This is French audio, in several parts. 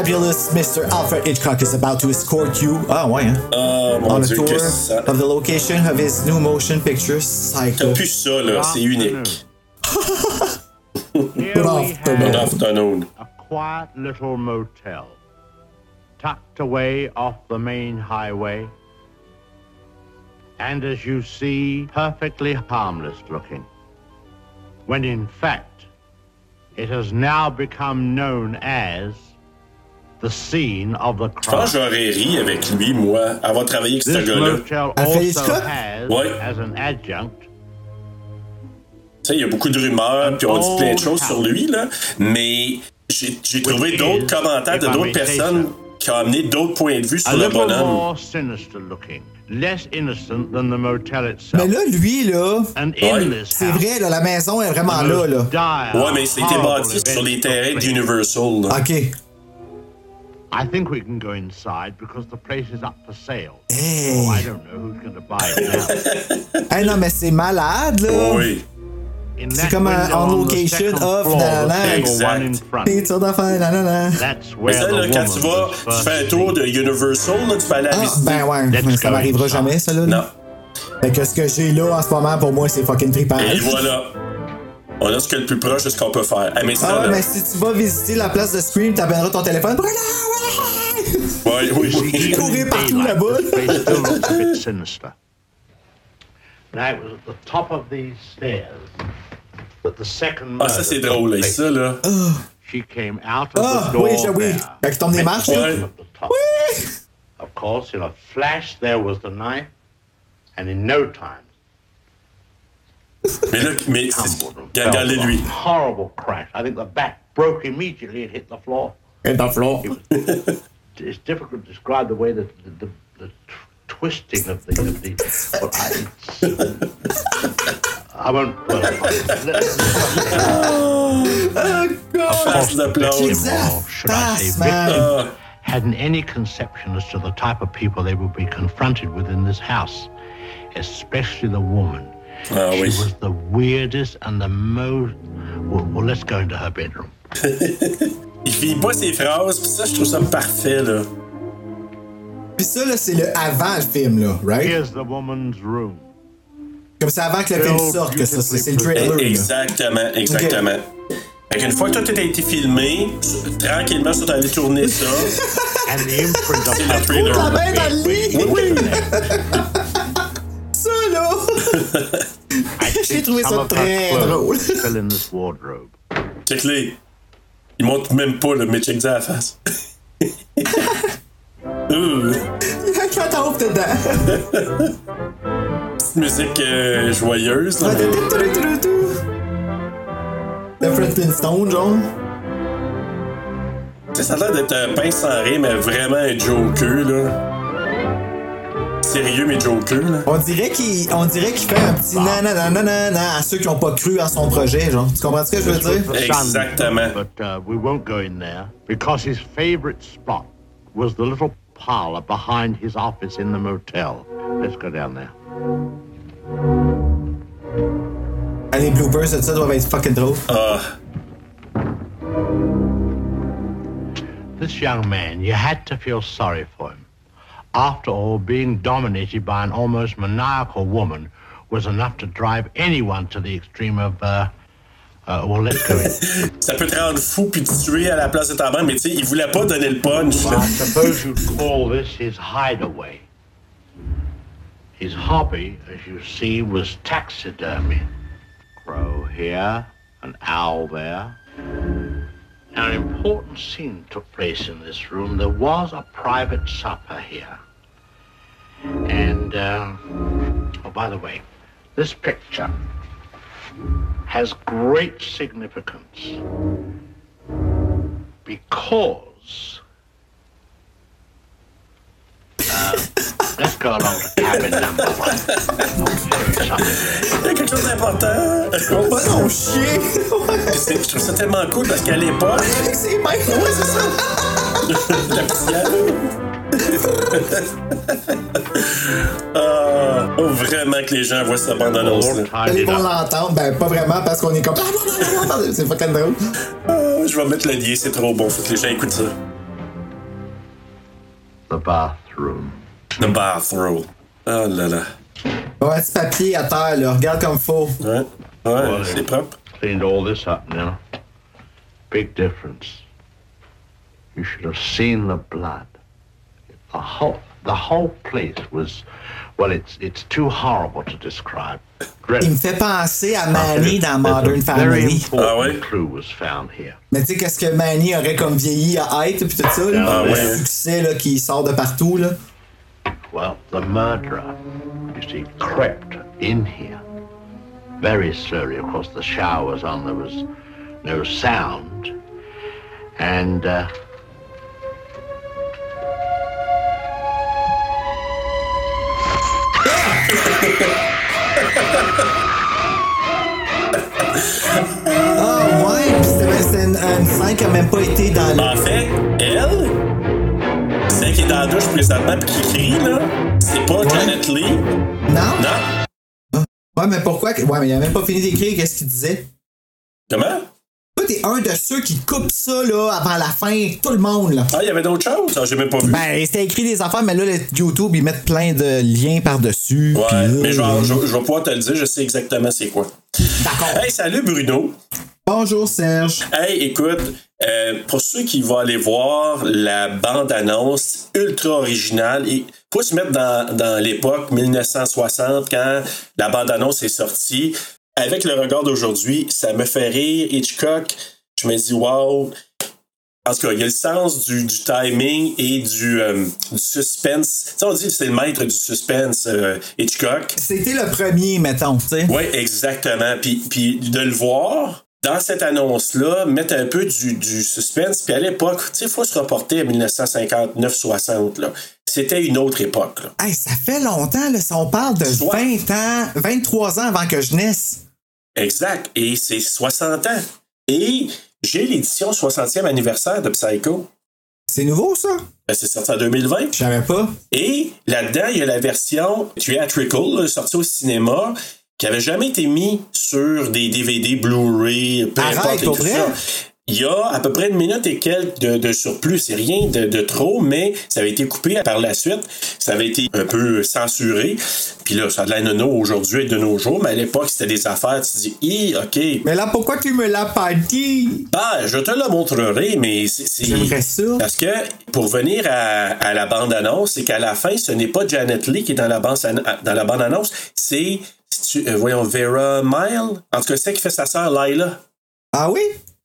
Fabulous Mr. Alfred Hitchcock is about to escort you. Ah ouais, hein? Mon On a dieu, tour que ça. of the location of his new motion picture, Psycho. T'as plus ça, là, c'est unique. Here Good we afternoon. Good have afternoon. a quiet little motel, tucked away off the main highway, and as you see, perfectly harmless looking. When in fact, it has now become known as Je pense j'aurais ri avec lui, moi, avoir travaillé avec ce gars-là. also Hitchcock? has, Ouais. as an adjunct, Tu sais, il y a beaucoup de rumeurs, puis on dit plein de choses sur lui, là. Mais j'ai j'ai trouvé d'autres commentaires de d'autres personnes qui ont amené d'autres points de vue sur le bonhomme. more sinister looking, less innocent than the motel itself. Mais là, lui, là, Ouais. c'est vrai, là, la maison est vraiment là, là. Ouais, mais c'était bâti sur les terrains d'Universal, là. OK. I think we can go inside because the place is up for sale. Hey. Oh, I don't know who's going to buy it now. Hey, non, mais c'est malade, là. Oui. In C'est that comme un on location second of floor, la- the la- single Exact. one in front. Pizza d'affaires, nanana. That's Mais where ça, the là, quand woman tu vas, tu fais un tour de Universal, là, tu peux aller à Ah, visiter. ben ouais, mais ça m'arrivera jamais, ça, là. Non. Fait que ce que j'ai là en ce moment, pour moi, c'est fucking trippant. Et voilà. On a ce qui est le plus proche de ce qu'on peut faire. Ah, mais Ah ouais, là. mais si tu vas visiter la place de Scream, t'appelleras ton téléphone. Brûlant, ouais! Ouais, oui, oui. courir partout là-bas. Ah, ça, c'est drôle, là, ça, là. She came out of Ah, the door oui, je- oui. Fait que marches. Ouais. top. Oui! Of course, in a flash, there was the knife, and in no time, Mais là, mais tumbled and c'est- fell regardez with a lui. Horrible crash. I think the back broke immediately and hit the floor. Et dans le floor. It's difficult to describe the way that the, the, the twisting of the of the. Well, I, I won't. Well, Face de plonge. or should I say, That's man. victim, hadn't any conception as to the type of people they would be confronted with in this house, especially the woman. Ah She oui. was the weirdest and the most. Well, well, let's go into her bedroom. Il finit pas ses phrases, pis ça, je trouve ça parfait, là. Puis ça, là, c'est le avant le film, là, right? Here's the woman's room. Comme c'est avant que le film sorte, que ça, c'est le trailer, là. Exactement, exactement. Fait qu'une fois que tout a été filmé, tranquillement, tu allé tourner ça. And the imprint of trailer. Oui, oui. J'ai trouvé ça très drôle. Check-les. Il montre même pas, là, mais check à la face. Ouh, Quand t'en dedans. Petite musique euh, joyeuse, là. Le Fred Flintstone, genre. Ça, ça a l'air d'être un pince sans rire, mais vraiment un joker, là. Sérieux, mais joker, là. On dirait qu'il on dirait qu'il fait un petit nanananana à ceux qui ont pas cru à son projet, genre. Tu comprends ce que je veux dire? Exactement. But uh, we won't go in there because his favorite spot was the little parlor behind his office in the motel. Let's go down there. Ah, les bloopers de ça doivent être fucking drôles. Ah, This young man, you had to feel sorry for him. After all, being dominated by an almost maniacal woman was enough to drive anyone to the extreme of, uh, uh, well, let's go ça peut te rendre fou puis te tuer à la place de ta mère, mais tu sais, il voulait pas donner le punch, là. I suppose you'd call this his hideaway. His hobby, as you see, was taxidermy. Crow here, an owl there. Now, an important scene took place in this room. There was a private supper here. And, uh, oh, by the way, this picture has great significance because. Uh, let's go along to cabin number one. Il y a quelque chose d'important. Ton chien! Ouais, C'est- Je trouve ça tellement cool parce qu'à l'époque, avec ses mains, ouais, c'est ça! la petite Ah, oh, vraiment que les gens voient cette bande-annonce. là. Tied Ils vont l'entendre, ben pas vraiment parce qu'on est comme. Ah, C'est fucking drôle. Ah, je vais mettre le lien, c'est trop bon. Faut que les gens écoutent ça. The bathroom. The bathroom. Oh là là. Ouais, petit papier à terre, là. Regarde comme faut. Ouais, ouais, c'est propre. Cleaned all this up now. Big difference. You should have seen the blood. The whole, the whole place was, well, it's it's too horrible to describe. Il me fait penser à Manny dans Modern very Family. important Ah ouais? clue was found here. Mais tu sais, qu'est-ce que Manny aurait comme vieilli à être, puis tout ça, là? Ah le ouais. succès là, qui sort de partout, là. Well, the murderer, you see, crept in here very slowly. Of course, the shower was on. There was no sound, and. Uh, ouais, pis c'était c'était une, une scène qui a même pas été dans le. En fait, elle, celle qui est dans la douche présentement qui crie, là, c'est pas Janet Lee? Non? Non? Ouais, mais pourquoi? Ouais, mais il a même pas fini d'écrire qu'est-ce qu'il disait? Comment? Toi, t'es un de ceux qui coupent ça, là, avant la fin, tout le monde, là. Ah, il y avait d'autres choses? Ah, j'ai même pas vu. Ben, c'était écrit des affaires, mais là, le YouTube, ils mettent plein de liens par-dessus. Ouais, là, mais je vais, euh, je, je vais pouvoir te le dire, je sais exactement c'est quoi. D'accord. Hey, salut Bruno. Bonjour, Serge. Hey, écoute, euh, pour ceux qui vont aller voir la bande-annonce ultra originale, il faut se mettre dans, dans l'époque 1960 quand la bande-annonce est sortie. Avec le regard d'aujourd'hui, ça me fait rire. Hitchcock, je me dis, wow. En tout cas, il y a le sens du, du timing et du, euh, du suspense. Tu sais, on dit que c'est le maître du suspense, euh, Hitchcock. C'était le premier, mettons, tu sais. Oui, exactement. Puis, puis de le voir dans cette annonce-là, mettre un peu du, du suspense. Puis à l'époque, tu sais, il faut se reporter à 1959-60. là. C'était une autre époque. là. Hey, ça fait longtemps, là. Si on parle de Soit. 20 ans, 23 ans avant que je naisse. Exact. Et c'est 60 ans. Et j'ai l'édition 60e anniversaire de Psycho. C'est nouveau, ça? Ben, C'est sorti en 2020. Je savais pas. Et là-dedans, il y a la version theatrical, sortie au cinéma, qui avait jamais été mise sur des DVD, Blu-ray, peu Arrête, importe. tout ça. Il y a à peu près une minute et quelques de, de surplus. C'est rien de, de trop, mais ça avait été coupé par la suite. Ça avait été un peu censuré. Puis là, ça a de la nono aujourd'hui et de nos jours, mais à l'époque, c'était des affaires. Tu dis, hi, OK. Mais là, pourquoi tu me l'as pas dit? Bah, je te le montrerai, mais c'est. c'est- J'aimerais ça. Parce que pour venir à, à la bande-annonce, c'est qu'à la fin, ce n'est pas Janet Lee qui est dans la, bande, dans la bande-annonce, c'est, euh, voyons, Vera Mile. En tout cas, c'est qui fait sa sœur Lila. Ah oui?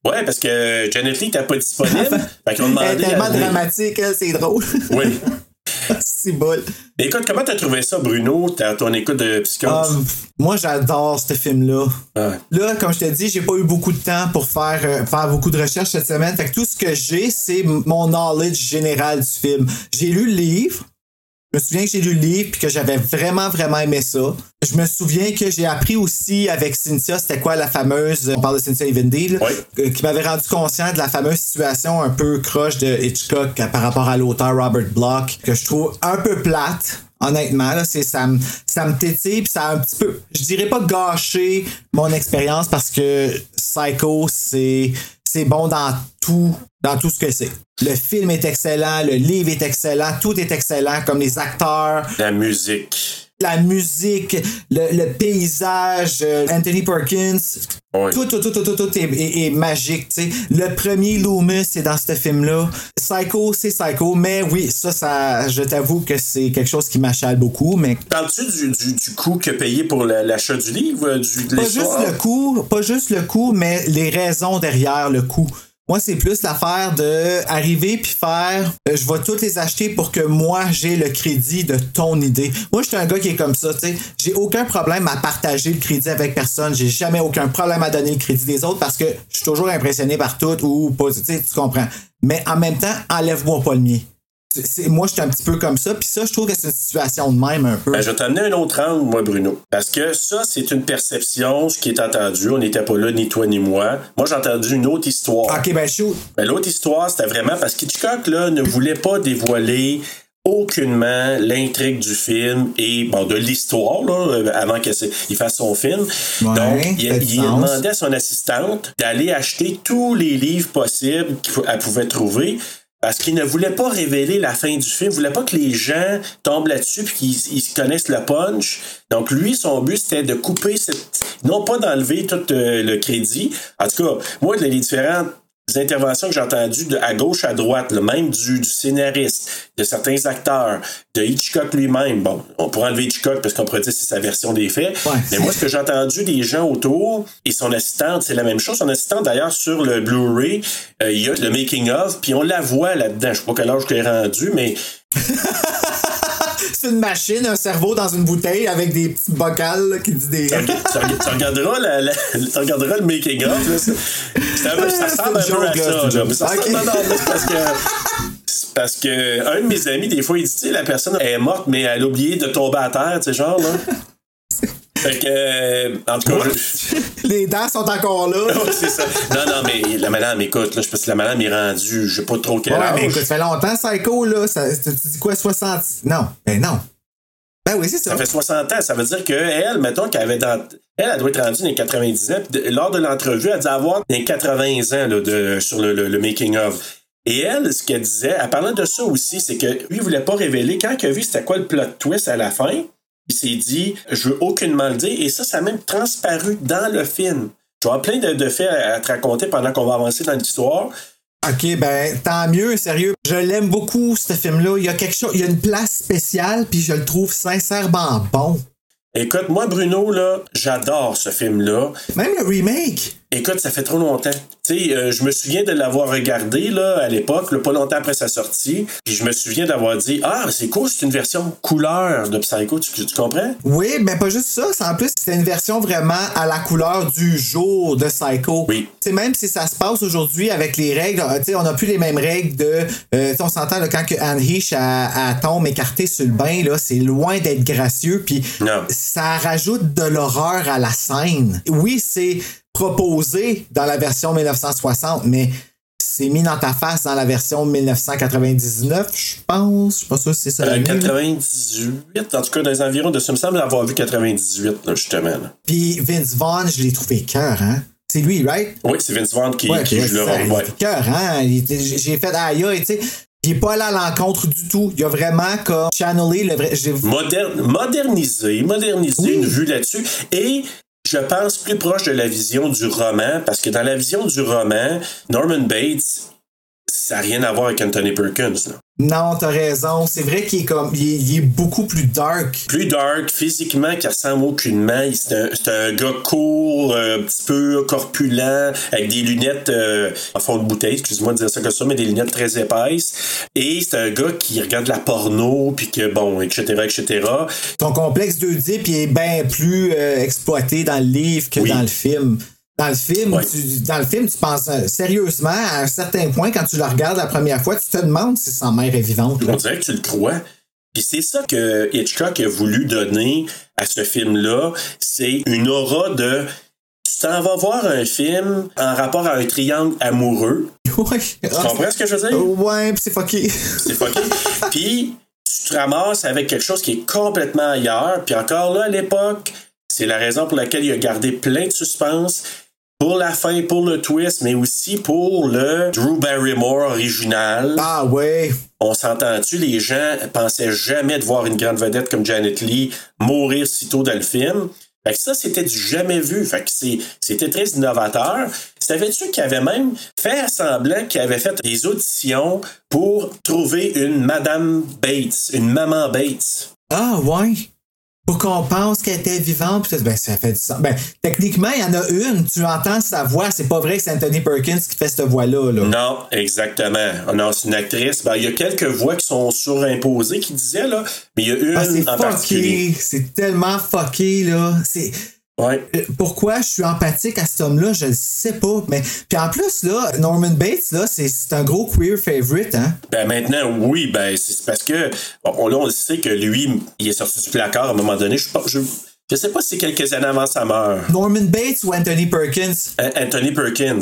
Ouais, parce que Janet Lee n'était pas disponible. fait qu'on Elle est tellement à- dramatique, c'est drôle. Oui. c'est bol. Mais écoute, comment t'as trouvé ça, Bruno, ta- ton écoute de Psychose? Um, moi, j'adore ce film-là. Ouais. Là, comme je te dis, j'ai pas eu beaucoup de temps pour faire, euh, faire beaucoup de recherches cette semaine. Fait que tout ce que j'ai, c'est mon knowledge général du film. J'ai lu le livre. Je me souviens que j'ai lu le livre puis que j'avais vraiment, vraiment aimé ça. Je me souviens que j'ai appris aussi avec Cynthia, c'était quoi la fameuse, on parle de Cynthia Evendy, là, Oui. euh, qui m'avait rendu conscient de la fameuse situation un peu croche de Hitchcock euh, par rapport à l'auteur Robert Bloch, que je trouve un peu plate. Honnêtement, là, c'est, ça, me, ça me tétille, puis ça a un petit peu, je dirais pas gâché mon expérience parce que Psycho, c'est, c'est bon dans tout, dans tout ce que c'est. Le film est excellent, le livre est excellent, tout est excellent, comme les acteurs, La musique. la musique, le, le paysage, euh, Anthony Perkins, Oui. tout, tout, tout, tout, tout, tout est, est- est magique, tu sais. Le premier Loomis est dans ce film-là. Psycho, c'est Psycho, mais oui, ça, ça, je t'avoue que c'est quelque chose qui m'achale beaucoup, mais Parles-tu du, du, du coût que payé pour la- l'achat du livre, du, de pas juste le coup, pas juste le coup, mais les raisons derrière le coup. Moi, c'est plus l'affaire de arriver puis faire euh, je vais toutes les acheter pour que moi j'ai le crédit de ton idée. Moi, je suis un gars qui est comme ça, tu sais. J'ai aucun problème à partager le crédit avec personne. J'ai jamais aucun problème à donner le crédit des autres parce que je suis toujours impressionné par tout ou pas, tu comprends. Mais en même temps, enlève-moi pas le mien. C'est- moi, je suis un petit peu comme ça, puis ça, je trouve que c'est une situation de même un peu. Ben, je vais t'amener un autre angle, moi, Bruno. Parce que ça, c'est une perception, ce qui est entendu. On n'était pas là, ni toi, ni moi. Moi, j'ai entendu une autre histoire. ok, ben shoot. Ben, L'autre histoire, c'était vraiment parce qu'Hitchcock là, ne voulait pas dévoiler aucunement l'intrigue du film et bon de l'histoire là, euh, avant qu'il fasse son film. Ouais, Donc, il, il demandé à son assistante d'aller acheter tous les livres possibles qu'elle pouvait trouver. Parce qu'il ne voulait pas révéler la fin du film, il voulait pas que les gens tombent là-dessus puis qu'ils ils connaissent le punch. Donc lui, son but c'était de couper cette, non pas d'enlever tout euh, le crédit. En tout cas, moi les différentes interventions que j'ai entendues de à gauche à droite, le même du, du scénariste, de certains acteurs, de Hitchcock lui-même. Bon, on pourrait enlever Hitchcock parce qu'on pourrait dire que c'est sa version des faits. Ouais. Mais moi, ce que j'ai entendu des gens autour et son assistante, c'est la même chose. Son assistante, d'ailleurs, sur le Blu-ray, euh, il y a le making of, puis on la voit là-dedans. Je sais pas quel âge qu'elle est rendu, mais C'est une machine, un cerveau dans une bouteille avec des petits bocals là, qui dit des. tu, reg- tu reg- tu regarderas, la- la- tu regarderas le making of. Là, c'est- c'est un peu- ça ressemble un peu à ça. là. Mais ça ressemble- parce que. Parce que un de mes amis, des fois, il dit, la personne est morte, mais elle a oublié de tomber à terre, tu sais, genre, là. Fait que, euh, en tout cas, je- Les dents sont encore là. C'est ça. Non, non, mais la madame, écoute, là, je pense que la madame est rendue, je sais pas trop quel Ouais, âge. mais écoute, ça fait longtemps, Psycho, là. Ça, tu dis quoi, 60? Non. Ben non. Ben oui, c'est ça. Ça fait 60 ans. Ça veut dire qu'elle, mettons qu'elle avait dans. Elle, elle doit être rendue dans les 90 ans. Puis de- lors de l'entrevue, elle dit avoir des 80 ans là, de, sur le, le- le making-of. Et elle, ce qu'elle disait, elle parlait de ça aussi, c'est que lui, il voulait pas révéler. Quand il a vu c'était quoi le plot twist à la fin, il s'est dit, je veux aucunement le dire. Et ça, ça a même transparu dans le film. Vais avoir plein de, de faits à, à te raconter pendant qu'on va avancer dans l'histoire. Ok, ben tant mieux, sérieux. Je l'aime beaucoup, ce film-là. Il y a quelque chose, il y a une place spéciale, puis je le trouve sincèrement bon. Écoute, moi, Bruno, là, j'adore ce film-là. Même le remake? Écoute, ça fait trop longtemps. Tu sais, euh, je me souviens de l'avoir regardé là, à l'époque, là, pas longtemps après sa sortie. Puis je me souviens d'avoir dit Ah, c'est cool, c'est une version couleur de Psycho, tu, tu comprends? Oui, mais pas juste ça. c'est En plus, c'est une version vraiment à la couleur du jour de Psycho. Oui. Tu sais, même si ça se passe aujourd'hui avec les règles, euh, tu sais, on n'a plus les mêmes règles de. euh, on s'entend là, quand que Anne Heche a, a tombe écartée sur le bain, là, c'est loin d'être gracieux. Puis Non. ça rajoute de l'horreur à la scène. Oui, c'est proposé dans la version 1960, mais c'est mis dans ta face dans la version 1999, je pense. Je suis pas sûr si c'est ça. Euh, l'année, là. 98, en tout cas, dans les environs de ça me semble avoir vu 98, là, justement. là. Puis Vince Vaughn, je l'ai trouvé cœur, hein? C'est lui, right? Oui, c'est Vince Vaughn qui, Ouais, qui joue le rôle. ouais. cœur, hein? J'ai fait aïe, tu sais. Il est pas allé à l'encontre du tout. Il a vraiment comme channelé le vrai. Moderne, modernisé, modernisé Oui. une vue là-dessus. Et je pense plus proche de la vision du roman, parce que dans la vision du roman, Norman Bates, ça n'a rien à voir avec Anthony Perkins. là. Non, t'as raison. C'est vrai qu'il est comme. Il est, il est beaucoup plus dark. Plus dark, physiquement, qui ressemble aucunement. Il- C'est un, c'est un gars court, euh, un petit peu corpulent, avec des lunettes euh, en fond de bouteille, excuse-moi de dire ça comme ça, mais des lunettes très épaisses. Et c'est un gars qui regarde la porno, puis que bon, etc., etc. Ton complexe 2D puis est bien plus euh, exploité dans le livre que Oui. dans le film. Dans le film, Ouais. tu, dans le film, tu penses euh, sérieusement, à un certain point, quand tu le regardes la première fois, tu te demandes si sa mère est vivante. là. On dirait que tu le crois. Puis c'est ça que Hitchcock a voulu donner à ce film-là. C'est une aura de. Tu t'en vas voir un film en rapport à un triangle amoureux. Ouais. Tu comprends ce que je veux dire? Ouais, pis c'est fucké. C'est fucké. Puis tu te ramasses avec quelque chose qui est complètement ailleurs. Puis encore là, à l'époque, c'est la raison pour laquelle il a gardé plein de suspense. Pour la fin, pour le twist, mais aussi pour le Drew Barrymore original. Ah ouais. On s'entend-tu, les gens pensaient jamais de voir une grande vedette comme Janet Lee mourir si tôt dans le film. Fait que ça, c'était du jamais vu. Fait que c'était très innovateur. Savais-tu qu'il avait même fait semblant qu'il avait fait des auditions pour trouver une Madame Bates, une Maman Bates? Ah ouais. Pour qu'on pense qu'elle était vivante. Puis, ben, ça fait du sens. Ben, techniquement, il y en a une. Tu entends sa voix. C'est pas vrai que c'est Anthony Perkins qui fait cette voix-là. Là. Non, exactement. Non, c'est une actrice. Ben, il y a quelques voix qui sont surimposées qui disaient, là, mais il y a une Ah, c'est en particulier. fucké. C'est tellement fucké, là. C'est. Ouais. Euh, Pourquoi je suis empathique à cet homme-là, je le sais pas. Mais puis en plus là, Norman Bates là, c'est un gros queer favorite, hein. Ben maintenant, oui, ben c'est parce que on, là, on le sait que lui, il est sorti du placard à un moment donné. Je, je, je sais pas si c'est quelques années avant sa mort. Norman Bates ou Anthony Perkins? An- Anthony Perkins.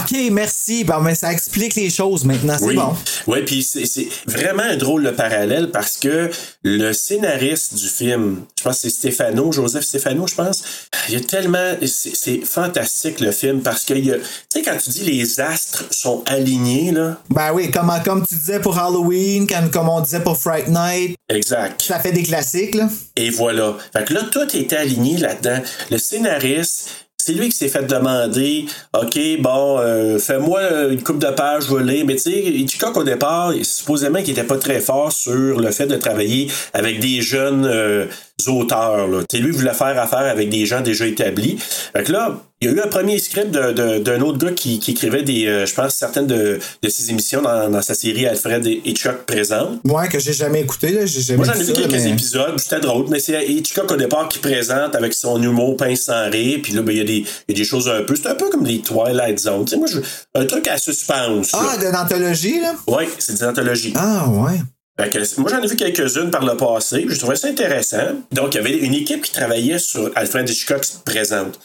Ok, merci. Bon, mais ça explique les choses maintenant, c'est Oui. bon. Oui, puis c'est vraiment un drôle de parallèle parce que le scénariste du film, je pense que c'est Stéphano, Joseph Stéphano, je pense. Il y a tellement. C'est fantastique le film parce que, tu sais, quand tu dis les astres sont alignés, là. Ben oui, comme, comme tu disais pour Halloween, comme, comme on disait pour Fright Night, Exact. ça fait des classiques, là. Et voilà. Fait que là, tout était aligné là-dedans. Le scénariste, c'est lui qui s'est fait demander OK, bon, euh, fais-moi une coupe de pages, lire. Mais tu sais, Hitchcock, au départ, supposément qu'il était pas très fort sur le fait de travailler avec des jeunes euh, auteurs. Là. Tu sais, lui, il voulait faire affaire avec des gens déjà établis. Fait que là, il y a eu un premier script de- de- d'un autre gars qui, qui écrivait des, euh, je pense, certaines de, de ses émissions dans, dans sa série Alfred Hitchcock présente. Moi, que j'ai jamais écouté, là. J'ai jamais Moi, j'en ai vu ça, quelques mais- épisodes, c'était drôle, mais c'est Hitchcock au départ qui présente avec son humour pince sans rire, puis là, ben, il y, a des- il y a des choses un peu. C'est un peu comme les Twilight Zone. Tu sais, moi, je, un truc à suspense. Ah, de l'anthologie, là? Oui, c'est des anthologies. Ah, ouais. Moi, j'en ai vu quelques-unes par le passé, je trouvais ça intéressant. Donc, il y avait une équipe qui travaillait sur Alfred Hitchcock présente.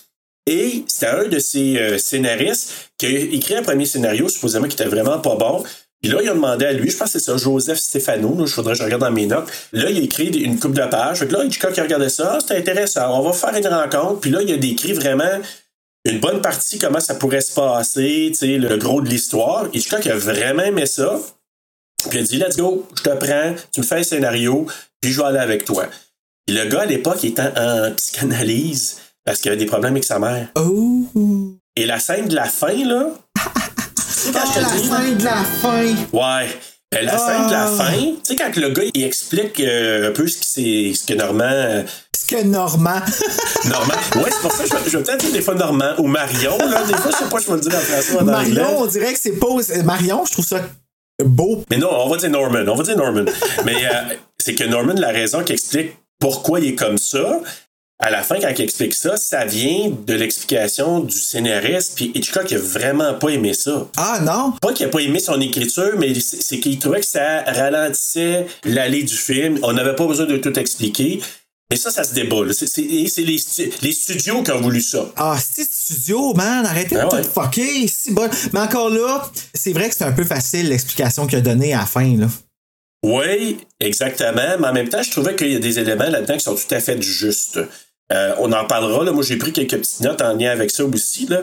Et c'était un de ces euh, scénaristes qui a écrit un premier scénario, supposément, qui était vraiment pas bon. Puis là, il a demandé à lui, je pense que c'est ça, Joseph Stéphano, là, je faudrait que je regarde dans mes notes. Là, il a écrit une coupe de pages. Fait là, Hitchcock a regardé ça, Ah, c'était intéressant, on va faire une rencontre. Puis là, il a décrit vraiment une bonne partie comment ça pourrait se passer, le gros de l'histoire. Hitchcock a vraiment aimé ça. Puis il a dit, let's go, je te prends, tu me fais un scénario, puis je vais aller avec toi. Puis le gars, à l'époque, il était en psychanalyse parce qu'il avait des problèmes avec sa mère. Oh. Et la scène de la fin, là. quand je te la dis- fin de la fin. Ouais. Ben, la scène de la Ah. fin, tu sais, quand le gars, il explique euh, un peu ce, qui c'est- ce que Normand. euh, Ce que Normand. Normand. Ouais, c'est pour ça que je, vais- je vais peut-être dire des fois Normand ou Marion, là. Des fois, je sais pas, je vais le dire en français ou en anglais. Marion, on dirait que c'est pas. Marion, je trouve ça beau. Mais non, on va dire Norman. On va dire Norman. Mais euh, c'est que Norman, la raison qui explique pourquoi il est comme ça, à la fin, quand il explique ça, ça vient de l'explication du scénariste. Puis Hitchcock a vraiment pas aimé ça. Ah non? Pas qu'il a pas aimé son écriture, mais c'est c'est qu'il trouvait que ça ralentissait l'allée du film. On n'avait pas besoin de tout expliquer. Mais ça, ça se débat. C'est et les, stu- les studios qui ont voulu ça. Ah, c'est studio, man, arrêtez de Ah tout fucker, bon. Mais encore là, c'est vrai que c'est un peu facile l'explication qu'il a donnée à la fin, là. Oui, exactement. Mais en même temps, je trouvais qu'il y a des éléments là-dedans qui sont tout à fait justes. Euh, on en parlera. Là. Moi, j'ai pris quelques petites notes en lien avec ça aussi. Là.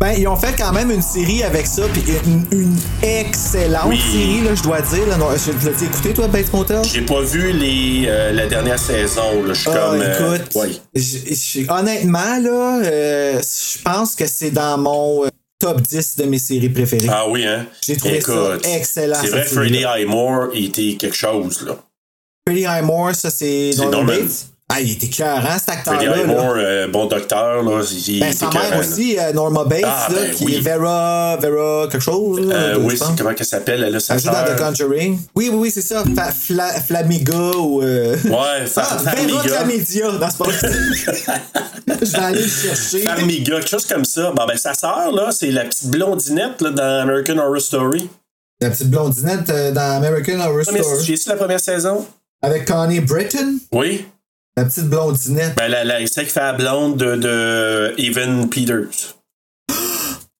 Ben, ils ont fait quand même une série avec ça, puis une, une excellente Oui. série, là, je dois dire. Là. Non, je l'as écouté, toi, Bates Motel? J'ai pas vu les, euh, la dernière saison. Là. Je suis Ah, comme. euh, écoute, ouais. j- j- honnêtement, là, je pense que c'est dans mon top 10 de mes séries préférées. Ah oui, hein? J'ai trouvé ça excellent, C'est vrai. Freddie Highmore, était quelque chose. là. Freddie Highmore, ça, c'est C'est Norman Norman. Bates? Ah, il était cet Freddie acteur-là. là. Highmore, euh, bon docteur. Là, il Ben, sa mère aussi, euh, Norma Bates, Ah, là, ben qui oui. est Vera, Vera quelque chose. là, Euh, oui, c'est comment qu'elle s'appelle? Sa Elle joue dans. The Conjuring. Oui, oui, oui, c'est ça. Fa- Fla- Flamiga ou. Ouais, Far- Ah, Vera Farmiga. Flamidia. C'est pas vrai. Je vais aller le chercher. Farmiga, quelque chose comme ça. Bon, ben, sa sœur, là, c'est la petite blondinette là, dans American Horror Story. La petite blondinette dans American Horror Story. J'ai-tu la première saison? Avec Connie Britton? Oui. La petite blondinette. Ben, la, la, celle qui fait la blonde de, de Evan Peters.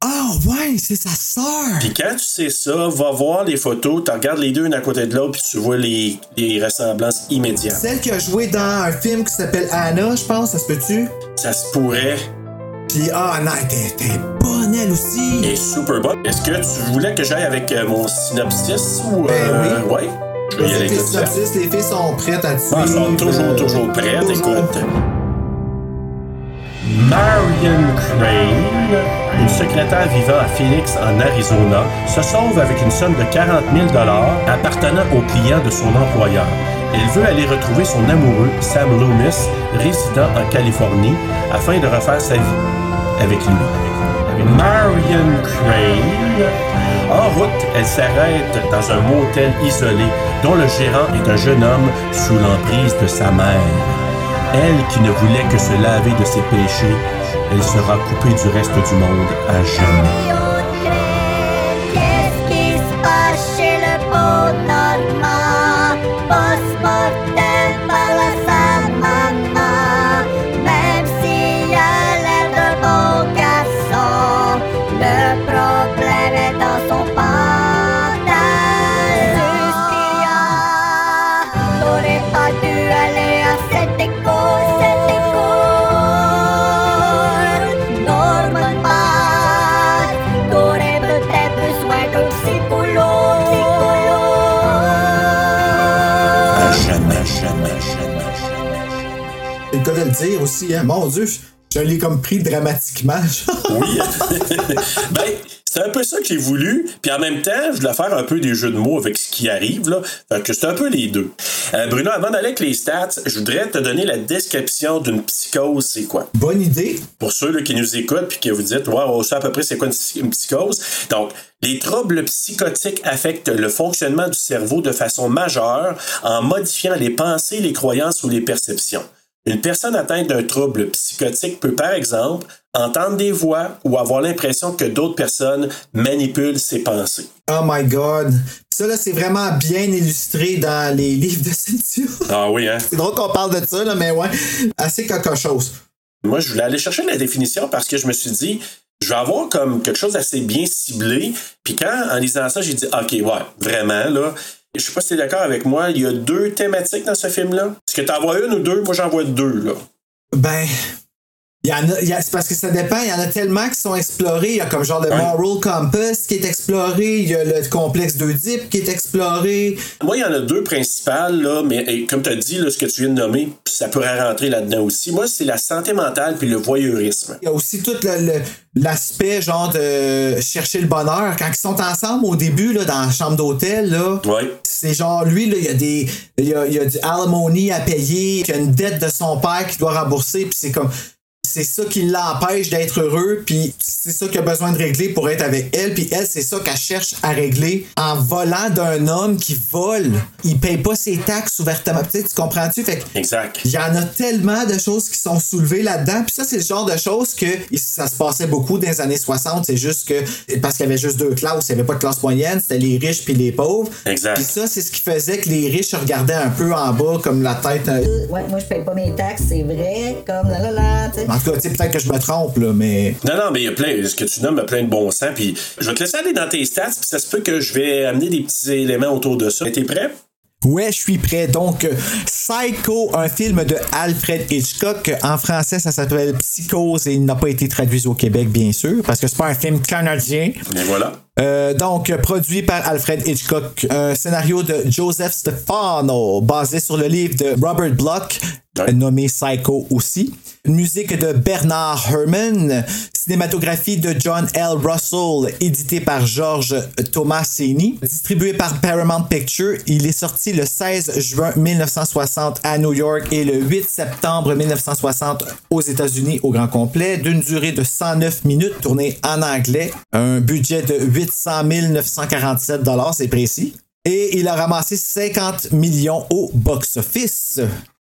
Ah, ouais, c'est sa sœur. Puis quand tu sais ça, va voir les photos, tu regardes les deux une à côté de l'autre, puis tu vois les, les ressemblances immédiates. Celle qui a joué dans un film qui s'appelle Anna, je pense, ça se peut-tu? Ça se pourrait. Puis, ah, non, était bonne, elle aussi. Elle est super bonne. Est-ce que tu voulais que j'aille avec euh, mon synopsis ou. Ben euh, oui. Ouais? Les synopsis, filles sont prêtes à tuer. Ah, elles sont toujours, toujours prêtes, écoute. Marion Crane, une secrétaire vivant à Phoenix, en Arizona, se sauve avec une somme de 40 000 appartenant au client de son employeur. Elle veut aller retrouver son amoureux, Sam Loomis, résident en Californie, afin de refaire sa vie avec lui. Marion Crane. En route, elle s'arrête dans un motel isolé dont le gérant est un jeune homme sous l'emprise de sa mère. Elle qui ne voulait que se laver de ses péchés, elle sera coupée du reste du monde à jamais. Aussi, hein. Mon Dieu, je, je l'ai comme pris dramatiquement. Oui. ben, c'est un peu ça que j'ai voulu. Puis en même temps, je voulais faire un peu des jeux de mots avec ce qui arrive. Là. Fait que c'est un peu les deux. Euh, Bruno, avant d'aller avec les stats, je voudrais te donner la description d'une psychose, c'est quoi? Bonne idée. Pour ceux là, qui nous écoutent puis qui vous dites, ouais, on sait à peu près c'est quoi une psychose. Donc, les troubles psychotiques affectent le fonctionnement du cerveau de façon majeure en modifiant les pensées, les croyances ou les perceptions. Une personne atteinte d'un trouble psychotique peut, par exemple, entendre des voix ou avoir l'impression que d'autres personnes manipulent ses pensées. Oh my god. Ça, là, c'est vraiment bien illustré dans les livres de Cynthia. Ah oui, hein? c'est drôle qu'on parle de ça, là, mais ouais. Assez quelque chose. Moi, je voulais aller chercher la définition parce que je me suis dit, je vais avoir comme quelque chose d'assez bien ciblé. Puis quand, en lisant ça, j'ai dit, OK, ouais, vraiment, là. Je sais pas si tu es d'accord avec moi, il y a deux thématiques dans ce film-là. Est-ce que tu en vois une ou deux? Moi, j'en vois deux, là. Ben. C'est parce que ça dépend, il y en a tellement qui sont explorés. Il y a comme genre le Ouais. Moral Compass qui est exploré, il y a le complexe d'Oedipe qui est exploré. Moi, il y en a deux principales, là, mais et comme tu as dit, là, ce que tu viens de nommer, ça pourrait rentrer là-dedans aussi. Moi, c'est la santé mentale puis le voyeurisme. Il y a aussi tout l'aspect genre de chercher le bonheur. Quand ils sont ensemble au début, là, dans la chambre d'hôtel, là. Ouais. C'est genre, lui, là, il y a des. Il y a, il y a du alimony à payer, il y a une dette de son père qu'il doit rembourser, puis c'est comme. C'est ça qui l'empêche d'être heureux, puis c'est ça qu'il a besoin de régler pour être avec elle, puis elle, c'est ça qu'elle cherche à régler en volant d'un homme qui vole. Il paye pas ses taxes ouvertement. Tu sais, tu comprends-tu? Fait que Exact. il y en a tellement de choses qui sont soulevées là-dedans. Puis ça, c'est le genre de choses que ça se passait beaucoup dans les années 60. C'est juste que, parce qu'il y avait juste deux classes, il n'y avait pas de classe moyenne, c'était les riches puis les pauvres. Exact. Puis ça, c'est ce qui faisait que les riches regardaient un peu en bas comme la tête. euh, Ouais, moi je paye pas mes taxes, c'est vrai, comme là là là, tu sais. En tout cas, peut-être que je me trompe, là, mais. Non, non, mais il y a plein, ce que tu nommes a plein de bon sens. Puis je vais te laisser aller dans tes stats, puis ça se peut que je vais amener des petits éléments autour de ça. T'es prêt? Ouais, je suis prêt. Donc, Psycho, un film de Alfred Hitchcock. En français, ça s'appelle Psychose et il n'a pas été traduit au Québec, bien sûr, parce que c'est pas un film canadien. Et voilà. Euh, donc, produit par Alfred Hitchcock, un scénario de Joseph Stefano, basé sur le livre de Robert Bloch, Ouais. nommé Psycho aussi. Musique de Bernard Herrmann, cinématographie de John L. Russell, édité par George Tomasini, distribué par Paramount Pictures. Il est sorti le 16 juin 1960 à New York et le 8 septembre 1960 aux États-Unis au grand complet, d'une durée de 109 minutes, tourné en anglais, un budget de 800 947 dollars, c'est précis. Et il a ramassé 50 millions au box-office.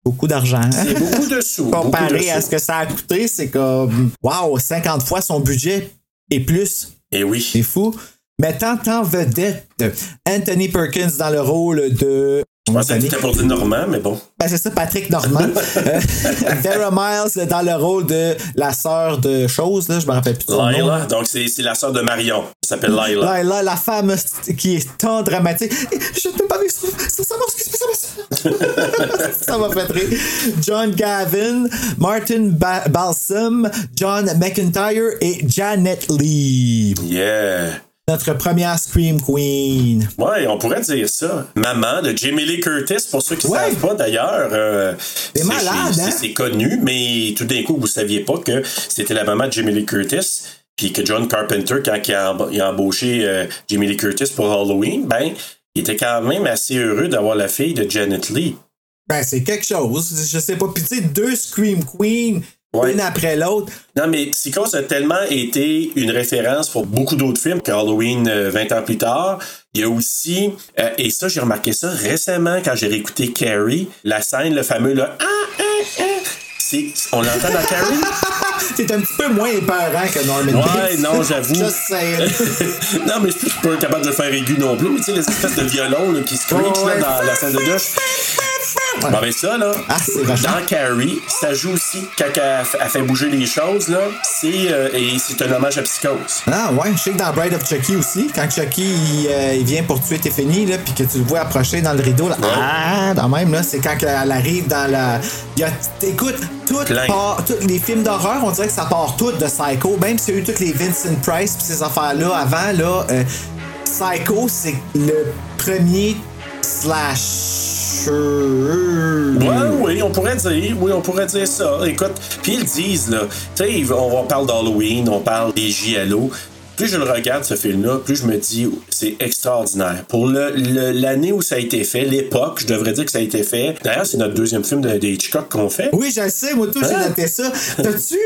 Beaucoup d'argent. hein? C'est beaucoup de sous. de Comparé à sous. ce que ça a coûté, c'est comme, wow, 50 fois son budget et plus. Et oui. C'est fou. Mettant en vedette Anthony Perkins dans le rôle de. Je pensais que c'était pour dire Normand, mais bon. Ben, c'est ça, Patrick Normand. Vera Miles dans le rôle de la sœur de chose, là, je me rappelle plus. Lila, donc c'est la sœur de Marion. Elle s'appelle Lila. Là, la femme qui est tant dramatique. Je ne peux pas vivre sans ça, ça, ça, ça m'a fait rire. John Gavin, Martin ba Balsam, John McIntyre et Janet Lee. Yeah. Notre première Scream Queen. Ouais, on pourrait dire ça. Maman de Jamie Lee Curtis, pour ceux qui ne Ouais. savent pas d'ailleurs. euh, C'est malade, hein? C'est connu, mais tout d'un coup, vous saviez pas que c'était la maman de Jamie Lee Curtis. Puis que John Carpenter, quand il a, emba- il a embauché euh, Jamie Lee Curtis pour Halloween, ben, il était quand même assez heureux d'avoir la fille de Janet Lee. Ben, c'est quelque chose. Je sais pas. Puis, tu sais, deux Scream Queen, Ouais. une après l'autre. Non, mais Psychose a tellement été une référence pour beaucoup d'autres films qu'Halloween euh, 20 ans plus tard. Il y a aussi, euh, et ça, j'ai remarqué ça récemment quand j'ai réécouté Carrie, la scène, le fameux là, ah, ah, ah, on l'entend dans Carrie? C'est un petit peu moins épeurant que Norman Ouais, Bates. non, j'avoue. Non, mais je suis pas capable de le faire aigu non plus, mais tu sais, les espèces de violon là, qui screech Ouais. là, dans la scène de douche. Bon, ben ça, là, Ah, dans Carrie, ça joue aussi quand elle, fait bouger les choses, là. C'est, euh, et c'est un hommage à Psychose. Ah ouais, je sais que dans Bride of Chucky aussi, quand Chucky il, euh, il vient pour tuer Tiffany, là, puis que tu le vois approcher dans le rideau, là, ah, dans même, là, c'est quand elle arrive dans la. Il y a, écoute, tous les films d'horreur, on dirait que ça part tout de Psycho, même s'il y a eu toutes les Vincent Price pis ces affaires-là avant, là, euh, Psycho, c'est le premier Ouais, oui, on pourrait dire, oui, on pourrait dire ça. Écoute, puis ils disent, là, tu sais, on, parle d'Halloween, on parle des JLO. Plus je le regarde, ce film-là, plus je me dis, c'est extraordinaire. Pour l'année où ça a été fait, l'époque, je devrais dire que ça a été fait. D'ailleurs, c'est notre deuxième film de, de Hitchcock qu'on fait. Oui, je le sais, moi tout, j'ai Hein? noté ça. T'as-tu.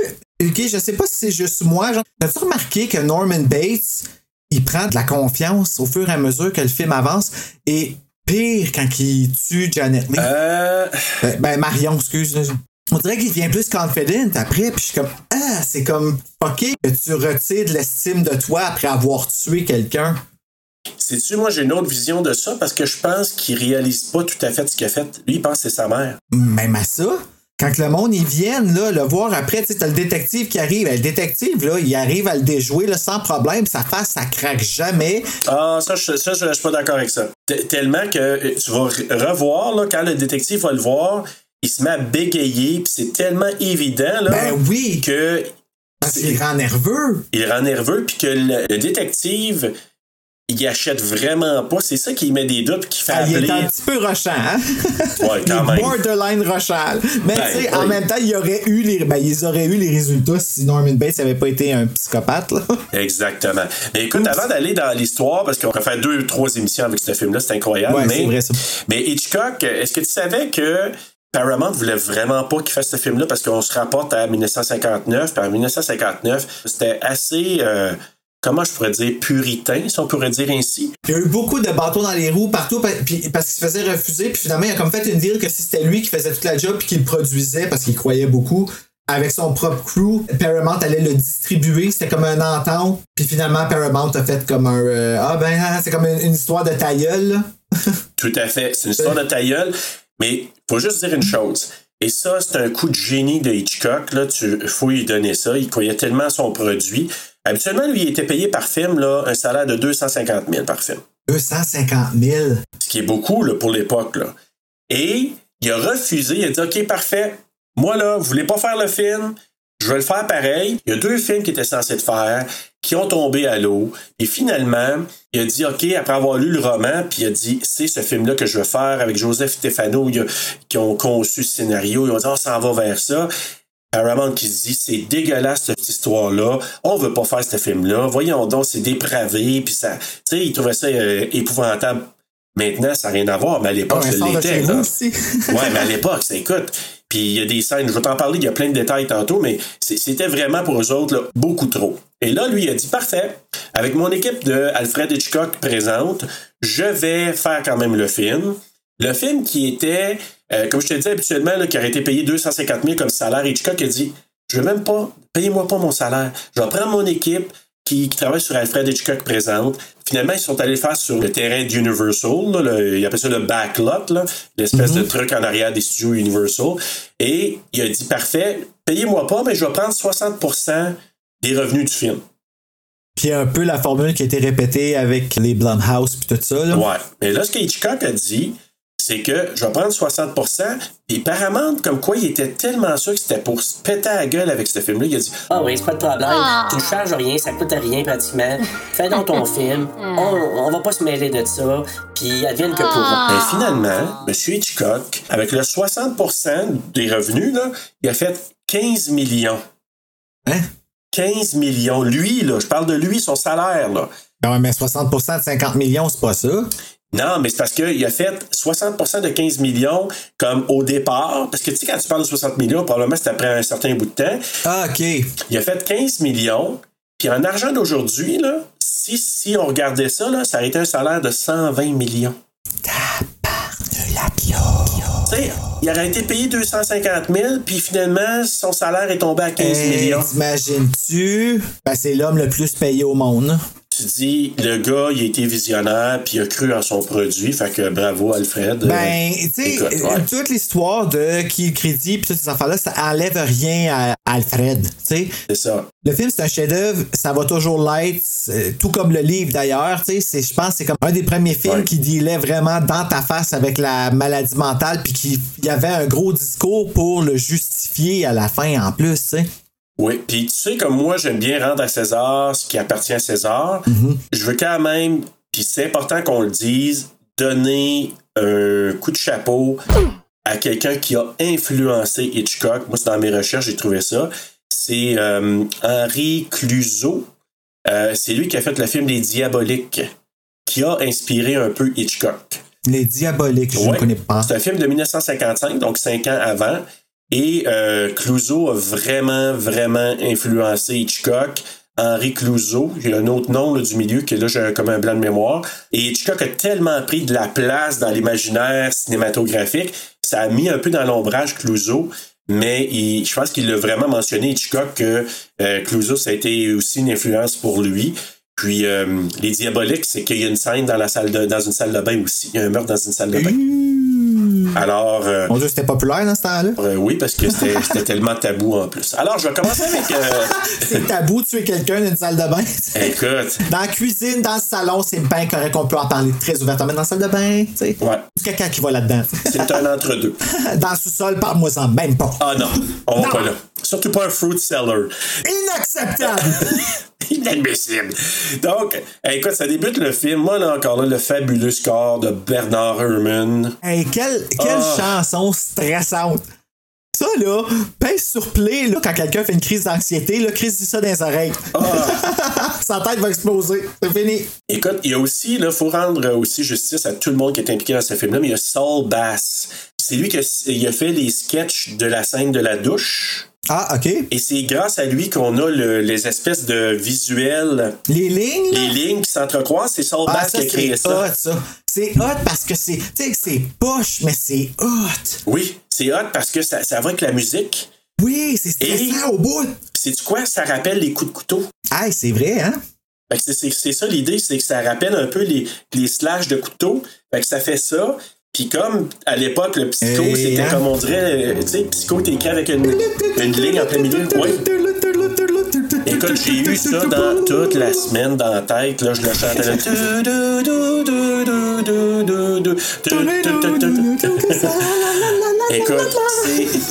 Ok, je sais pas si c'est juste moi, genre. T'as-tu remarqué que Norman Bates, il prend de la confiance au fur et à mesure que le film avance? Et pire quand il tue Janet Leigh. Euh, Ben, ben, Marion, excuse. On dirait qu'il devient plus confident après, puis je suis comme Ah, c'est comme fucké que tu retires de l'estime de toi après avoir tué quelqu'un. Sais-tu, moi, j'ai une autre vision de ça parce que je pense qu'il réalise pas tout à fait ce qu'il a fait. Lui, il pense que c'est sa mère. Même à ça, quand le monde ils viennent là, le voir après, tu sais, t'as le détective qui arrive. Ben, Le détective, là, il arrive à le déjouer là, sans problème. Sa face, ça craque jamais. Ah, ça, je, ça, je, je suis pas d'accord avec ça. T- tellement que euh, tu vas re- revoir, là, quand le détective va le voir, il se met à bégayer, puis c'est tellement évident, là, Ben oui, que parce qu'il rend nerveux. il rend nerveux, puis que le, le détective, il achète vraiment pas. C'est ça qui met des doutes, qui fait Ah, il est un petit peu rushant, hein? Ouais, quand même. borderline rushant. Mais Ben, tu sais, en même temps, il aurait eu les, ben, ils auraient eu les résultats si Norman Bates n'avait pas été un psychopathe. Là. Exactement. Mais écoute, avant d'aller dans l'histoire, parce qu'on va faire deux, trois émissions avec ce film-là, c'est incroyable. Ouais, mais, c'est vrai, ça. mais Hitchcock, est-ce que tu savais que Paramount voulait vraiment pas qu'il fasse ce film-là parce qu'on se rapporte à 1959, puis en 1959, c'était assez, euh, comment je pourrais dire, puritain, si on pourrait dire ainsi? Il y a eu beaucoup de bâtons dans les roues partout parce qu'il se faisait refuser. Puis finalement, il a comme fait une deal que si c'était lui qui faisait toute la job puis qu'il le produisait parce qu'il croyait beaucoup avec son propre crew, Paramount allait le distribuer. C'était comme un entente. Puis finalement, Paramount a fait comme un... euh, ah ben, ah, c'est comme une, une histoire de ta gueule, là. Tout à fait. C'est une histoire de ta gueule. Mais faut juste dire une chose. Et ça, c'est un coup de génie de Hitchcock. Là, tu faut lui donner ça. Il croyait tellement à son produit. Habituellement, lui, il était payé par film là, un salaire de 250 000 par film. 250 000. Ce qui est beaucoup là, pour l'époque. là. Et il a refusé. Il a dit OK, parfait. Moi, là, vous voulez pas faire le film? Je vais le faire pareil. Il y a deux films qui étaient censés faire, qui ont tombé à l'eau. Et finalement, il a dit, OK, après avoir lu le roman, puis il a dit, c'est ce film-là que je veux faire avec Joseph Stefano, qui ont conçu ce scénario. Ils ont dit, on s'en va vers ça. Paramount qui se dit, c'est dégueulasse cette histoire-là. On veut pas faire ce film-là. Voyons donc, c'est dépravé. Puis ça, tu sais, ils trouvaient ça euh, épouvantable. Maintenant, ça n'a rien à voir, mais à l'époque, de l'était. ouais, mais à l'époque, c'est écoute. Puis il y a des scènes, je vais t'en parler, il y a plein de détails tantôt, mais c'était vraiment pour eux autres là, beaucoup trop. Et là, lui, il a dit parfait. Avec mon équipe de Alfred Hitchcock présente, je vais faire quand même le film. Le film qui était, euh, comme je te dis habituellement, là, qui aurait été payé 250 000 comme salaire, Hitchcock a dit Je veux même pas, payez-moi pas mon salaire. Je vais prendre mon équipe qui, qui travaille sur Alfred Hitchcock présente. Finalement, ils sont allés le faire sur le terrain d'Universal. là, le- Ils appellent ça le backlot, là, l'espèce de truc en arrière des studios Universal. Et il a dit Parfait, payez-moi pas, mais je vais prendre 60% des revenus du film. Puis un peu la formule qui a été répétée avec les Blumhouse puis tout ça. Là. Ouais. Mais là, ce que Hitchcock a dit, c'est que je vais prendre 60% Puis Paramount, comme quoi, il était tellement sûr que c'était pour se péter à la gueule avec ce film-là. Il a dit Ah oui, c'est pas de problème. Tu ne charges rien, ça coûte rien pratiquement. Fais donc ton film. On, on va pas se mêler de ça. Puis advienne que pourra. Mais finalement, M. Hitchcock, avec le 60% des revenus, là, il a fait 15 millions. Hein? 15 millions. Lui, là, je parle de lui, son salaire, là. Ah ouais, mais 60% de 50 millions, c'est pas ça. Non, mais c'est parce qu'il a fait 60% de 15 millions comme au départ. Parce que tu sais, quand tu parles de 60 millions, probablement c'est après un certain bout de temps. Ah, OK. Il a fait 15 millions. Puis en argent d'aujourd'hui, là, si, si on regardait ça, là, ça aurait été un salaire de 120 millions. Tu sais, il aurait été payé 250 000, puis finalement, son salaire est tombé à 15 Hey, millions. T'imagines-tu? Ben, c'est l'homme le plus payé au monde. Tu dis, le gars, il a été visionnaire, puis il a cru en son produit. Fait que bravo, Alfred. Ben, tu sais, ouais. toute l'histoire de qui le crédit pis toutes ces affaires-là, ça enlève rien à Alfred, tu sais. C'est ça. Le film, c'est un chef-d'œuvre, ça va toujours l'être, euh, tout comme le livre d'ailleurs, tu sais. c'est- Je pense que c'est comme un des premiers films Ouais. qui dealait vraiment dans ta face avec la maladie mentale, puis qu'il y avait un gros discours pour le justifier à la fin en plus, tu sais. Oui, puis tu sais comme moi, j'aime bien rendre à César ce qui appartient à César. Je veux quand même, puis c'est important qu'on le dise, donner un coup de chapeau à quelqu'un qui a influencé Hitchcock. Moi, c'est dans mes recherches, j'ai trouvé ça. C'est euh, Henri Clouseau. Euh, c'est lui qui a fait le film Les Diaboliques, qui a inspiré un peu Hitchcock. Les diaboliques, je ne Ouais. connais pas. C'est un film de 1955, donc cinq ans avant. Et euh, Clouseau a vraiment, vraiment influencé Hitchcock. Henri Clouseau, il y a un autre nom là, du milieu que là j'ai comme un blanc de mémoire. Et Hitchcock a tellement pris de la place dans l'imaginaire cinématographique, ça a mis un peu dans l'ombrage Clouseau. Mais il- je pense qu'il l'a vraiment mentionné, Hitchcock, que euh, Clouseau, ça a été aussi une influence pour lui. Puis euh, les diaboliques, c'est qu'il y a une scène dans la salle de, dans une salle de bain aussi. Il y a un meurtre dans une salle de bain. Alors, euh, Mon Dieu, c'était populaire dans ce temps-là. euh, oui, parce que c'était tellement tabou en plus. Alors, je vais commencer avec. euh, C'est tabou de tuer quelqu'un dans une salle de bain. écoute, Dans la cuisine, dans le salon, c'est bien correct qu'on peut en parler très ouvertement. Mais dans la salle de bain, tu sais. ouais, Du caca qui va là-dedans? c'est un entre-deux. Dans le sous-sol, parle-moi-en même pas. Ah non, on va Non. pas là. Surtout pas un fruit seller. Inacceptable! Inadmissible. Donc, eh, écoute, ça débute le film. Moi, là, encore là, le fabuleux score de Bernard Herrmann. hey, quelle, quelle Ah. chanson stressante! Ça, là, pèse sur play, là, quand quelqu'un fait une crise d'anxiété, là, Chris dit ça dans les oreilles. Sa tête va exploser. C'est fini. Écoute, il y a aussi, il faut rendre aussi justice à tout le monde qui est impliqué dans ce film-là, mais il y a Saul Bass. C'est lui qui a, il a fait les sketchs de la scène de la douche. Ah, OK. Et c'est grâce à lui qu'on a le- les espèces de visuels, Les lignes, les lignes qui s'entrecroisent. C'est Saul Ah, ça, qui a créé c'est ça. hot, ça. C'est hot parce que c'est, tu sais, c'est poche, mais c'est hot. Oui, c'est hot parce que ça, ça va avec la musique. Oui, c'est stressant au bout. C'est tu quoi? Ça rappelle les coups de couteau. Hey, c'est vrai, hein? Fait que c'est- ça l'idée, c'est que ça rappelle un peu les, les slashes de couteau. Fait que ça fait ça. Puis comme à l'époque, le psycho, c'était hein? comme on dirait, tu sais, psycho, t'es écrit avec une, une ligne en plein milieu. Oui. Écoute, j'ai eu ça dans toute la semaine dans la tête. Là, je le chantais. là. Écoute,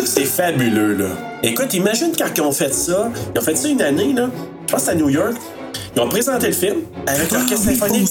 c'est- fabuleux, là. Écoute, imagine quand ils ont fait ça. Ils ont fait ça une année, là. Je pense à New York. Ils ont présenté le film avec Ah, l'orchestre symphonique.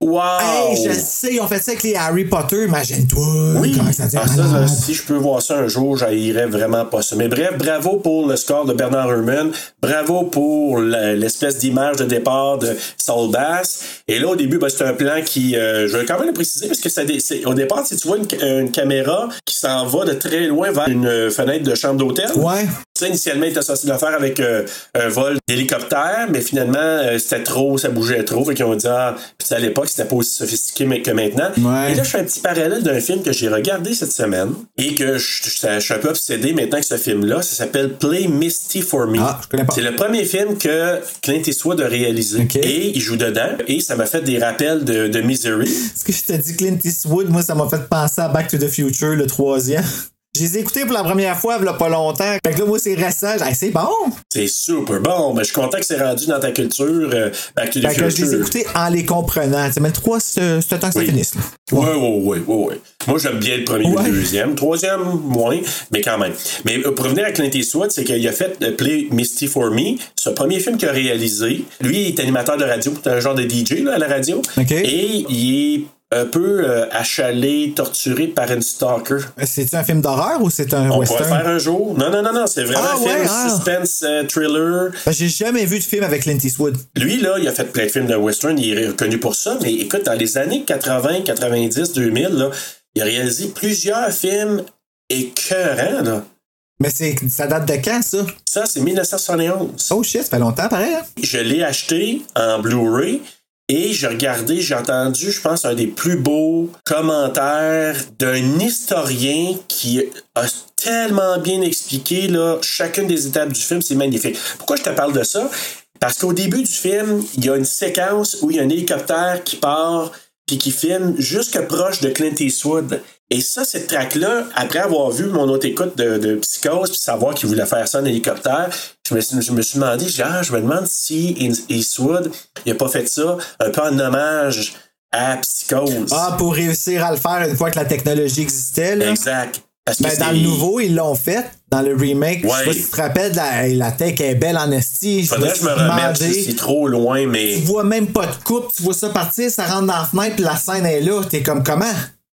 Wow! Hey, je sais, on fait ça avec les Harry Potter, imagine-toi. Oui, Comment ça Ah, ça, si je peux voir ça un jour, j'haïrais vraiment pas ça. Mais bref, bravo pour le score de Bernard Herrmann. Bravo pour l'espèce d'image de départ de Saul Bass. Et là, au début, ben, c'est un plan qui, euh, je vais quand même le préciser, parce que ça, au départ, si tu vois une, ca- une caméra qui s'en va de très loin vers une euh, fenêtre de chambre d'hôtel. Ouais. Ça, initialement, il était associé d'affaires avec euh, un vol d'hélicoptère, mais finalement, euh, c'était trop, ça bougeait trop. Fait qu'ils ont dit, ah, puis à l'époque, c'était pas aussi sophistiqué que maintenant. Ouais. Et là, je fais un petit parallèle d'un film que j'ai regardé cette semaine et que je, je- je suis un peu obsédé maintenant que ce film-là. Ça s'appelle Play Misty for Me. Ah, je connais pas. C'est le premier film que Clint Eastwood a réalisé. Et il joue dedans. Et ça m'a fait des rappels de, de Misery. Ce que je t'ai dit, Clint Eastwood, moi, ça m'a fait penser à Back to the Future, le troisième. Je les ai écoutés pour la première fois, il y a pas longtemps. Fait que là, moi, c'est récent. Hey, c'est bon. C'est super bon. Mais je suis content que c'est rendu dans ta culture euh, Back to the Fait que je les ai écoutés en les comprenant. Tu le 3, c'est le temps que ça Oui. finisse. là. Oui, oui, oui, oui. Moi, j'aime bien le premier et Ouais. le deuxième. Troisième, moins, mais quand même. Mais euh, pour revenir à Clint Eastwood, c'est qu'il a fait euh, Play Misty for Me. C'est le premier film qu'il a réalisé. Lui, il est animateur de radio. Un genre de DJ là, à la radio. OK. Et il est un peu euh, achalé, torturé par une stalker. C'est-tu un film d'horreur ou c'est un On western? pourrait faire un jour. Non, non, non, non, c'est vraiment Ah, un film ah. suspense euh, thriller. Ben, J'ai jamais vu de film avec Clint Eastwood. Lui, là, il a fait plein de films de western, il est reconnu pour ça, mais écoute, dans les années 80, 90, 2000, là, il a réalisé plusieurs films écœurants, là. Mais c'est ça date de quand, ça? Ça, c'est 1971. Oh shit, ça fait longtemps, pareil. hein? Je l'ai acheté en Blu-ray et j'ai regardé, j'ai entendu, je pense, un des plus beaux commentaires d'un historien qui a tellement bien expliqué chacune des étapes du film. C'est magnifique. Pourquoi je te parle de ça? Parce qu'au début du film, il y a une séquence où il y a un hélicoptère qui part puis qui filme jusque proche de Clint Eastwood. Et ça, cette track-là, après avoir vu mon autre écoute de, de Psychose, puis savoir qu'il voulait faire ça en hélicoptère, je me, suis- je me suis demandé, ah, je me demande si Eastwood, il a pas fait ça un peu en hommage à Psychose. Ah, pour réussir à le faire une fois que la technologie existait, là. exact. Parce que Ben, dans le nouveau, ils l'ont fait. Dans le remake, je sais pas si tu te rappelles, la, la tech est belle en esti. Faudrait que je me remette, c'est trop loin, mais. Tu vois même pas de coupe, tu vois ça partir, ça rentre dans la fenêtre, puis la scène est là. T'es comme, comment?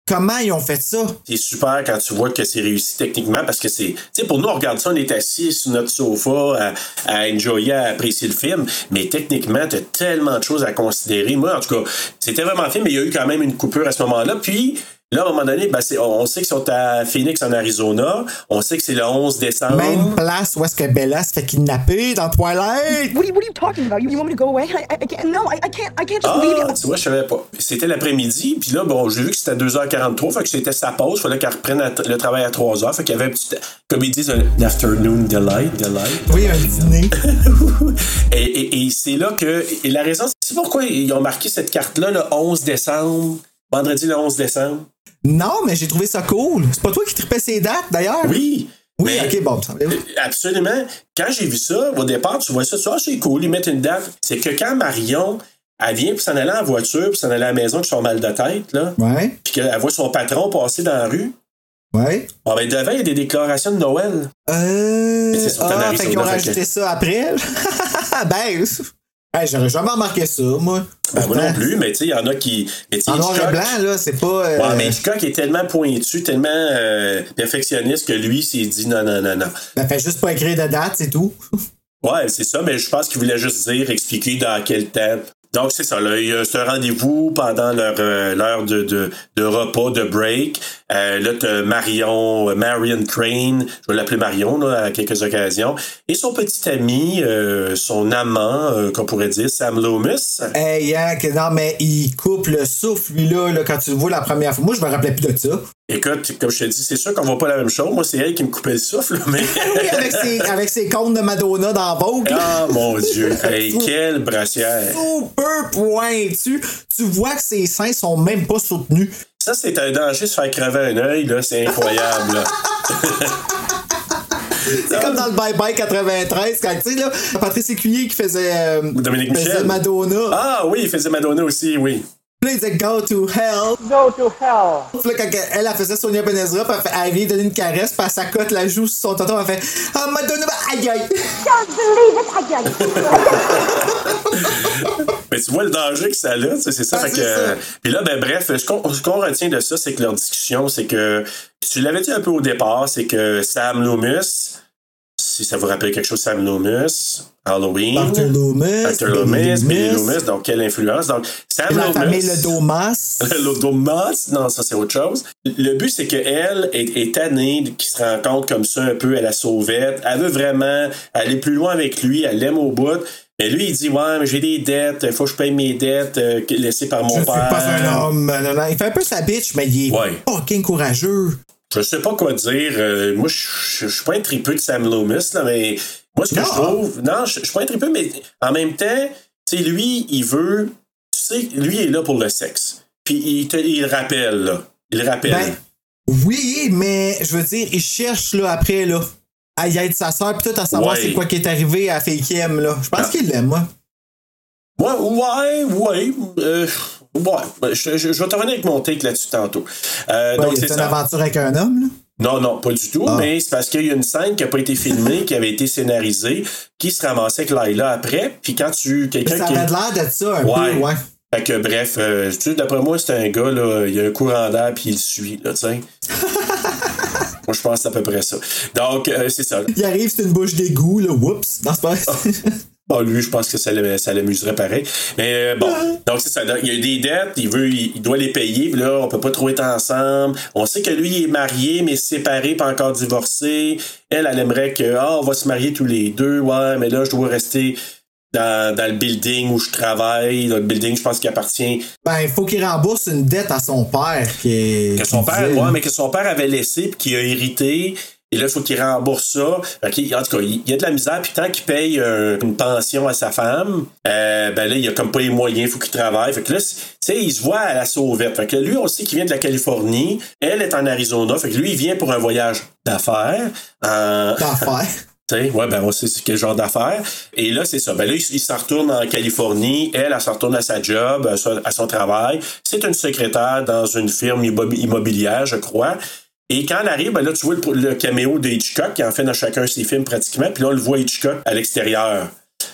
Comment ils ont fait ça? C'est super quand tu vois que c'est réussi techniquement parce que c'est. Tu sais, pour nous, on regarde ça, on est assis sur notre sofa à, enjoyer, à apprécier le film, mais techniquement, t'as tellement de choses à considérer. Moi, en tout cas, c'était vraiment film, mais il y a eu quand même une coupure à ce moment-là. Puis. Là, à un moment donné, ben, c'est- on sait qu'ils sont à Phoenix, en Arizona. On sait que c'est le 11 décembre. Même place où est-ce que Bella se fait kidnapper dans Twilight. What are you, what are you talking about? You, you want me to go away? I, I, I can't. No, I, I can't. I can't just leave Ah, you. tu vois, je savais pas. C'était l'après-midi, puis là, bon, j'ai vu que c'était à 2h43, fait que c'était sa pause, fallait qu'elle reprenne le travail à 3h, fait qu'il y avait un petit, comme ils disent, un afternoon delight, delight. Oui, un dîner. Et, et- et c'est là que, et la raison, c'est pourquoi ils ont marqué cette carte-là le 11 décembre, vendredi le 11 décembre. Non, mais j'ai trouvé ça cool. C'est pas toi qui tripais ces dates, d'ailleurs? Oui. Oui, mais- ok, bon. ça- Absolument. Quand j'ai vu ça, au départ, tu vois ça, tu vois, ah, c'est cool, ils mettent une date. C'est que quand Marion, elle vient pour s'en aller en voiture, pour s'en aller à la maison, qui sont mal de tête, là, Ouais, puis qu'elle voit son patron passer dans la rue, ouais. bon, ben, devant, il y a des déclarations de Noël. Euh. Ah, fait qu'ils ont rajouté ça après. ben, hey, j'aurais jamais remarqué ça, moi. Ben, moi non plus, mais tu sais, il y en a qui. mais En noir et blanc, là, c'est pas. euh, Ouais, mais Hitchcock est tellement pointu, tellement euh, perfectionniste que lui s'est dit non, non, non, non. Ben, fait juste pas écrire de date, c'est tout. Ouais, c'est ça, mais je pense qu'il voulait juste dire, expliquer dans quel temps. Donc, c'est ça, là, il y a ce rendez-vous pendant leur euh, l'heure de, de, de repas, de break. Euh, là, t'as Marion, euh, Marion Crane, je vais l'appeler Marion, là, à quelques occasions. Et son petit ami, euh, son amant, euh, qu'on pourrait dire, Sam Loomis. Hey, que non, mais il coupe le souffle, lui, là, là, quand tu le vois la première fois. Moi, je me rappelais plus de ça. Écoute, comme je te dis, c'est sûr qu'on voit pas la même chose. Moi, c'est elle qui me coupait le souffle, mais... Oui, avec ses, avec ses comptes de Madonna dans Vogue. Ah, mon Dieu! Hey, quelle brassière! Super pointu. Tu vois que ses seins sont même pas soutenus. Ça, c'est un danger de se faire crever un œil, là, c'est incroyable. C'est comme dans le Bye Bye 93, quand tu sais, là, Patrice Écuyer qui faisait, euh, Dominique faisait Michel. Madonna. Ah oui, il faisait Madonna aussi, oui. Là, il disait Go to hell. Go to hell. Puis là, quand elle, elle faisait Sonia Benezra, puis elle, fait- elle vient donner une caresse, puis elle s'accote la joue sur son tonton, elle fait Ah, Madonna, bah, aïe aïe. Can't believe it. Aïe, aïe. Mais tu vois le danger que ça a, c'est ça. Ah, fait c'est que, ça. Puis là, ben bref, ce qu'on ce qu'on retient de ça, c'est que leur discussion, c'est que, tu l'avais dit un peu au départ, c'est que Sam Loomis, si ça vous rappelle quelque chose, Sam Loomis, Halloween, Arthur Loomis. Arthur Billy Loomis, Billy Loomis. Loomis, donc quelle influence? Donc, Sam La Loomis. famille Le Domas. Le Domas, non, ça c'est autre chose. Le but, c'est qu'elle est, est tannée, qui se rend compte comme ça un peu à la sauvette. Elle veut vraiment aller plus loin avec lui, elle l'aime au bout. Mais lui, il dit Ouais, mais j'ai des dettes, il faut que je paye mes dettes euh, laissées par mon Je suis père. pas un homme. Non, non. Il fait un peu sa bitch, mais il est Ouais. fucking courageux. Je sais pas quoi dire. Euh, moi, je suis pas un tripeux de Sam Loomis, là, mais moi, ce que je trouve. Non, je suis pas un tripeux, mais en même temps, tu sais, lui, il veut. Tu sais, lui, il est là pour le sexe. Puis il, te, il le rappelle, là. Il le rappelle. Ben, oui, mais je veux dire, il cherche, là, après, là, à y être sa soeur, pis tout, à savoir Ouais. c'est quoi qui est arrivé à aime, là. Je pense Ah. qu'il l'aime, moi. Ouais, ouais, ouais. euh, ouais. Ben, Je, je, je vais te revenir avec mon take là-dessus tantôt. Euh, Ouais, donc, c'est une ça. aventure avec un homme, là? Non, non, pas du tout, Ah. mais c'est parce qu'il y a une scène qui n'a pas été filmée, qui avait été scénarisée, qui se ramassait avec Laila après. Puis quand tu. Quelqu'un Ça qui. avait l'air de ça, un Ouais. peu, ouais. Fait que bref, euh, tu sais, d'après moi, c'est un gars, là, il a un courant d'air puis il le suit, là, tu sais. moi, je pense à peu près ça. Donc, euh, c'est ça. Il arrive, c'est une bouche d'égout, là. Whoops. Non, c'est pas. Bon, lui, je pense que ça, l'am- ça l'amuserait pareil. Mais euh, bon, donc c'est ça. Il y a des dettes, il veut, il, doit les payer. Puis là, on peut pas trop être ensemble. On sait que lui, il est marié, mais séparé, pas encore divorcé. Elle, elle aimerait que, ah, on va se marier tous les deux. Ouais, mais là, je dois rester dans, dans le building où je travaille. Dans le building, je pense qu'il appartient ben, il faut qu'il rembourse une dette à son père qui est. que son père, ouais, mais que son père avait laissé puis qu'il a hérité. Et là, il faut qu'il rembourse ça. En tout cas, il y a de la misère. Puis tant qu'il paye euh, une pension à sa femme, euh, ben là, il a comme pas les moyens. Il faut qu'il travaille. Fait que là, tu sais, il se voit à la sauvette. Fait que lui, on sait qu'il vient de la Californie. Elle est en Arizona. Fait que lui, il vient pour un voyage d'affaires. En... D'affaires. Tu sais, ouais, ben on sait c'est quel genre d'affaires. Et là, c'est ça. Ben là, il, il s'en retourne en Californie. Elle, elle s'en retourne à sa job, à son, à son travail. C'est une secrétaire dans une firme immo- immobilière, je crois. Et quand elle arrive, ben là, tu vois le, le caméo de Hitchcock, qui en fait dans chacun ses films pratiquement. Puis là, on le voit Hitchcock à l'extérieur.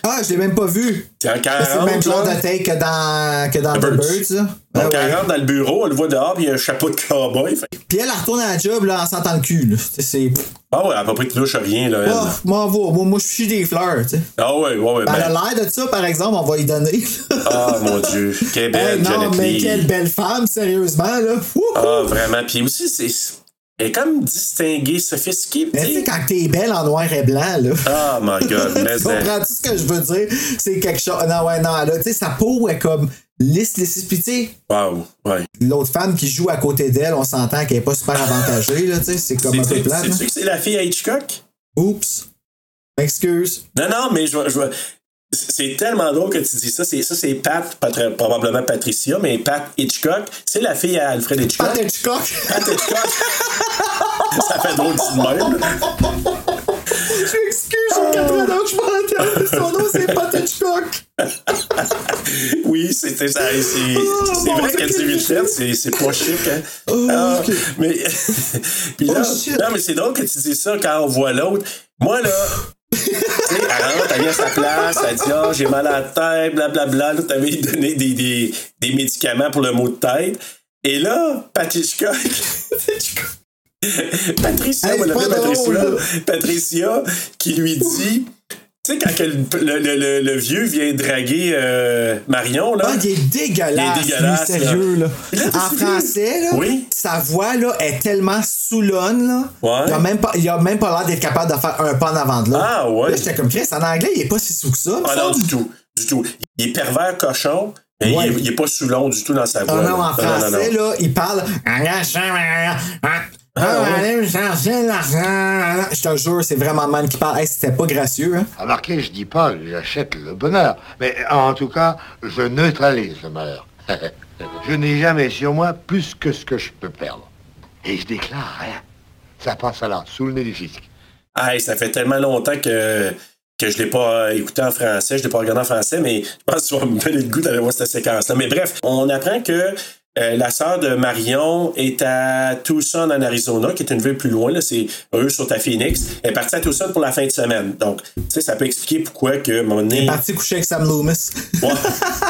Ah, je l'ai même pas vu. C'est le même 40, genre de take que dans, que dans The The Birds. Birds, là. Donc, ouais. elle rentre dans le bureau, on le voit dehors, puis il y a un chapeau de cowboy. Fait- Puis elle, elle retourne à la job, là, en sentant le cul. C'est-. Ah ouais, elle a pas pris de touche à rien, là. elle. Oh, va. Moi, moi je suis des fleurs, tu sais. Ah ouais, ouais, ouais. Ben, Elle a ben- l'air de ça, par exemple, on va y donner. Ah mon Dieu. Quelle belle Hey, non, Janet mais quelle belle femme, sérieusement, là. Wouhou! Ah, vraiment. Puis aussi, c'est. Elle est comme distinguée, sophistiquée. Mais tu sais, quand t'es belle en noir et blanc, là. Oh my god. Mais tu comprends tout ce que je veux dire? C'est quelque chose. Non, ouais, non, là, tu sais, sa peau est comme lisse, lisse. Puis, tu sais, Wow. Ouais. l'autre femme qui joue à côté d'elle, on s'entend qu'elle est pas super avantagée, là, tu sais, c'est comme un peu C'est plate. hein. c'est-tu que c'est la fille à Hitchcock? Oups. M'excuse. Non, non, mais je je vois- C'est tellement drôle que tu dis ça. C'est, ça, c'est Pat, Pat- probablement Patricia, mais Pat Hitchcock, c'est la fille à Alfred Hitchcock. Pat Hitchcock. Pat Hitchcock. ça fait drôle de même. Je m'excuse, j'ai 80 ans je m'entends. Son nom, c'est Pat Hitchcock. Oui, c'était ça. C'est, c'est bon, vrai tu fait, c'est, c'est pas chic, hein. Oh, Ah, ok. Mais, puis là, Oh, non, mais c'est drôle que tu dis ça quand on voit l'autre. Moi, là, rentre, elle vient à sa place, elle dit, ah, j'ai mal à la tête, blablabla. Là, t'avais donné des, des, des médicaments pour le mot de tête. Et là. Patricia, Hey, on c'est l'appelle pas Patricia. drôle. Patricia qui lui dit. Tu sais, quand le, le- le- le- le vieux vient draguer euh, Marion, là. Ah, il est dégueulasse, Il est dégueulasse, lui, sérieux, là. Là, En français, là, Oui. sa voix, là, est tellement saoulonne, là. Ouais. Il a même pas, il a même pas l'air d'être capable de faire un pas en avant de l'autre. Ah, ouais. Là, j'étais comme Chris, en anglais, il est pas si sous que ça. Ah non, du tout. Du tout. Il est pervers cochon, mais Ouais. il, est, il est pas sous long du tout dans sa Ah voix. non, là. en français, là, il parle. Ah, Allez me chercher l'argent. Je te jure, c'est vraiment même qui parle. Hey, c'était pas gracieux, hein? Remarquez, je dis pas que j'achète le bonheur, mais en tout cas, je neutralise le malheur. je n'ai jamais sur moi plus que ce que je peux perdre. Et je déclare rien. Ça passe alors sous le nez du fisc. Hey, ça fait tellement longtemps que, que je l'ai pas écouté en français, je l'ai pas regardé en français, mais je pense que tu vas me donner le goût d'aller voir cette séquence-là. Mais bref, on apprend que euh, la sœur de Marion est à Tucson, en Arizona, qui est une ville plus loin. Là, c'est, eux sont à Phoenix. Elle est partie à Tucson pour la fin de semaine. Donc, tu sais, ça peut expliquer pourquoi que, à un moment donné... Parti coucher avec Sam Loomis. Ouais,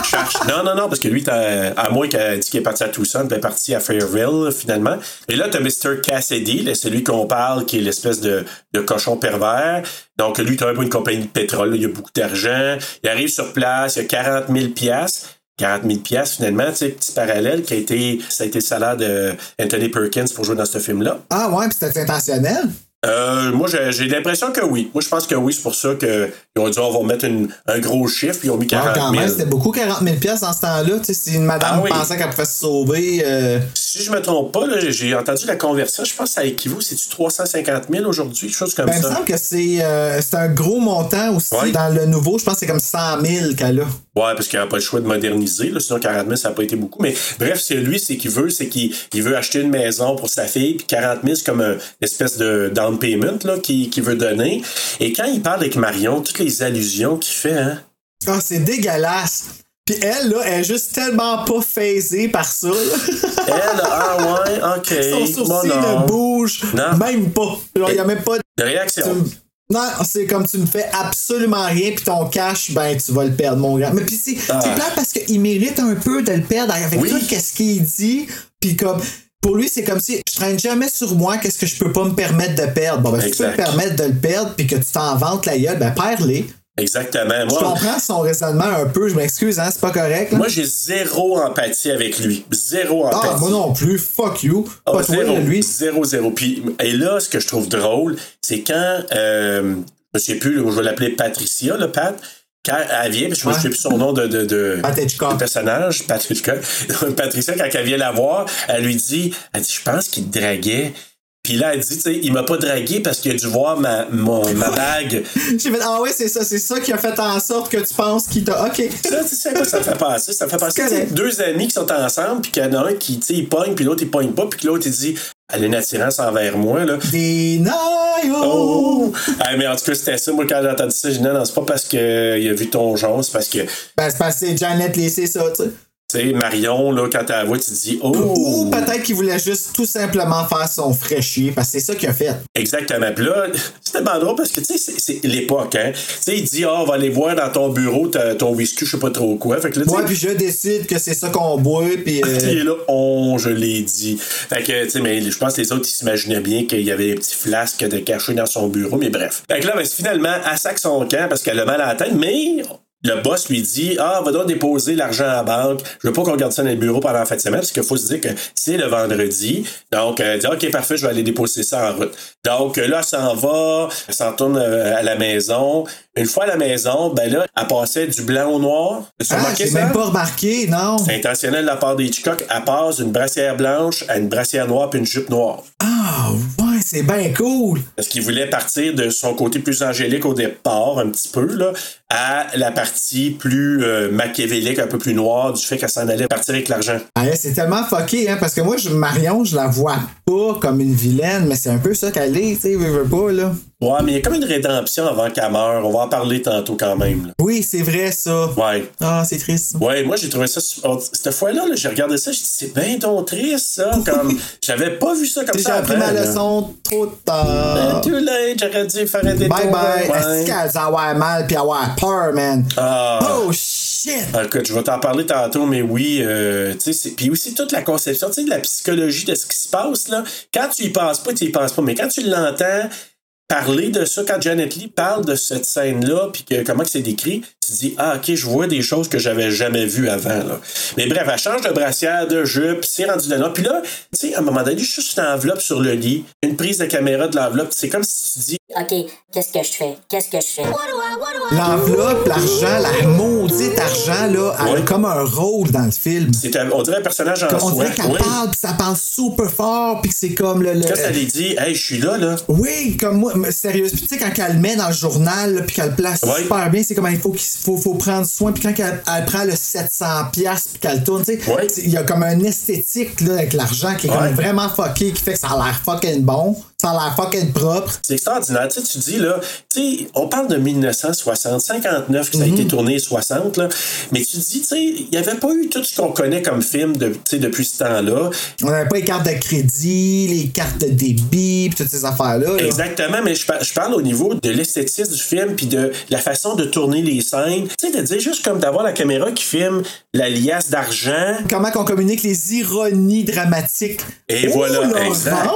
cherche. Non, non, non, parce que lui, t'as- à moins qu'elle dit qu'il est parti à Tucson, il est parti à Fairville, finalement. Et là, t'as Mr. Cassidy, là, celui qu'on parle, qui est l'espèce de, de cochon pervers. Donc, lui, il travaille pour une compagnie de pétrole, là, il a beaucoup d'argent. Il arrive sur place, il y a 40 000 piastres. 40 000 piastres, finalement, tu sais, petit parallèle qui a été, ça a été le salaire de Anthony Perkins pour jouer dans ce film-là. Ah ouais, puis c'était intentionnel. Euh, moi, j'ai l'impression que oui. Moi, je pense que oui. C'est pour ça qu'ils ont dit, on va mettre une- un gros chiffre, puis ils ont mis 40 Ah, 000. quand même, c'était beaucoup 40 000 pièces dans ce temps-là. Tu sais, si une madame Ah oui. pensait qu'elle pouvait se sauver. euh, Si je me trompe pas, j'ai entendu la conversion. Je pense que ça équivaut, c'est-tu 350 000 aujourd'hui, quelque chose comme Ben, il me ça? semble que c'est euh, c'est un gros montant aussi. Ouais. Dans le nouveau, je pense que c'est comme 100 000 qu'elle a. Ouais, parce qu'il n'y a pas le choix de moderniser. Là, sinon, 40 000, ça n'a pas été beaucoup. Mais bref, c'est lui, c'est qu'il veut, c'est qu'il il veut acheter une maison pour sa fille. Puis 40 000, c'est comme un- une espèce de down payment là, qu'il qu'il veut donner. Et quand il parle avec Marion, toutes les allusions qu'il fait, hein, Ah, c'est dégueulasse. Puis elle, là, elle est juste tellement pas phasée par ça. elle, ah ouais, ok. Son bon, sourcil non. ne bouge Non. même pas. Il y a même pas de... Réaction. Non, c'est comme tu me fais absolument rien, puis ton cash, ben tu vas le perdre, mon gars. Mais puis c'est Ah. plate parce qu'il mérite un peu de le perdre avec Oui. tout ce qu'il dit, puis comme. Pour lui, c'est comme si je traîne jamais sur moi qu'est-ce que je peux pas me permettre de perdre. Bon, ben, si tu peux te permettre de le perdre puis que tu t'en vantes la gueule, ben, perds-les. Exactement. Je comprends son raisonnement un peu, je m'excuse, hein, c'est pas correct. là. moi j'ai zéro empathie avec lui. Zéro empathie. ah, moi non plus, fuck you. Ah, pas toi, zéro, là, lui. zéro, zéro. Puis, et là, ce que je trouve drôle, c'est quand, euh, je sais plus, je vais l'appeler Patricia, le Pat, quand elle vient, parce que je ne sais plus son nom de, de, de, Pat Hitchcock. de personnage, Patricia. Patricia, quand elle vient la voir, elle lui dit, elle dit, je pense qu'il te draguait. Puis là, elle dit, tu sais, il m'a pas dragué parce qu'il a dû voir ma, mon- ma bague. J'ai fait, ah ouais, c'est ça, c'est ça qui a fait en sorte que tu penses qu'il t'a. Ok. Ça, tu sais ça me fait passer? Ça me fait passer deux amis qui sont ensemble, puis qu'il y en a un qui, tu sais, il pogne, puis l'autre, il pogne pas, puis l'autre, il dit, elle a une attirance envers moi, là. Denial! Oh! Ah, mais en tout cas, c'était ça. Moi, quand j'ai entendu ça, j'ai dit non, non, c'est pas parce qu'il a vu ton genre, c'est parce que, Ben, c'est parce que c'est Janet laissé ça, tu sais. Sais, Marion, là, quand tu la vois, tu te dis, oh! Ou peut-être qu'il voulait juste tout simplement faire son frais chier, parce que c'est ça qu'il a fait. Exactement. Puis là, c'était tellement drôle parce que, tu sais, c'est- l'époque, hein. Tu sais, il dit, ah, on va aller voir dans ton bureau ton whisky, je sais pas trop quoi. Fait que là, tu sais, Moi, puis je décide que c'est ça qu'on boit, puis. euh, là, on, je l'ai dit. Fait que, tu sais, mais je pense que les autres, ils s'imaginaient bien qu'il y avait des petits flasques de cachés dans son bureau, mais bref. Fait que là, ben, finalement, elle sac son camp parce qu'elle a mal à la tête, mais le boss lui dit Ah, va donc déposer l'argent à la banque. Je veux pas qu'on garde ça dans le bureau pendant la fin de semaine, parce qu'il faut se dire que c'est le vendredi. Donc, elle dit OK, parfait, je vais aller déposer ça en route. Donc, là, elle s'en va, elle s'en tourne euh, à la maison. Une fois à la maison, ben là, elle passait du blanc au noir. Ah, j'ai même pas remarqué, non. C'est intentionnel de la part des Hitchcock. Elle passe d'une brassière blanche à une brassière noire puis une jupe noire. Ah, ouais, c'est bien cool. Parce qu'il voulait partir de son côté plus angélique au départ, un petit peu, là, à la partie plus euh, machiavélique, un peu plus noire, du fait qu'elle s'en allait partir avec l'argent. Ah, c'est tellement fucké, hein, parce que moi, je, Marion, je la vois pas comme une vilaine, mais c'est un peu ça qu'elle est, tu sais, veux pas, là. Ouais, mais il y a comme une rédemption avant qu'elle meure. On va en parler tantôt quand même. là. Oui, c'est vrai, ça. Ouais. Ah, c'est triste. Ouais, moi j'ai trouvé ça. Cette fois-là, là, j'ai regardé ça, j'ai dit c'est bien donc triste ça. Comme j'avais pas vu ça comme J'ai ça. appris avant, ma leçon trop tard. too late, j'aurais dû faire un détour. Bye bye. ouais. Est-ce qu'elle a avoir mal puis avoir peur, man? Ah. Oh shit! Ah, Écoute, je vais t'en parler tantôt, mais oui, euh, tu sais, c'est- puis aussi toute la conception, tu sais, de la psychologie de ce qui se passe, là. Quand tu y penses pas, tu y penses pas, mais quand tu l'entends parler de ça, quand Janet Lee parle de cette scène-là, puis que comment que c'est décrit, tu te dis, ah, ok, je vois des choses que j'avais jamais vues avant, là. Mais bref, elle change de brassière, de jupe, c'est rendu de là. Puis là, tu sais, à un moment donné, juste une enveloppe sur le lit, une prise de caméra de l'enveloppe, c'est comme si tu dis, Ok, qu'est-ce que je fais? Qu'est-ce que je fais? L'enveloppe, l'argent, la maudite argent, là, elle a comme un rôle dans le film. c'est un- on dirait un personnage en Comme on soi. dirait qu'elle Oui. parle, puis ça parle super fort, puis que c'est comme le. le- Quand ça lui dit, hey, je suis là, là. Oui, comme moi, sérieux. Puis tu sais, quand elle le met dans le journal, puis qu'elle le place super bien, c'est comme il faut, qu'il faut, faut prendre soin. Puis quand elle, elle prend le 700$, piastres, puis qu'elle tourne, tu sais, il y a comme un esthétique là, avec l'argent qui est comme vraiment fucké, qui fait que ça a l'air fucking bon, ça a l'air fucking propre. C'est extraordinaire. Tu sais, tu dis, là, tu sais, on parle de 1960, 59, que ça a Mhm. été tourné 60, là. Mais tu dis, tu sais, il n'y avait pas eu tout ce qu'on connaît comme film de, depuis ce temps-là. On n'avait pas les cartes de crédit, les cartes de débit, puis toutes ces affaires-là. là. Exactement, mais je, par- je parle au niveau de l'esthétisme du film puis de la façon de tourner les scènes. Tu sais, de dire juste comme d'avoir la caméra qui filme la liasse d'argent. Comment qu'on communique les ironies dramatiques. Et Oh, voilà, Laurence! exact.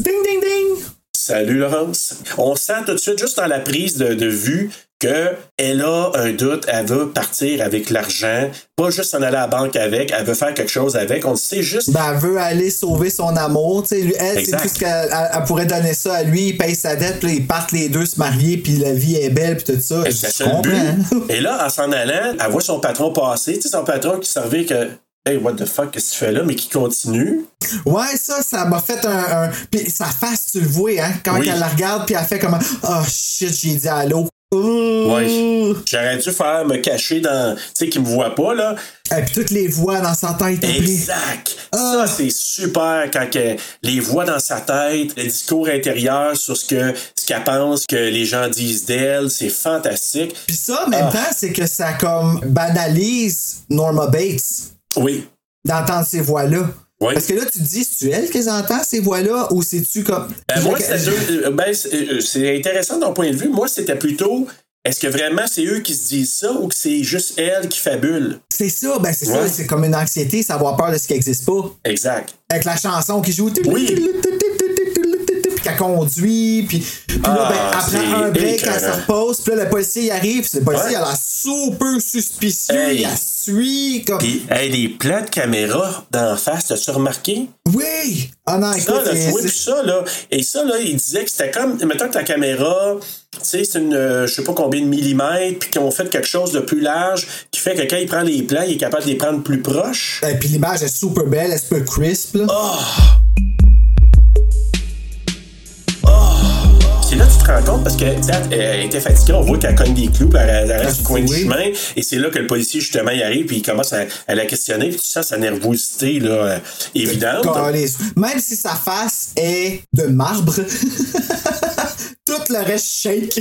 Ding, ding, ding! Salut Laurence. On sent tout de suite, juste dans la prise de, de vue, qu'elle a un doute, elle veut partir avec l'argent, pas juste s'en aller à la banque avec, elle veut faire quelque chose avec. On le sait juste. Ben, elle veut aller sauver son amour. Tu sais, elle, c'est tout ce qu'elle elle- pourrait donner ça à lui. Il paye sa dette, puis ils partent les deux se marier, puis la vie est belle, puis tout ça. Comprends. Et là, en s'en allant, elle voit son patron passer. Tu sais, son patron qui servait que. Hey, what the fuck, qu'est-ce que tu fais là? Mais qui continue. Ouais, ça, ça m'a fait un. un... Puis sa face, tu le vois, hein, quand Oui. elle la regarde, puis elle fait comme Oh shit, j'ai dit allô. Ouais. J'aurais dû faire me cacher dans. Tu sais, qu'il me voit pas, là. Et puis toutes les voix dans sa tête. Exact. Ah. Ça, c'est super quand que les voix dans sa tête, le discours intérieur sur ce que ce qu'elle pense que les gens disent d'elle, c'est fantastique. Puis ça, en même Ah. temps, c'est que ça comme banalise Norma Bates Oui. d'entendre ces voix-là. Oui. Parce que là, tu te dis, c'est-tu elle qu'ils entendent ces voix-là ou c'est-tu comme. Ben, moi, deux- euh, ben, c'est euh, c'est intéressant d'un point de vue. Moi, c'était plutôt. Est-ce que vraiment c'est eux qui se disent ça ou que c'est juste elle qui fabule? C'est ça, ben c'est Ouais. ça, c'est comme une anxiété, savoir peur de ce qui n'existe pas. Exact. Avec la chanson qui joue. Oui. Conduit, puis, puis là, Ah, ben, après un break, elle se repose, puis là, le policier il arrive, puis le policier Ouais. il a l'air super suspicieux, Hey. il la suit, comme. Puis, hey, les plans de caméra d'en face, t'as-tu remarqué? Oui! Ah non, écoute, Ça, là, tu vois, ça, là. Et ça, là, il disait que c'était comme, mettons que ta caméra, tu sais, c'est une, euh, je sais pas combien de millimètres, puis qu'on fait quelque chose de plus large, qui fait que quand il prend les plans, il est capable de les prendre plus proches. Et puis l'image est super belle, elle est super crisp, là. C'est là tu te rends compte parce que tu sais, elle, était fatiguée, on voit qu'elle cogne des clous, puis elle, elle reste du coin du chemin, et c'est là que le policier, justement, il arrive, puis il commence à, à la questionner, puis tu sens sa nervosité, là, euh, évidente. Même si sa face est de marbre, tout le reste shake.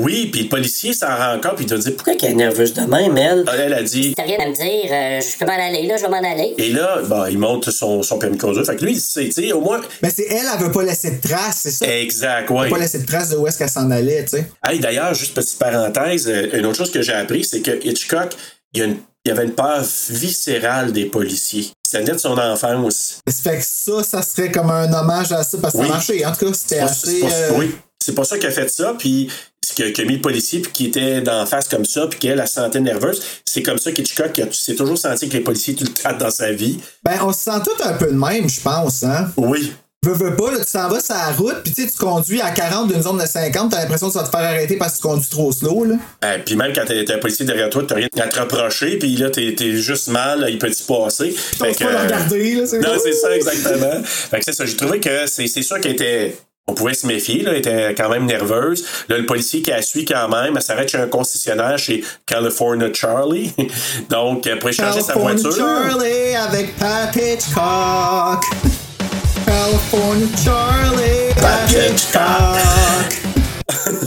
Oui, puis le policier s'en rend compte, puis il te dit, pourquoi qu'elle est nerveuse de même, elle? elle, elle a dit, T'as rien à me dire, euh, je peux m'en aller, là, je vais m'en aller. et là, bah, il monte son, son permis de conduire, fait que lui, il sait, tu sais, au moins, Mais c'est elle, elle veut pas laisser de traces, c'est ça? exact, Elle ouais. veut pas laisser de traces de où est-ce qu'elle s'en allait, tu sais. Hey, d'ailleurs, juste petite parenthèse, euh, une autre chose que j'ai appris, c'est que Hitchcock, il y, a une- il y avait une peur viscérale des policiers. Ça venait de son enfance. Ça fait que ça, ça serait comme un hommage à ça, parce que Oui. ça a marché. En tout cas, c'était assez. pour- euh, Oui, c'est pour ça qu'il a fait ça, puis ce qui a, qui a mis le policier, puis qui était d'en face comme ça, puis qu'elle la sentait nerveuse. C'est comme ça qu'Hitchcock s'est toujours senti que les policiers tout le temps dans sa vie. Ben, on se sent tous un peu de même, je pense, hein. Oui. Veux, veux pas, là, tu s'en vas sur la route, puis tu tu conduis à 40 d'une zone de 50, t'as l'impression que te faire arrêter parce que tu conduis trop slow, là. Euh, puis même quand t'es un policier derrière toi, t'as rien à te reprocher, puis là, t'es t'es juste mal, il peut t'y passer. Fait pas le regarder, là, c'est Non, c'est ça, exactement. fait que c'est ça, j'ai trouvé que c'est c'est sûr qu'elle était. On pouvait se méfier, là, elle était quand même nerveuse. Là, le policier qui la suit quand même, elle s'arrête chez un concessionnaire chez California Charlie. Donc, elle pourrait changer sa California voiture. Charlie avec Pat Hitchcock. California Charlie, Pat Hitchcock.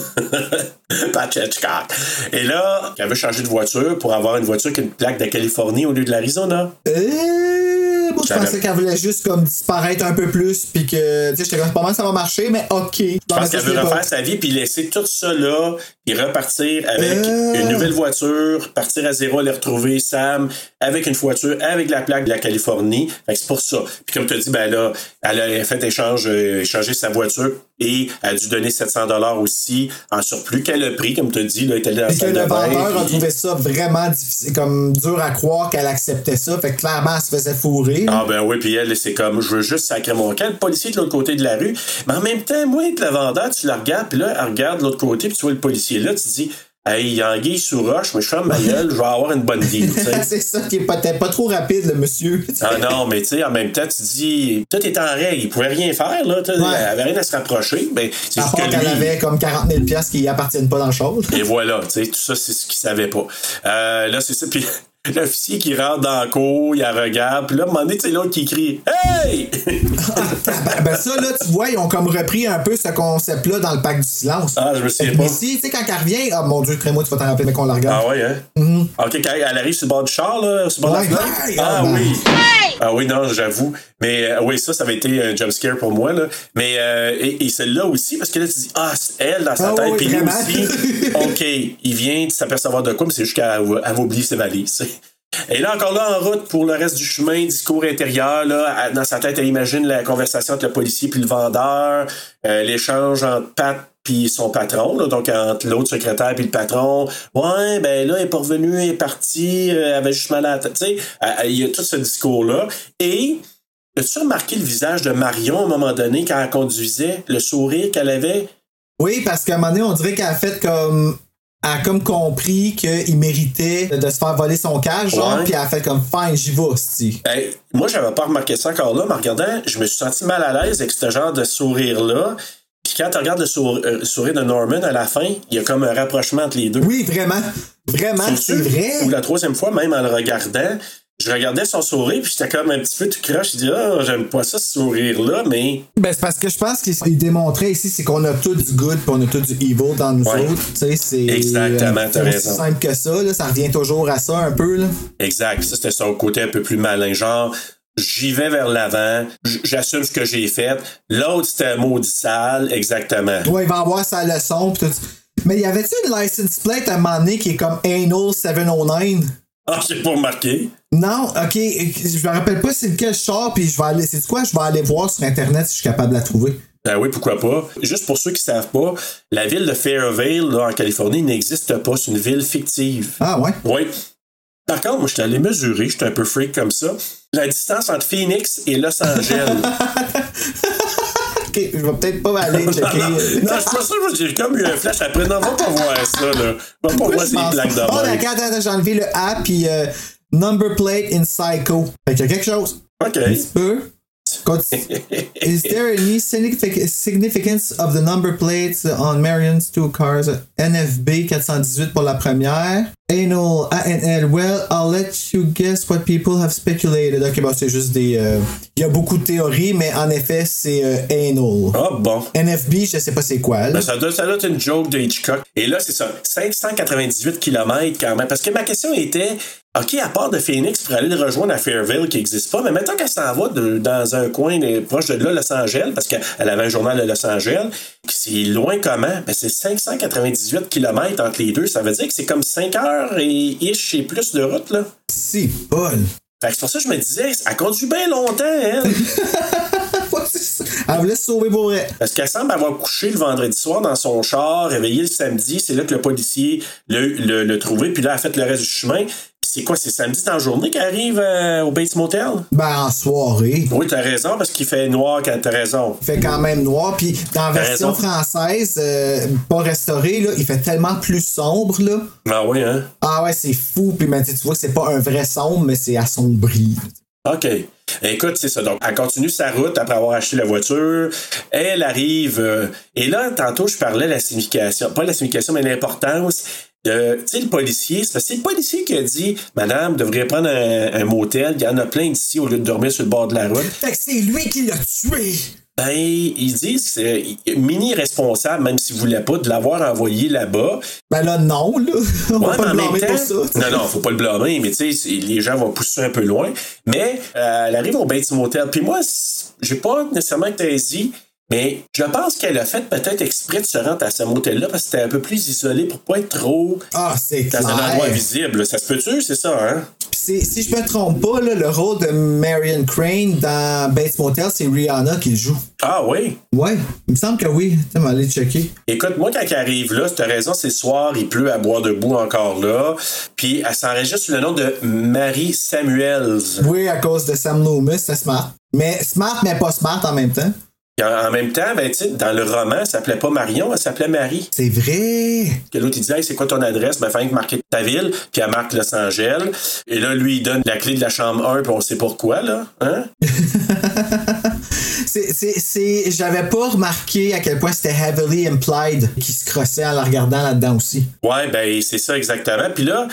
Hitchcock. Pat Hitchcock. Et là, elle veut changer de voiture pour avoir une voiture qui a une plaque de Californie au lieu de l'Arizona. Euh, moi, je pensais qu'elle voulait juste comme disparaître un peu plus, puis que, tu sais, j'étais comme, pas mal, ça va marcher, mais ok. Je pense qu'elle veut refaire sa vie puis laisser tout ça là, puis repartir avec Euh. une nouvelle voiture, partir à zéro, aller retrouver Sam avec une voiture avec la plaque de la Californie. Fait que c'est pour ça. Puis comme tu as dit, ben là, elle a fait échange, euh, échanger sa voiture et elle a dû donner 700 dollars aussi en surplus qu'elle a pris, comme tu as dit, là, la Puis que le vendeur a trouvé ça vraiment difficile, comme dur à croire qu'elle acceptait ça. Fait que clairement, elle se faisait fourrer. là. Ah ben oui, puis elle, c'est comme, je veux juste sacrer mon camp. Le policier de l'autre côté de la rue. Mais en même temps, moi, le vendeur, tu la regardes, puis là, elle regarde de l'autre côté, puis tu vois le policier là, tu te dis, hey, il y a anguille sous roche, mais je ferme ma gueule, je vais avoir une bonne sais. c'est ça qui est peut-être pas trop rapide, le monsieur. Ah non, mais tu sais, en même temps, tu dis, tout est en règle, il pouvait rien faire, là, Ouais. elle avait rien à se rapprocher, ben, c'est À juste part que qu'elle lui... avait comme 40 000 piastres qui appartiennent pas dans le char. Et voilà, tu sais, tout ça, c'est ce qu'il savait pas. Euh, là, c'est ça, puis l'officier qui rentre dans la cour, il la regarde, puis là, à un moment donné, tu sais, l'autre qui crie « Hey! » ben, ben ça, là, tu vois, ils ont comme repris un peu ce concept-là dans le pack du silence. Ah, je me souviens pas. ici, tu sais, quand elle revient, ah mon Dieu, crée-moi, tu vas t'en rappeler, mais qu'on la regarde. Ah ouais, hein? Ok, quand elle arrive sur le bord du char, là, sur le bord de la. Hey! Ah Ah, ben. oui. Ah oui, non, j'avoue. Mais euh, oui, ça, ça avait été un jumpscare pour moi. Là. Mais euh, et, et celle-là aussi, parce que là, tu dis, ah, c'est elle dans sa Ah tête, oui, puis lui aussi. OK, il vient de s'apercevoir de quoi, mais c'est juste qu'elle oublier ses valises. Et là, encore là, en route pour le reste du chemin, discours intérieur, là, dans sa tête, elle imagine la conversation entre le policier puis le vendeur, euh, l'échange entre Pat puis son patron, là, donc entre l'autre secrétaire puis le patron. Ouais, ben là, elle est pas revenue, elle est partie, euh, elle avait juste mal à la tête. Tu sais, il y a tout ce discours-là. Et as-tu remarqué le visage de Marion à un moment donné quand elle conduisait, le sourire qu'elle avait? Oui, parce qu'à un moment donné, on dirait qu'elle a fait comme. Elle a comme compris qu'il méritait de se faire voler son cash, genre, puis elle a fait comme fine, j'y vais, c'ti. Hey, moi, j'avais pas remarqué ça encore là, mais en regardant, je me suis senti mal à l'aise avec ce genre de sourire-là. Puis quand tu regardes le sour- euh, sourire de Norman à la fin, il y a comme un rapprochement entre les deux. Oui, vraiment. Vraiment, c'est vrai. Ou la troisième fois, même en le regardant, je regardais son sourire, puis j'étais comme un petit peu tout croche. Je dis, ah, j'aime pas ça, ce sourire-là, mais. Ben, c'est parce que je pense qu'il démontrait ici, c'est qu'on a tout du good puis on a tout du evil dans nous Ouais. autres. Tu sais, c'est. Exactement, euh, t'as c'est raison. aussi simple que ça, là. Ça revient toujours à ça un peu, là. Exact. Ça, c'était son côté un peu plus malin. Genre, j'y vais vers l'avant, j'assume ce que j'ai fait. L'autre, c'était maudit sale, exactement. Ouais, il va avoir sa leçon. pis. Mais y avait-tu une license plate à un moment donné qui est comme Anal 709? Ah, j'ai pas remarqué. Non, ok, je me rappelle pas c'est lequel je sors, puis je vais aller. C'est quoi? Je vais aller voir sur internet si je suis capable de la trouver. Ben oui, pourquoi pas. Juste pour ceux qui savent pas, la ville de Fairvale, là, en Californie, n'existe pas. C'est une ville fictive. Ah ouais? Oui. Par contre, moi, j'étais allé mesurer, j'étais un peu freak comme ça. La distance entre Phoenix et Los Angeles. Ok, je vais peut-être pas aller checker. non, c'est pas ça, j'ai comme eu un flash après. Non, va pas voir ça, là. Va pas voir je ces pense de pas? Oh, d'accord, attends, j'ai enlevé le A, puis euh, number plate in Psycho. Fait qu'il y a quelque chose. OK. Un petit peu. Is there any signific- significance of the number plates on Marion's two cars? NFB 418 pour la première. Anal ANL. Well, I'll let you guess what people have speculated. Ok, bon, c'est juste des. euh, Il y a beaucoup de théories, mais en effet, c'est euh, anal. Ah, bon. NFB, je sais pas c'est quoi. là. Ben, ça, doit, ça doit être une joke de Hitchcock. Et là, c'est ça. 598 km quand même. Parce que ma question était, OK, à part de Phoenix pour aller le rejoindre à Fairville qui n'existe pas, mais maintenant qu'elle s'en va de- dans un coin de- proche de là, Los Angeles, parce qu'elle avait un journal de Los Angeles, c'est loin comment? Ben, c'est 598 km entre les deux. Ça veut dire que c'est comme 5 heures et ish et plus de route, là. Si, Paul. Fait que c'est pour ça que je me disais, elle conduit bien longtemps, elle. Elle voulait se sauver pour vrai. Parce qu'elle semble avoir couché le vendredi soir dans son char, réveillé le samedi. C'est là que le policier l'a l'a- l'a trouvé, puis là, elle a fait le reste du chemin. C'est quoi, c'est samedi dans la journée qu'elle arrive euh, au Bates Motel? Ben, en soirée. Oui, t'as raison, parce qu'il fait noir quand t'as raison. Il fait quand même noir. Puis dans la version raison. française, euh, pas restaurée, là, il fait tellement plus sombre. Là. Ah oui, hein? Ah ouais, c'est fou. Puis ben, tu vois que c'est pas un vrai sombre, mais c'est assombri. OK. Écoute, c'est ça. Donc, elle continue sa route après avoir acheté la voiture. Elle arrive. euh, et là, tantôt, je parlais de la signification. Pas la signification, mais l'importance. De- Tu sais, le policier, c'est le policier qui a dit Madame, vous devriez prendre un, un motel. Il y en a plein d'ici au lieu de dormir sur le bord de la route. Fait que c'est lui qui l'a tué. Ben, ils disent que c'est mini responsable, même s'il voulait pas, de l'avoir envoyé là-bas. Ben là, non, là. On va Ouais, pas mais le blâmer temps, pour ça. non, non, faut pas le blâmer, mais tu sais, les gens vont pousser un peu loin. Mais euh, elle arrive au Bates Motel. Puis moi, j'ai pas nécessairement saisi, mais je pense qu'elle a fait peut-être exprès de se rendre à ce motel-là parce que c'était un peu plus isolé pour pas être trop Ah, c'est dans un endroit clair. visible. Ça se peut-tu, c'est ça, hein? C'est- si je me trompe pas, là, le rôle de Marion Crane dans Bates Motel, c'est Rihanna qui le joue. Ah oui? Ouais, il me semble que oui. Tu vas aller checker. Écoute, moi, quand elle arrive là, t'as raison, c'est soir, il pleut à boire debout encore là. Puis elle s'enregistre sous le nom de Marie Samuels. Oui, à cause de Sam Loomis, c'est smart. Mais smart, mais pas smart en même temps. En, même temps, ben, tu sais, dans le roman, elle s'appelait pas Marion, elle s'appelait Marie. C'est vrai. Que l'autre, il disait, Hey, c'est quoi ton adresse? Ben, fallait que marquer ta ville, puis elle marque Los Angeles. Et là, lui, il donne la clé de la chambre 1, puis on sait pourquoi, là. Hein? C'est. J'avais pas remarqué à quel point c'était heavily implied qu'il se crossait en la regardant là-dedans aussi. Ouais, ben, c'est ça exactement. Puis là,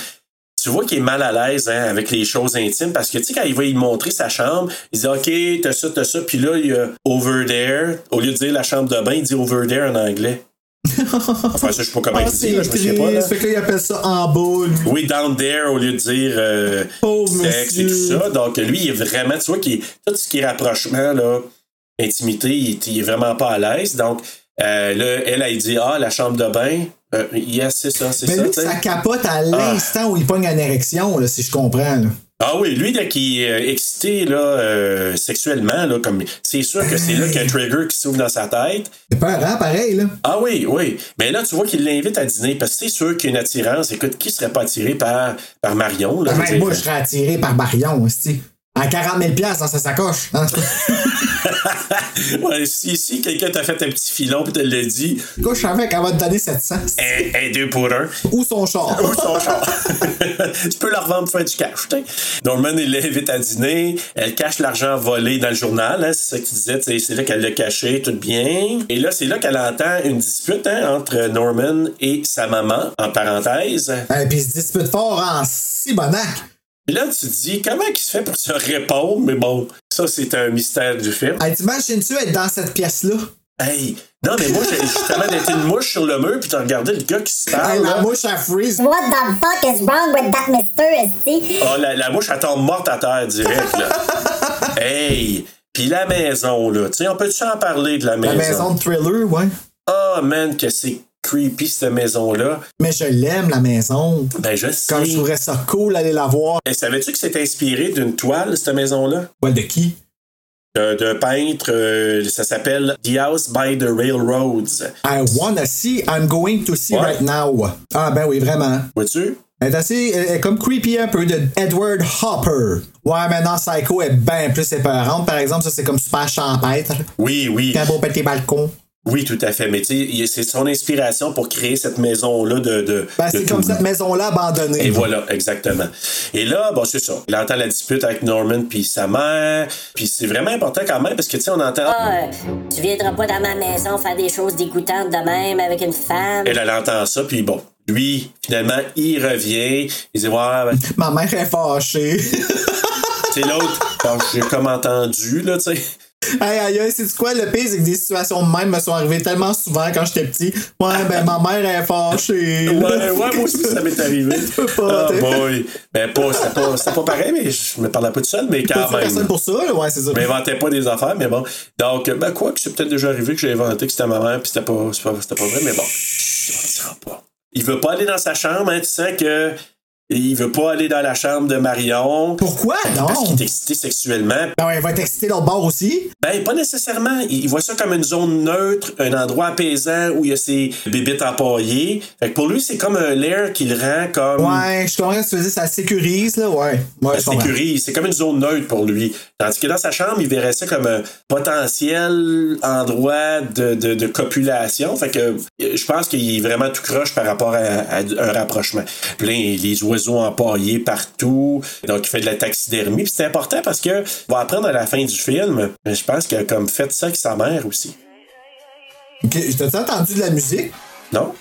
tu vois qu'il est mal à l'aise hein, avec les choses intimes parce que, tu sais, quand il va lui montrer sa chambre, il dit, OK, t'as ça, t'as ça. Puis là, il y a over there. Au lieu de dire la chambre de bain, il dit over there en anglais. enfin, ça, je sais pas comment Ah, il dit, là, je me souviens pas. là. Fait que là, il appelle ça en bas, lui. Oui, down there au lieu de dire euh, sexe et tout ça. Donc, lui, il est vraiment, tu vois, qu'il tout ce qui est rapprochement, là, intimité, il est vraiment pas à l'aise. Donc, euh, là, elle, elle dit Ah, la chambre de bain. Euh, yes, c'est ça, c'est Mais ça. lui, tu sais. ça capote à l'instant où il pogne une érection, là, si je comprends. Là. Ah oui, lui, dès qu'il est euh, excité là, euh, sexuellement, là, comme c'est sûr que c'est là qu'il y a un trigger qui s'ouvre dans sa tête. C'est peurant, pareil, là. Ah oui, oui. Mais là, tu vois qu'il l'invite à dîner parce que c'est sûr qu'il y a une attirance. Écoute, qui serait pas attiré par, par Marion? Là, je veux Même dire? moi, je serais attiré par Marion, aussi. En 40 000 dans sa sacoche. hein? ouais, si, si quelqu'un t'a fait un petit filon et te l'a dit, je savais qu'elle va te donner 700. un, un deux pour un. Ou son char. Ou son char. tu peux leur vendre pour faire du cash. t'sais. Norman, il l'invite à dîner. Elle cache l'argent volé dans le journal. hein, c'est ça disais. t'sais, C'est là qu'elle l'a caché, tout bien. Et là, c'est là qu'elle entend une dispute hein, entre Norman et sa maman, en parenthèse. Et puis il se dispute fort en Sibonac. Puis là, tu te dis, comment il se fait pour se répondre? Mais bon, ça, c'est un mystère du film. Hey, T'imagines-tu être dans cette pièce-là? Hey, non, mais moi, j'ai justement d'être une mouche sur le mur, puis t'as regardé le gars qui se Hey, parle. la là. mouche à freeze. What the fuck is wrong with that. Esti? Ah, la, la mouche, elle tombe morte à terre direct, là. Hey! Puis la maison, là. Tu sais, on peut-tu en parler de la maison? La maison? de thriller, ouais. Oh, man, que c'est creepy, cette maison-là. Mais je l'aime, la maison. Ben, je sais. Quand je trouverais ça cool d'aller la voir. Et savais-tu que c'est inspiré d'une toile, cette maison-là? Ouais, de qui? D'un peintre, euh, ça s'appelle The House by the Railroads. I wanna see, I'm going to see Ouais. right now. Ah, ben oui, vraiment. Vois-tu? Elle est assez, elle est comme creepy un peu de Edward Hopper. Ouais, maintenant Psycho est bien plus épeurante. Par exemple, ça c'est comme super champêtre. Oui, oui. Un beau petit balcon. Oui, tout à fait. Mais tu sais, c'est son inspiration pour créer cette maison-là de. de Ben, de c'est comme cette maison-là abandonnée. Et voilà, exactement. Et là, bon, c'est ça. Il entend la dispute avec Norman puis sa mère. Puis c'est vraiment important quand même parce que, tu sais, on entend. Ah, euh, tu viendras pas dans ma maison faire des choses dégoûtantes de même avec une femme. Elle, elle entend ça, puis bon. Lui, finalement, il revient. Il dit, ouais, ben, Ma mère est fâchée. tu sais, l'autre, bon, j'ai comme entendu, là, tu sais. Aïe, aïe, aïe, c'est quoi le pire, c'est que des situations de même me sont arrivées tellement souvent quand j'étais petit. Ouais, ben ma mère est fâchée. Ouais, ouais, moi aussi, ça m'est arrivé. pas, t'es- boy. Ben, pas, c'était pas, c'était pas pareil, mais je me parlais pas tout seul, mais Pas quand de personne même. pour ça, ouais, c'est ça. Je m'inventais pas des affaires, mais bon. Donc, ben, quoi que c'est peut-être déjà arrivé que j'ai inventé que c'était ma mère, puis c'était pas, c'était pas vrai, mais bon. On dira pas. Il veut pas aller dans sa chambre, hein, tu sens que. Il veut pas aller dans la chambre de Marion. Pourquoi? Parce qu'il non? est excité sexuellement. Ben ouais, il va être excité l'autre bord aussi. Ben, pas nécessairement. Il voit ça comme une zone neutre, un endroit apaisant où il y a ses bébites empaillées. Fait que pour lui, c'est comme un lair qui le rend comme. Ouais, je comprends ce que tu ça sécurise, là, ouais. Comprends. sécurise, c'est comme une zone neutre pour lui. Tandis que dans sa chambre, il verrait ça comme un potentiel endroit de, de, de copulation. Fait que euh, je pense qu'il est vraiment tout croche par rapport à, à un rapprochement. Plein les oiseaux empaillés partout. Donc il fait de la taxidermie. Puis c'est important parce que on va apprendre à la fin du film. mais Je pense qu'il a comme fait ça avec sa mère aussi. Ok, t'as-tu entendu de la musique? Non?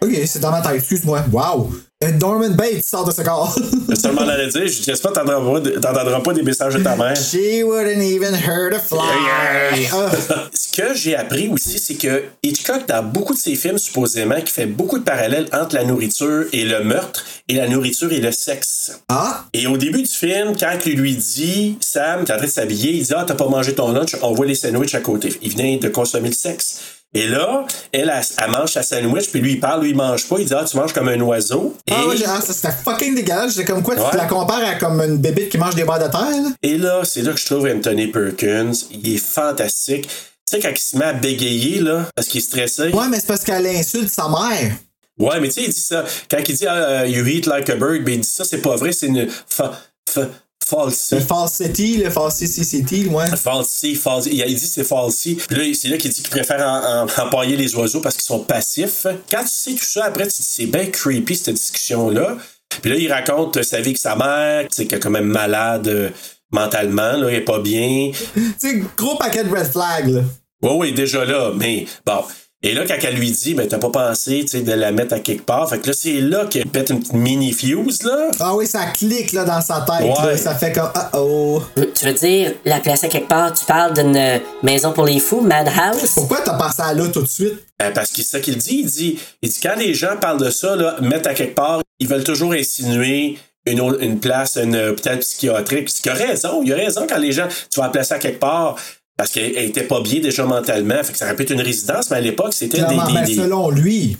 Ok, c'est dans ma tête, excuse-moi. Wow! Euh, Norman Bates sort de ce corps. Je seulement allais dire, j'espère que t'entendras pas, des messages de ta mère. She wouldn't even hurt a fly. Ah. Ce que j'ai appris aussi, c'est que Hitchcock, dans beaucoup de ses films, supposément, qui fait beaucoup de parallèles entre la nourriture et le meurtre, et la nourriture et le sexe. Ah! Et au début du film, quand il lui dit, Sam, t'es en train de s'habiller, il dit, ah, t'as pas mangé ton lunch, on voit les sandwichs à côté. Il vient de consommer le sexe. Et là, elle, elle, elle mange sa sandwich, puis lui, il parle, lui, il mange pas. Il dit, ah, tu manges comme un oiseau. Et, Ah, ouais, ah, ça c'était fucking dégueulasse. J'ai comme quoi, Ouais. tu la compares à comme une bébite qui mange des barres de terre, là? et là, c'est là que je trouve Anthony Perkins. Il est fantastique. Tu sais, quand il se met à bégayer, là, parce qu'il est stressé. Ouais, mais c'est parce qu'elle insulte sa mère. Ouais, mais tu sais, il dit ça. Quand il dit ah, You eat like a bird, ben il dit ça, c'est pas vrai, c'est une fa, fa, falsy. Le falsity, le falsicity, ouais. Falsy, falsy. Il il dit c'est falsy. Puis là, c'est là qu'il dit qu'il préfère en, en- empailler les oiseaux parce qu'ils sont passifs. Quand tu sais tout ça, après, c'est bien creepy cette discussion-là. Puis là, il raconte sa vie avec sa mère, qu'elle est quand même malade euh, mentalement, là, elle est pas bien. Tu sais, gros paquet de red flags, là. Oui, oui, déjà là, mais bon. Et là, quand elle lui dit, ben, t'as pas pensé, tu sais, de la mettre à quelque part. Fait que là, c'est là qu'elle pète une petite mini-fuse, là. Ah oui, ça clique, là, dans sa tête, Ouais. là. Ça fait comme, ah oh. Tu veux dire, la place à quelque part, tu parles d'une euh, maison pour les fous, Madhouse? Pourquoi t'as pensé à là tout de suite? Euh, parce que c'est ça qu'il dit. Il dit, il dit, quand les gens parlent de ça, là, mettre à quelque part, ils veulent toujours insinuer une, autre- une place, un hôpital psychiatrique. Il a raison, il a raison quand les gens, tu vas la placer à quelque part. Parce qu'elle elle était pas bien déjà mentalement. Fait que ça répète une résidence, mais à l'époque, c'était des, des- ben, des- selon lui.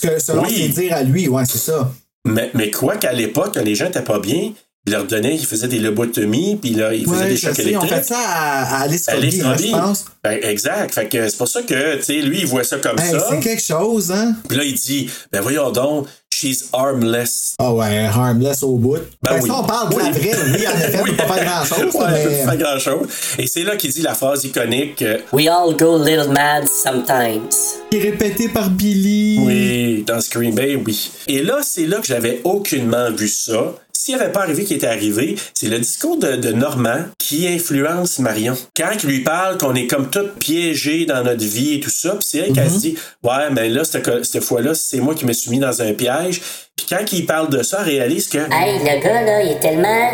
Que selon Oui. ses dires à lui, ouais, c'est ça. Mais, mais quoi qu'à l'époque, quand les gens étaient pas bien, ils leur donnaient, ils faisaient des lobotomies, puis là, ils faisaient des chocs sais, on électriques. fait ça à, à Alice Robbie, hein, je pense. Ben, exact. Fait que c'est pour ça que, tu sais, lui, il voit ça comme Hey, ça. c'est quelque chose, hein? Puis là, il dit, ben voyons donc, she's armless. Ah ouais, harmless au bout. Ben, oui. ça, on parle de la Oui. vraie, oui, en effet, on peut pas faire grand-chose, Ouais, mais... pas grand chose. Et c'est là qu'il dit la phrase iconique. euh, We all go a little mad sometimes. Qui est répété par Billy. oui, dans Scream Bay, oui. Et là, c'est là que j'avais aucunement vu ça. S'il avait pas arrivé qui était arrivé, c'est le discours de, de Normand qui influence Marion. Quand il lui parle qu'on est comme tout piégé dans notre vie et tout ça, puis c'est elle qu'elle se dit Ouais, mais là, cette, cette fois-là, c'est moi qui me suis mis dans un piège. Puis quand il parle de ça, elle réalise que Hey, le gars, là, il est tellement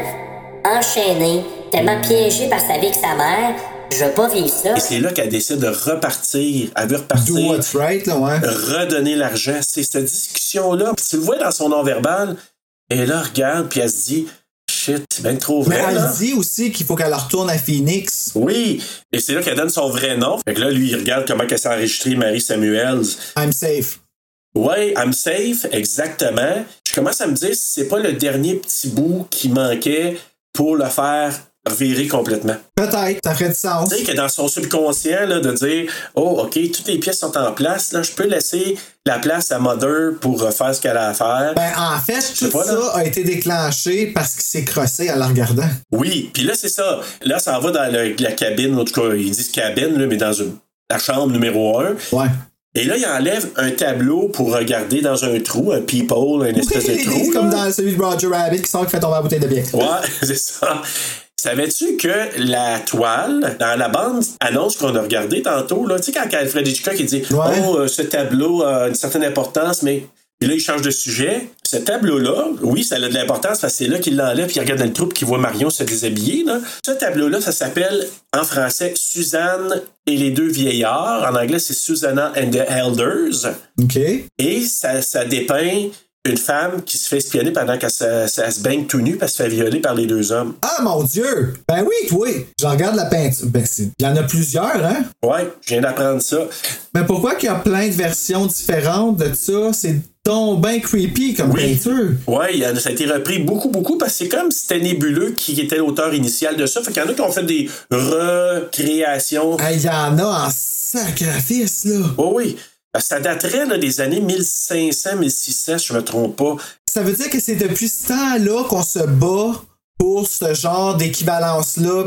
enchaîné, tellement piégé par sa vie avec sa mère. Je veux pas vivre ça. Et c'est là qu'elle décide de repartir. Elle veut repartir. Do what's right, là, ouais. redonner l'argent. C'est cette discussion-là. Puis tu le vois dans son non-verbal. Et là, elle regarde, puis elle se dit shit, c'est bien trop Mais vrai. elle là. dit aussi qu'il faut qu'elle retourne à Phoenix. Oui, et c'est là qu'elle donne son vrai nom. Fait que là, lui, il regarde comment elle s'est enregistrée, Marie Samuels. I'm safe. Ouais, I'm safe, exactement. Je commence à me dire si c'est pas le dernier petit bout qui manquait pour le faire virer complètement. Peut-être, ça ferait du sens. Tu sais que dans son subconscient, là, de dire Oh, OK, toutes les pièces sont en place, là, je peux laisser la place à Mother pour refaire ce qu'elle a à faire. Ben, en fait, tout pas, là. ça a été déclenché parce qu'il s'est crossé en la regardant. Oui, puis là, c'est ça. Là, ça va dans le- la cabine, en tout cas, ils disent cabine, là, mais dans une- la chambre numéro un. Ouais. Et là, il enlève un tableau pour regarder dans un trou, un peephole, une espèce de trou. C'est comme dans celui de Roger Rabbit qui sort qui fait tomber la bouteille de bière. Ouais, c'est ça. Savais-tu que la toile, dans la bande annonce qu'on a regardée tantôt, là, tu sais, quand Alfred Hitchcock il dit Ouais. Oh, euh, ce tableau a une certaine importance, mais. Puis là, il change de sujet. Ce tableau-là, oui, ça a de l'importance parce que c'est là qu'il l'enlève puis il regarde dans le trou qu'il voit Marion se déshabiller. Là. Ce tableau-là, ça s'appelle en français Suzanne et les deux vieillards. En anglais, c'est Susanna and the Elders. OK. Et ça, ça dépeint une femme qui se fait espionner pendant qu'elle se, se baigne tout nu parce qu'elle se fait violer par les deux hommes. Ah, mon Dieu! Ben oui, toi! Je regarde la peinture. Ben, c'est- il y en a plusieurs, hein? Ouais, je viens d'apprendre ça. Mais pourquoi qu'il y a plein de versions différentes de ça? C'est donc bien creepy comme Oui. peinture. A- ça a été repris beaucoup, beaucoup parce que c'est comme si c'était Nébuleux qui était l'auteur initial de ça. Fait qu'il y en a qui ont fait des recréations. Il y en a en sacrifice, là. Oh oui. Que Ça daterait là, des années 1500, 1600, si je me trompe pas. Ça veut dire que c'est depuis ce temps-là qu'on se bat pour ce genre d'équivalence-là,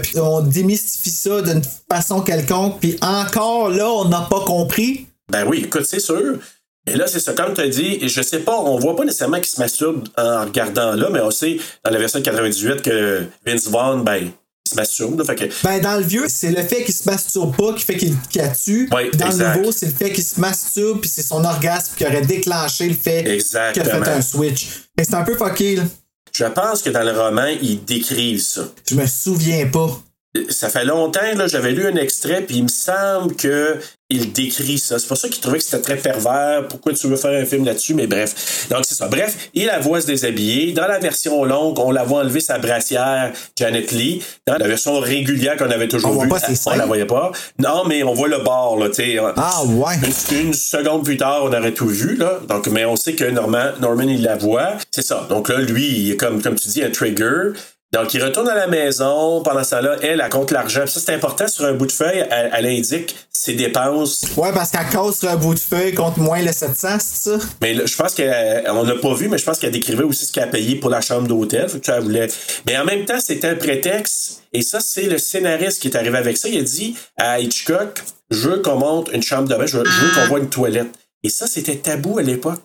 puis on démystifie ça d'une façon quelconque, puis encore là, on n'a pas compris. Ben oui, écoute, c'est sûr. Et là, c'est ça, comme tu as dit, et je sais pas, on voit pas nécessairement qu'il se masturbe en regardant là, mais on sait dans la version de 98 que Vince Vaughn, ben, se masturbe. Là, fait que, Ben, dans le vieux, c'est le fait qu'il se masturbe pas qui fait qu'il qu'il a tue. Dans exact. le nouveau, c'est le fait qu'il se masturbe, puis c'est son orgasme qui aurait déclenché le fait qu'il a fait un switch. Que c'est un peu fucké, là. je pense que dans le roman, ils décrivent ça. Je me souviens pas. Ça fait longtemps, là, j'avais lu un extrait, puis il me semble que il décrit ça. C'est pour ça qu'il trouvait que c'était très pervers. Pourquoi tu veux faire un film là-dessus? Mais bref. Donc, c'est ça. Bref, il la voit se déshabiller. Dans la version longue, on la voit enlever sa brassière, Janet Lee. Dans la version régulière qu'on avait toujours On voit vue, pas on la voyait pas. Non, mais on voit le bord, là, tu sais. Ah, ouais. Une, une seconde plus tard, on aurait tout vu, là. Donc, mais on sait que Norman, Norman il la voit. C'est ça. Donc là, lui, il est comme, comme tu dis, un trigger. Donc, il retourne à la maison. Pendant ça là elle, elle compte l'argent. Ça, c'est important. Sur un bout de feuille, elle, elle indique ses dépenses. Ouais, parce qu'elle cause sur un bout de feuille contre moins le 700, c'est ça? Mais là, je pense qu'on l'a pas vu, mais je pense qu'elle décrivait aussi ce qu'elle a payé pour la chambre d'hôtel. Voulait... Mais en même temps, c'était un prétexte. Et ça, c'est le scénariste qui est arrivé avec ça. Il a dit à Hitchcock, je veux qu'on monte une chambre de bain, je veux, veux qu'on voit une toilette. Et ça, c'était tabou à l'époque.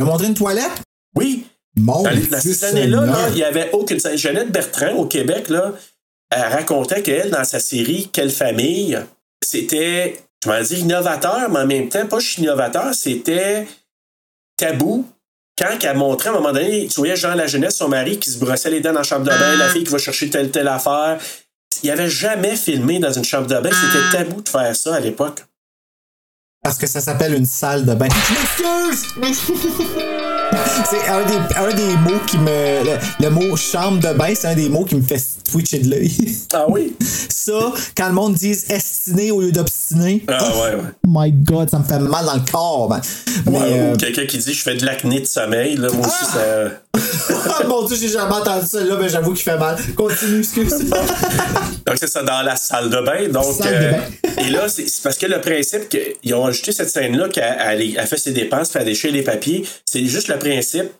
A montré une toilette? Oui, Mon Dans, les- dans Dieu ces années-là, là, Seigneur. il n'y avait aucune. Jeannette Bertrand, au Québec, là, elle racontait qu'elle, dans sa série Quelle famille, c'était, je vais dire, innovateur, mais en même temps, pas juste innovateur, c'était tabou. Quand elle montrait, à un moment donné, tu voyais Jean La Jeunesse, son mari, qui se brossait les dents dans la chambre de bain, la fille qui va chercher telle, telle affaire. Il avait jamais filmé dans une chambre de bain. C'était tabou de faire ça à l'époque. Parce que ça s'appelle une salle de bain. Je m'excuse! c'est un des, un des mots qui me. Le, le mot chambre de bain, c'est un des mots qui me fait twitcher de l'œil. Ah oui? ça, quand le monde dit estiné au lieu d'obstiné. Ah ouais, ouais. Oh my god, ça me fait mal dans le corps, man. Mais, Ouais, euh, quelqu'un qui dit je fais de l'acné de sommeil, là, moi aussi, ça. oh mon dieu, j'ai jamais entendu ça là, mais j'avoue qu'il fait mal. Continue, excuse. Donc, c'est ça, dans la salle de bain. Donc, Salle de euh, bain. et là, c'est parce que le principe qu'ils ont ajouté cette scène-là, qu'elle elle, elle fait ses dépenses, puis elle déchire les papiers, c'est juste le principe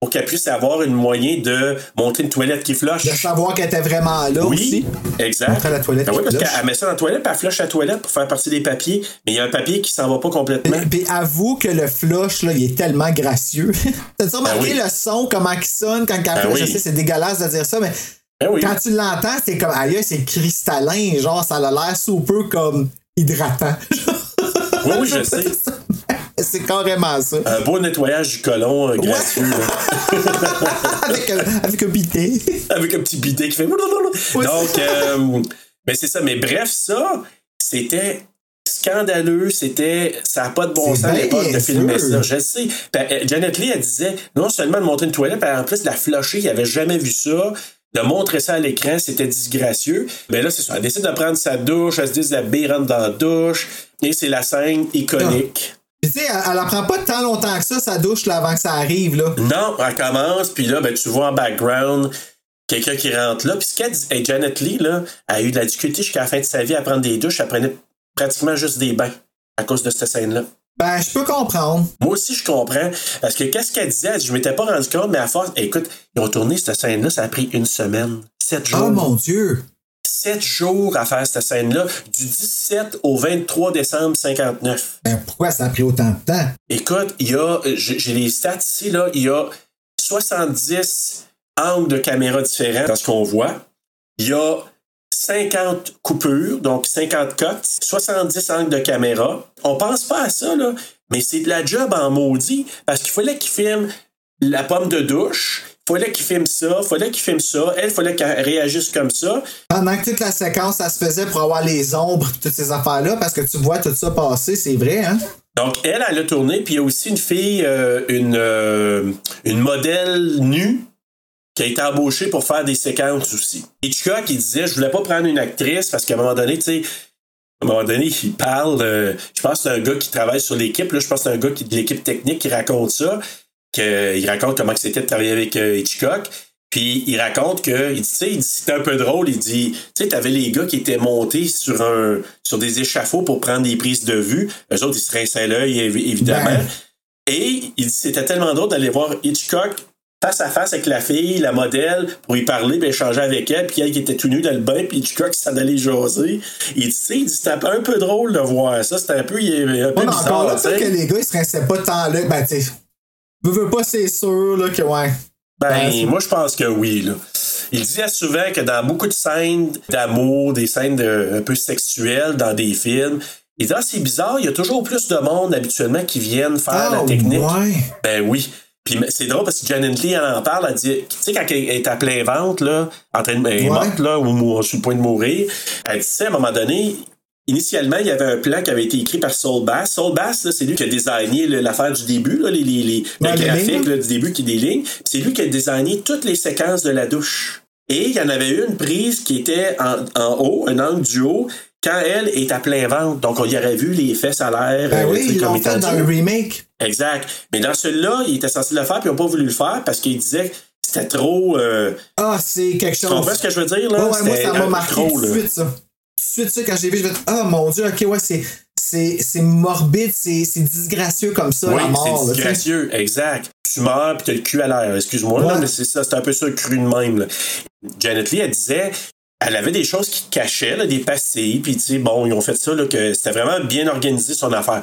pour qu'elle puisse avoir une moyen de montrer une toilette qui flush. de savoir qu'elle était vraiment là Oui, aussi. exact. Montrer la toilette Ah oui, parce qu'elle met ça dans la toilette, puis elle flush la toilette pour faire partie des papiers, mais il y a un papier qui s'en va pas complètement. Puis avoue que le flush, là, il est tellement gracieux. T'as-tu remarqué Ben oui. le son, comment il sonne quand elle Ben flush? oui. Je sais, c'est dégueulasse de dire ça, mais Ben quand tu l'entends, c'est comme, aïe, c'est cristallin, genre, ça a l'air super comme hydratant. Oui, oui, je sais. C'est carrément ça. Un beau nettoyage du colon euh, gratuit, avec, un, avec un bidet. avec un petit bidet qui fait. Donc, euh, mais c'est ça. Mais bref, ça, c'était scandaleux, c'était. Ça n'a pas de bon sens à l'époque de filmer ça. Je sais. Puis, euh, Janet Lee, elle disait non seulement de montrer une toilette, mais en plus de la flusher, il avait jamais vu ça. De montrer ça à l'écran, c'était disgracieux. Mais là, c'est ça. Elle décide de prendre sa douche, elle se déshabille, rentre dans la douche. Et c'est la scène iconique. Tu sais, elle, elle en prend pas tant longtemps que ça, sa douche, là, avant que ça arrive, là. Non, elle commence, puis là, ben, tu vois en background quelqu'un qui rentre là. Puis ce qu'elle dit, hey, Janet Lee, là, a eu de la difficulté jusqu'à la fin de sa vie à prendre des douches. Elle prenait pratiquement juste des bains à cause de cette scène-là. Ben, je peux comprendre. Moi aussi, je comprends. Parce que qu'est-ce qu'elle disait? Elle dit, Je m'étais pas rendu compte, mais à force. Écoute, ils ont tourné cette scène-là, ça a pris une semaine. Sept jours. Oh mon Dieu! Sept jours à faire cette scène-là, du 17 au 23 décembre 59. Ben, pourquoi ça a pris autant de temps? Écoute, il y a, j'ai j'ai les stats ici, là, il y a 70 angles de caméra différents dans ce qu'on voit. Il y a 50 coupures, donc 50 cuts, 70 angles de caméra. On pense pas à ça, là, mais c'est de la job en maudit, parce qu'il fallait qu'il filme la pomme de douche, fallait qu'il filme ça, il fallait qu'il filme ça, elle, il fallait qu'elle réagisse comme ça. Pendant que toute la séquence, ça se faisait pour avoir les ombres et toutes ces affaires-là, parce que tu vois tout ça passer, c'est vrai, hein? Donc, elle, elle a tourné, puis il y a aussi une fille, euh, une, euh, une modèle nue qui a été embauchée pour faire des séquences aussi. Hitchcock, il disait, je voulais pas prendre une actrice parce qu'à un moment donné, tu sais, à un moment donné, il parle, euh, je pense que c'est un gars qui travaille sur l'équipe, là, je pense que c'est un gars qui, de l'équipe technique qui raconte ça, que, il raconte comment c'était de travailler avec euh, Hitchcock. Puis il raconte que, il dit, il c'était un peu drôle, il dit, tu sais, t'avais les gars qui étaient montés sur un, sur des échafauds pour prendre des prises de vue. Eux autres, ils se rinçaient l'œil, évi- évidemment. Ben. Et il dit, c'était tellement drôle d'aller voir Hitchcock face à face avec la fille, la modèle, pour y parler, puis échanger avec elle, puis elle qui était tout nue dans le bain, puis Hitchcock s'en allait jaser. Il dit, tu sais, c'était un peu drôle de voir ça, c'était un peu, il un peu Ouais, encore là, bizarre, sais. que les gars, ils se rinçaient pas tant là. Ben, tu sais, veux, veux pas, c'est sûr, là, que ouais. Ben, Ben, moi, je pense que oui. Là. Il disait souvent que dans beaucoup de scènes d'amour, des scènes de- un peu sexuelles dans des films, il dit Ah, c'est bizarre, il y a toujours plus de monde habituellement qui viennent faire Ah, la technique. ouais. Ben oui. Puis c'est drôle parce que Janet Lee, elle en parle, elle dit, tu sais, quand elle est à plein ventre, là, en train de elle est Ouais. morte, là, ou mou- sur le point de mourir, elle dit, tu sais, à un moment donné, initialement, il y avait un plan qui avait été écrit par Saul Bass. Saul Bass, c'est lui qui a designé l'affaire du début, là, les, les, les, Ouais, le graphique lignes. là, du début qui déligne. C'est lui qui a designé toutes les séquences de la douche. Et il y en avait une prise qui était en, en haut, un angle du haut, quand elle est à plein ventre. Donc, on y aurait vu les fesses à l'air. Ben euh, oui, tu sais, ils comme l'ont fait étant dans le remake. Exact. Mais dans celui-là, il était censé le faire, puis ils n'ont pas voulu le faire parce qu'ils disaient que c'était trop. euh, Ah, c'est quelque tu chose. comprends ce que je veux dire, là? Ouais, moi, ça m'a marqué trop, tout de suite, ça. Tout de suite, ça, quand j'ai vu, je me suis ah, mon Dieu, ok, ouais, c'est. C'est morbide, c'est disgracieux comme ça, Oui, la mort. c'est là, disgracieux, exact. Tu meurs puis t'as le cul à l'air. Excuse-moi, là, Ouais. mais c'est ça, c'est un peu ça cru de même. là. Janet Lee, elle disait, elle avait des choses qui cachaient, là, des pastilles, puis tu sais, bon, ils ont fait ça, là, que c'était vraiment bien organisé son affaire.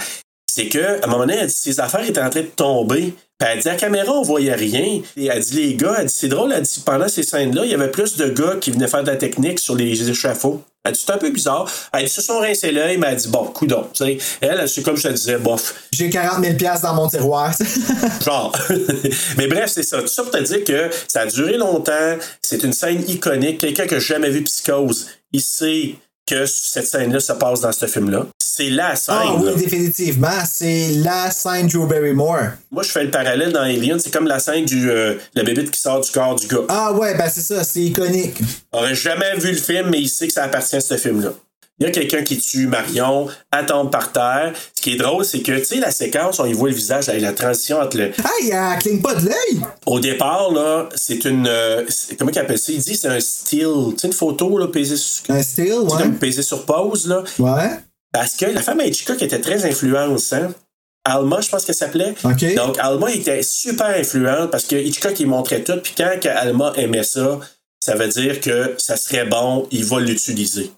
C'est que, à un moment donné, elle dit, ses affaires étaient en train de tomber. Puis elle dit, à la caméra, on voyait rien. Et elle dit, les gars, elle dit, c'est drôle, elle dit, pendant ces scènes-là, il y avait plus de gars qui venaient faire de la technique sur les échafauds. Elle dit, c'est un peu bizarre. Elle se sont rincés l'œil, mais elle dit, bon, coudon. Sais, elle, c'est comme je te disais, bof. J'ai 40 000 piastres dans mon tiroir. Genre. Mais bref, c'est ça. Tout ça pour te dire que ça a duré longtemps. C'est une scène iconique. Quelqu'un qui n'a jamais vu Psychose, il sait que cette scène-là se passe dans ce film-là. C'est la scène. ah là. oui, définitivement. C'est la scène Drew Barrymore. Moi, je fais le parallèle dans Alien. C'est comme la scène du euh, la bébête qui sort du corps du gars. Ah ouais, ben c'est ça, c'est iconique. Il aurait jamais vu le film, mais il sait que ça appartient à ce film-là. Il y a quelqu'un qui tue Marion, tombe par terre. Ce qui est drôle, c'est que, tu sais, la séquence, on y voit le visage, avec la transition entre le, Hey, elle cligne pas de l'œil! Au départ, là, c'est une. euh, comment il appelle ça? Il dit c'est un still. Tu sais, une photo, là, pesée sur. Un sais, ouais. comme pesée sur pause, là. Ouais. Parce que la femme à Hitchcock était très influençante. Alma, je pense qu'elle s'appelait. OK. Donc, Alma était super influente parce que Hitchcock, il montrait tout. Puis quand Alma aimait ça, ça veut dire que ça serait bon, il va l'utiliser.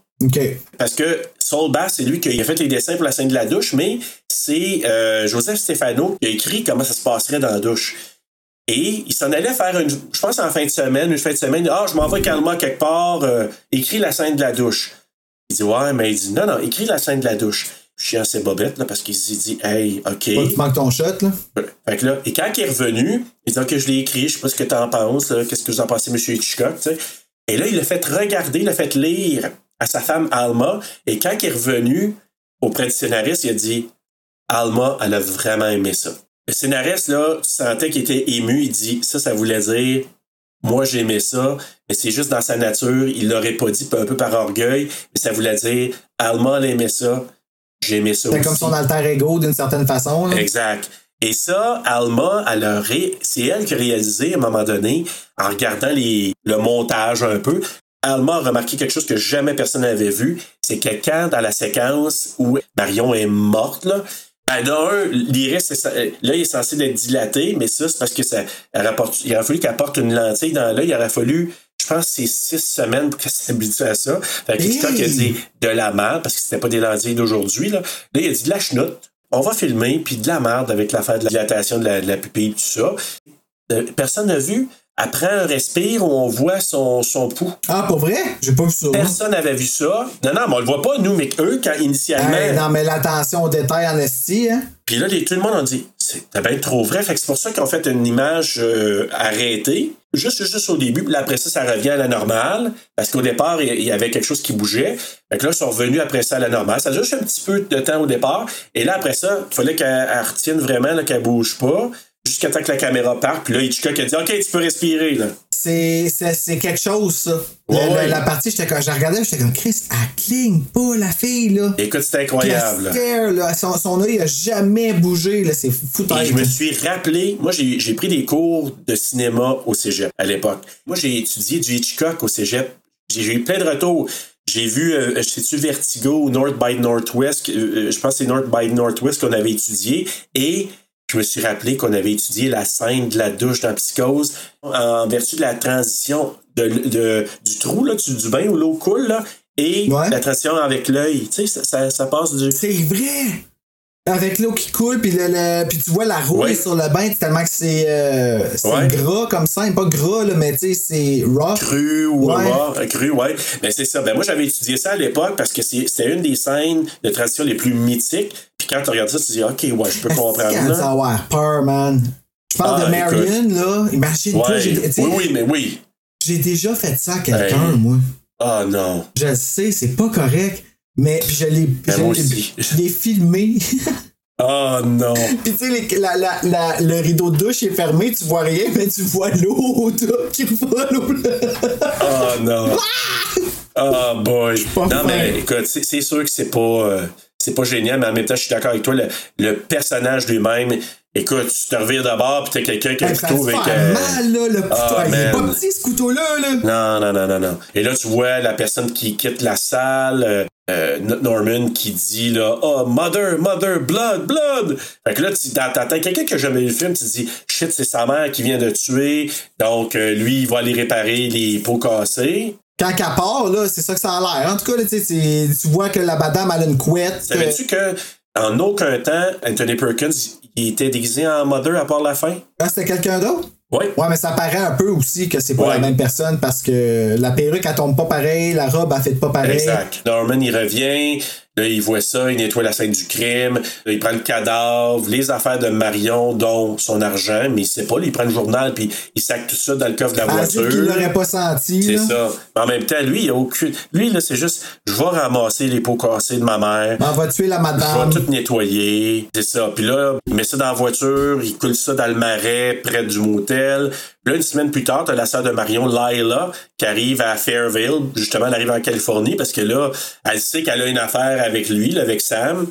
Parce que Saul Bass, c'est lui qui a fait les dessins pour la scène de la douche, mais c'est euh, Joseph Stefano qui a écrit comment ça se passerait dans la douche. Et il s'en allait faire une, je pense en fin de semaine, une fin de semaine, ah, je m'en vais calmement quelque part, euh, écris la scène de la douche. Il dit, ouais, mais il dit, non, non, écris la scène de la douche. Chiant ses bobettes, là, parce qu'il s'est dit, hey, OK. Tu manques ton shot, là. Fait que là, et quand il est revenu, il dit, OK, je l'ai écrit, je sais pas ce que t'en penses, qu'est-ce que vous en pensez, monsieur Hitchcock, tu sais. Et là, il l'a fait regarder, il l'a fait lire à sa femme Alma, et quand il est revenu, auprès du scénariste, il a dit Alma, elle a vraiment aimé ça. Le scénariste, là, tu sentais qu'il était ému. Il dit Ça, ça voulait dire Moi, j'aimais ça, mais c'est juste dans sa nature. Il l'aurait pas dit un peu par orgueil, mais ça voulait dire Alma, elle aimait ça. J'aimais ça. C'est comme son alter ego d'une certaine façon. là. Exact. Et ça, Alma, elle a ré- c'est elle qui a réalisé à un moment donné, en regardant les, le montage un peu, Alma a remarqué quelque chose que jamais personne n'avait vu, c'est que quand dans la séquence où Marion est morte, là, ben d'un, l'iris, est sa- là, il est censé être dilaté, mais ça, c'est parce que ça, rapporte- il aurait fallu qu'elle porte une lentille dans l'œil, il aurait fallu, je pense, c'est six semaines pour qu'elle s'habitue à ça. Fait que Hitchcock a Hey! dit de la merde, parce que c'était pas des lentilles d'aujourd'hui, là. Là, il a dit de la chenoute. On va filmer, puis de la merde avec l'affaire de la dilatation de la, de la pupille, tout ça. Euh, Personne n'a vu. Après un respire où on voit son, son pouls. Ah, pour vrai? J'ai pas vu ça. Personne n'avait vu ça. Non, non, mais on le voit pas, nous, mais eux, quand initialement. Hey, non, mais l'attention aux détails en esti, hein? Puis là, les, tout le monde a dit, c'est bien trop vrai. Fait que c'est pour ça qu'ils ont fait une image euh, arrêtée, juste, juste au début. Puis là, après ça, ça revient à la normale. Parce qu'au départ, il y avait quelque chose qui bougeait. Fait que là, ils sont revenus après ça à la normale. Ça a juste un petit peu de temps au départ. Et là, après ça, il fallait qu'elle elle retienne vraiment, qu'elle bouge pas. Jusqu'à temps que la caméra parte. Puis là, Hitchcock a dit, OK, tu peux respirer, là. C'est, c'est, c'est quelque chose, ça. Ouais, ouais. La partie, j'étais comme, je regardais, j'étais comme, Chris, elle cligne pas, la fille, là. Écoute, c'était incroyable. là? Son, son œil a jamais bougé, là. C'est fou Et je me suis rappelé, moi j'ai j'ai pris des cours de cinéma au cégep à l'époque. Moi j'ai étudié du Hitchcock au cégep. J'ai j'ai eu plein de retours. J'ai vu, euh, sais-tu, Vertigo North by Northwest. euh, euh, je pense que c'est North by Northwest qu'on avait étudié. Et je me suis rappelé qu'on avait étudié la scène de la douche dans Psychose en vertu de la transition de, de- du trou, là, du, du bain où l'eau coule, là, et Ouais. la transition avec l'œil. Tu sais, ça, ça, ça passe du. C'est vrai! Avec l'eau qui coule, puis, le, le- puis tu vois la rouille Ouais. sur le bain, tellement que c'est, euh, Ouais. gras comme ça. Pas gras, là, mais tu sais, c'est raw. cru ou Ouais. mort, cru, ouais. Ben c'est ça. Ben moi j'avais étudié ça à l'époque parce que c'est- c'était une des scènes de tradition les plus mythiques. Quand tu regardes ça, tu dis ok ouais, je peux comprendre. Quand là. avoir peur, man. Je parle Ah, de Marion, là. Imagine-toi, Ouais. Oui, oui, mais oui. j'ai déjà fait ça à quelqu'un, Hey. moi. Ah non. Je le sais, c'est pas correct. Mais puis je l'ai, Ben, je l'ai- filmé. Ah non. Puis tu sais, la- la- la- le rideau de douche est fermé, tu vois rien, mais tu vois l'eau qui vole au Ah non. Ah boy. pas Non mais écoute, c'est c'est sûr que c'est pas euh, c'est pas génial, mais en même temps, je suis d'accord avec toi. Le, le personnage lui-même, écoute, tu te revires d'abord, puis t'as quelqu'un qui a un Hey, ça couteau te avec. euh, mal, là, le couteau. ah, il est pas petit, ce couteau-là, là. Non, non, non, non, non. Et là, tu vois la personne qui quitte la salle, euh, euh, Norman qui dit là, oh, mother, mother, blood, blood. Fait que là, tu t'entends quelqu'un qui a jamais vu le film, tu te dis, shit, c'est sa mère qui vient de tuer. Donc, euh, lui, il va aller réparer les pots cassés. Quand qu'elle part, là, c'est ça que ça a l'air. En tout cas, là, tu vois que la madame, elle a une couette. Savais-tu que, en aucun temps, Anthony Perkins, il était déguisé en mother à part la fin? Ah, c'était quelqu'un d'autre? Oui. Ouais, mais ça paraît un peu aussi que c'est pas Ouais. la même personne parce que la perruque, elle tombe pas pareil, la robe, elle fait pas pareil. Exact. Norman, il revient, là, il voit ça, il nettoie la scène du crime, là, il prend le cadavre, les affaires de Marion, dont son argent, mais il sait pas, là, il prend le journal, puis il sac tout ça dans le coffre de la dit voiture. qu'il l'aurait pas senti. C'est ça. Mais en même temps, lui, il a aucune. Lui, là, c'est juste, je vais ramasser les pots cassés de ma mère. On va tuer la Je madame. vais tout nettoyer. C'est ça. Puis là, il met ça dans la voiture, il coule ça dans le marais près du motel. Là, une semaine plus tard, t'as la sœur de Marion, Lila, qui arrive à Fairville. Justement, elle arrive en Californie parce que là, elle sait qu'elle a une affaire avec lui, là, avec Sam.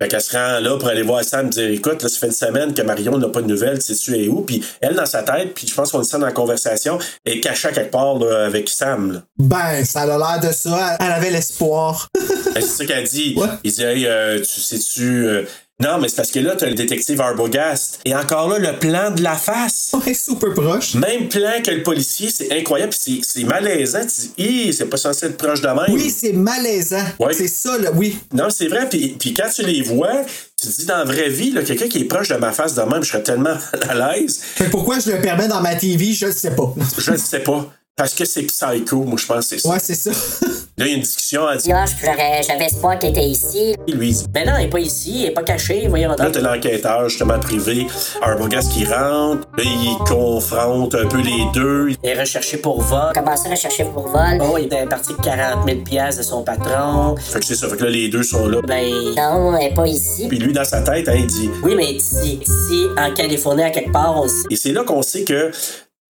Fait qu'elle se rend là pour aller voir Sam et dire Écoute, là, ça fait une semaine que Marion n'a pas de nouvelles, tu sais, tu es où? Puis elle, dans sa tête, puis je pense qu'on dit ça dans la conversation, est cachée à quelque part là, avec Sam. là. Ben, ça a l'air de ça. Elle avait l'espoir. Ben, c'est ça qu'elle dit. Ouais. Il dit, hey, euh, tu sais-tu. euh, Non, mais c'est parce que là, t'as le détective Arbogast. Et encore là, le plan de la face. Ouais, super proche. Même plan que le policier, c'est incroyable. puis C'est c'est malaisant. Tu dis, c'est pas censé être proche de même. Oui, c'est malaisant. Ouais. C'est ça, là, oui. Non, c'est vrai. Puis, puis quand tu les vois, tu te dis, dans la vraie vie, là, quelqu'un qui est proche de ma face de même, je serais tellement à l'aise. Fait pourquoi je le permets dans ma TV, je le sais pas. Je ne sais pas. Parce que c'est psycho, moi, je pense que c'est ça. Ouais, c'est ça. Là, il y a une discussion. Elle dit, Ah, j'aurais- J'avais espoir qu'elle était ici. lui, il dit, Mais non, elle est pas ici, elle est pas cachée, voyons Là, donc. t'as l'enquêteur, justement, privé, Arbogast qui rentre. Là, il confronte un peu les deux. Elle est recherchée pour vol. Commencer à chercher pour vol. Oh, il était parti de 40 000 piastres de son patron. Fait que c'est ça. Fait que là, les deux sont là. Ben, Non, elle est pas ici. Puis lui, dans sa tête, hein, il dit... oui, mais ici, ici, en Californie, à quelque part, on sait. Et c'est là qu'on sait que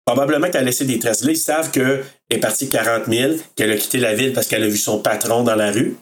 probablement qu'elle a laissé des traces. Là, ils savent qu'elle est partie de 40 000, qu'elle a quitté la ville parce qu'elle a vu son patron dans la rue.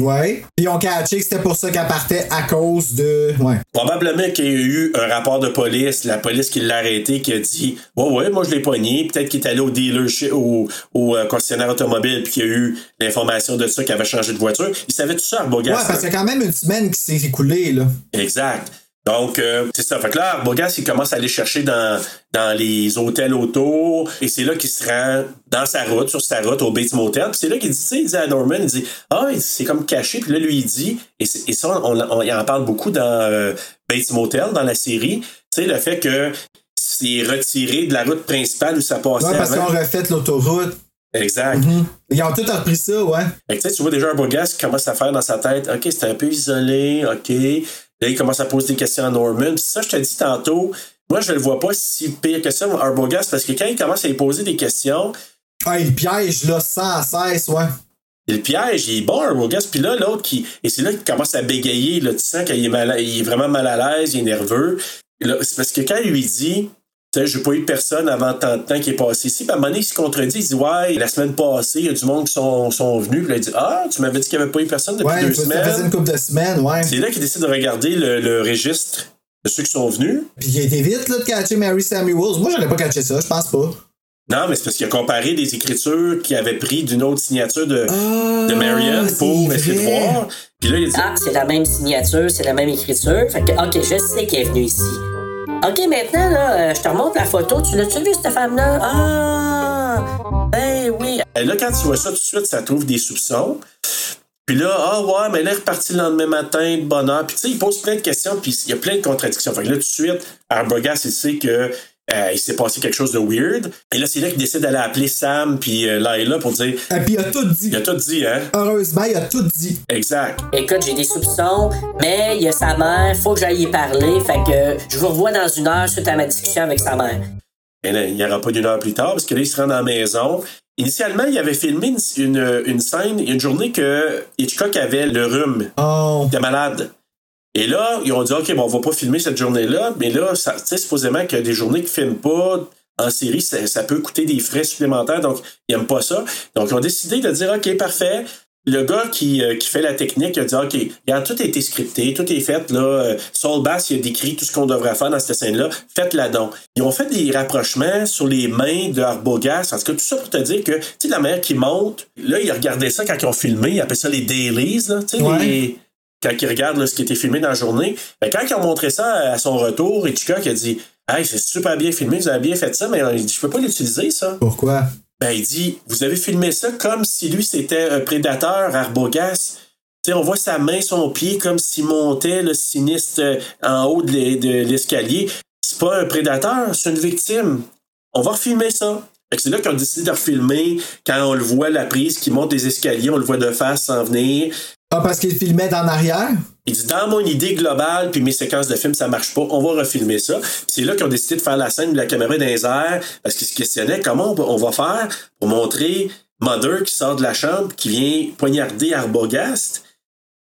Ouais. Puis ils ont catché que c'était pour ça qu'elle partait à cause de. Ouais. Probablement qu'il y a eu un rapport de police, la police qui l'a arrêté, qui a dit Ouais, ouais, moi je l'ai pogné. Peut-être qu'il est allé au dealership, au, au euh, concessionnaire automobile, puis qu'il y a eu l'information de ça, qu'il avait changé de voiture. Il savait tout ça, Ouais, Arbogast. parce qu'il y a quand même une semaine qui s'est écoulée, là. Exact. Donc, euh, c'est ça. Fait que là, Arbogast, il commence à aller chercher dans, dans les hôtels autour. Et c'est là qu'il se rend dans sa route, sur sa route au Bates Motel. Puis c'est là qu'il dit, tu sais, il dit à Norman, il dit, ah, c'est comme caché. Puis là, lui, il dit, et, et ça, on, on- il en parle beaucoup dans euh, Bates Motel, dans la série, tu sais, le fait que c'est retiré de la route principale où ça passait Ouais, parce ont refait l'autoroute. Exact. Mhm. Ils ont tout repris ça, ouais. Tu sais, tu vois déjà un qui commence à faire dans sa tête, OK, c'est un peu isolé, OK. Là, il commence à poser des questions à Norman. Puis ça, je te dis tantôt, moi, je le vois pas si pire que ça, Arbogast, parce que quand il commence à lui poser des questions, Ah, il piège, là, sans cesse, ouais. le piège, il est bon, Arbogast. Puis là, l'autre, qui et c'est là qu'il commence à bégayer. Là, tu sens qu'il est, mal il est vraiment mal à l'aise, il est nerveux. C'est parce que quand il lui dit, sais, j'ai pas eu personne avant tant de temps qui est passé ici. Puis à un moment donné, il se contredit. Il dit, ouais, la semaine passée, il y a du monde qui sont, sont venus. Puis là, il dit, ah, tu m'avais dit qu'il n'y avait pas eu personne depuis Ouais, deux ça faisait semaines. une couple de semaines, ouais. C'est là qu'il décide de regarder le, le registre de ceux qui sont venus. Puis il a été vite, là, de catcher Mary Samuels. Moi, j'aurais pas catché ça, je pense pas. Non, mais c'est parce qu'il a comparé des écritures qu'il avait pris d'une autre signature de, Ah, de Marianne pour essayer de voir. Puis là, il a dit, Ah, c'est la même signature, c'est la même écriture. Fait que, OK, je sais qu'elle est venue ici. OK, maintenant, là, euh, je te remontre la photo. Tu l'as-tu vu, cette femme-là? Ah! Ben oui. Et là, quand tu vois ça tout de suite, ça trouve des soupçons. Puis là, ah ouais, mais il est reparti le lendemain matin heure. Puis tu sais, il pose plein de questions, puis il y a plein de contradictions. Fait que là, tout de suite, Arbogast, il sait que euh, il s'est passé quelque chose de weird. Et là, c'est là qu'il décide d'aller appeler Sam puis euh, Layla pour dire Et puis il a tout dit. Il a tout dit, hein? Heureusement, il a tout dit. Exact. Écoute, j'ai des soupçons, mais il y a sa mère, faut que j'aille y parler. Fait que je vous revois dans une heure suite à ma discussion avec sa mère. Et là, il n'y aura pas d'une heure plus tard, parce que là, il se rend dans la maison. Initialement, il avait filmé une, une, une scène, une journée que Hitchcock avait le rhume. Oh. Il était malade. Et là, ils ont dit, OK, bon, on va pas filmer cette journée-là, mais là, tu sais, supposément que des journées qui ne filment pas en série, ça, ça peut coûter des frais supplémentaires, donc ils n'aiment pas ça. Donc, ils ont décidé de dire, OK, parfait. Le gars qui, euh, qui fait la technique, il a dit, OK, regarde, tout a été scripté, tout est fait, là. Euh, Saul Bass, il a décrit tout ce qu'on devrait faire dans cette scène-là. Faites-la donc. Ils ont fait des rapprochements sur les mains de Arbogast. En tout cas, tout ça pour te dire que, tu sais, la manière qui monte, là, ils regardaient ça quand ils ont filmé, ils appelaient ça les dailies, là. Tu sais, Ouais. les- quand il regarde là, ce qui était filmé dans la journée. Ben, quand ils ont montré ça à son retour, Hitchcock a dit Hey, c'est super bien filmé, vous avez bien fait ça, mais il dit, je peux pas l'utiliser, ça. Pourquoi? Ben, il dit Vous avez filmé ça comme si lui c'était un prédateur, Arbogast. Tu sais, on voit sa main, son pied, comme s'il montait le sinistre euh, en haut de l'e- de l'escalier. C'est pas un prédateur, c'est une victime. On va refilmer ça. C'est là qu'ils ont décidé de refilmer quand on le voit, la prise qui monte les escaliers, on le voit de face s'en venir. Ah, parce qu'il filmait d'en arrière? Il dit dans mon idée globale, puis mes séquences de films, ça marche pas, on va refilmer ça. C'est là qu'ils ont décidé de faire la scène de la caméra dans les parce qu'ils se questionnaient comment on, va faire pour montrer Mother qui sort de la chambre, qui vient poignarder Arbogast,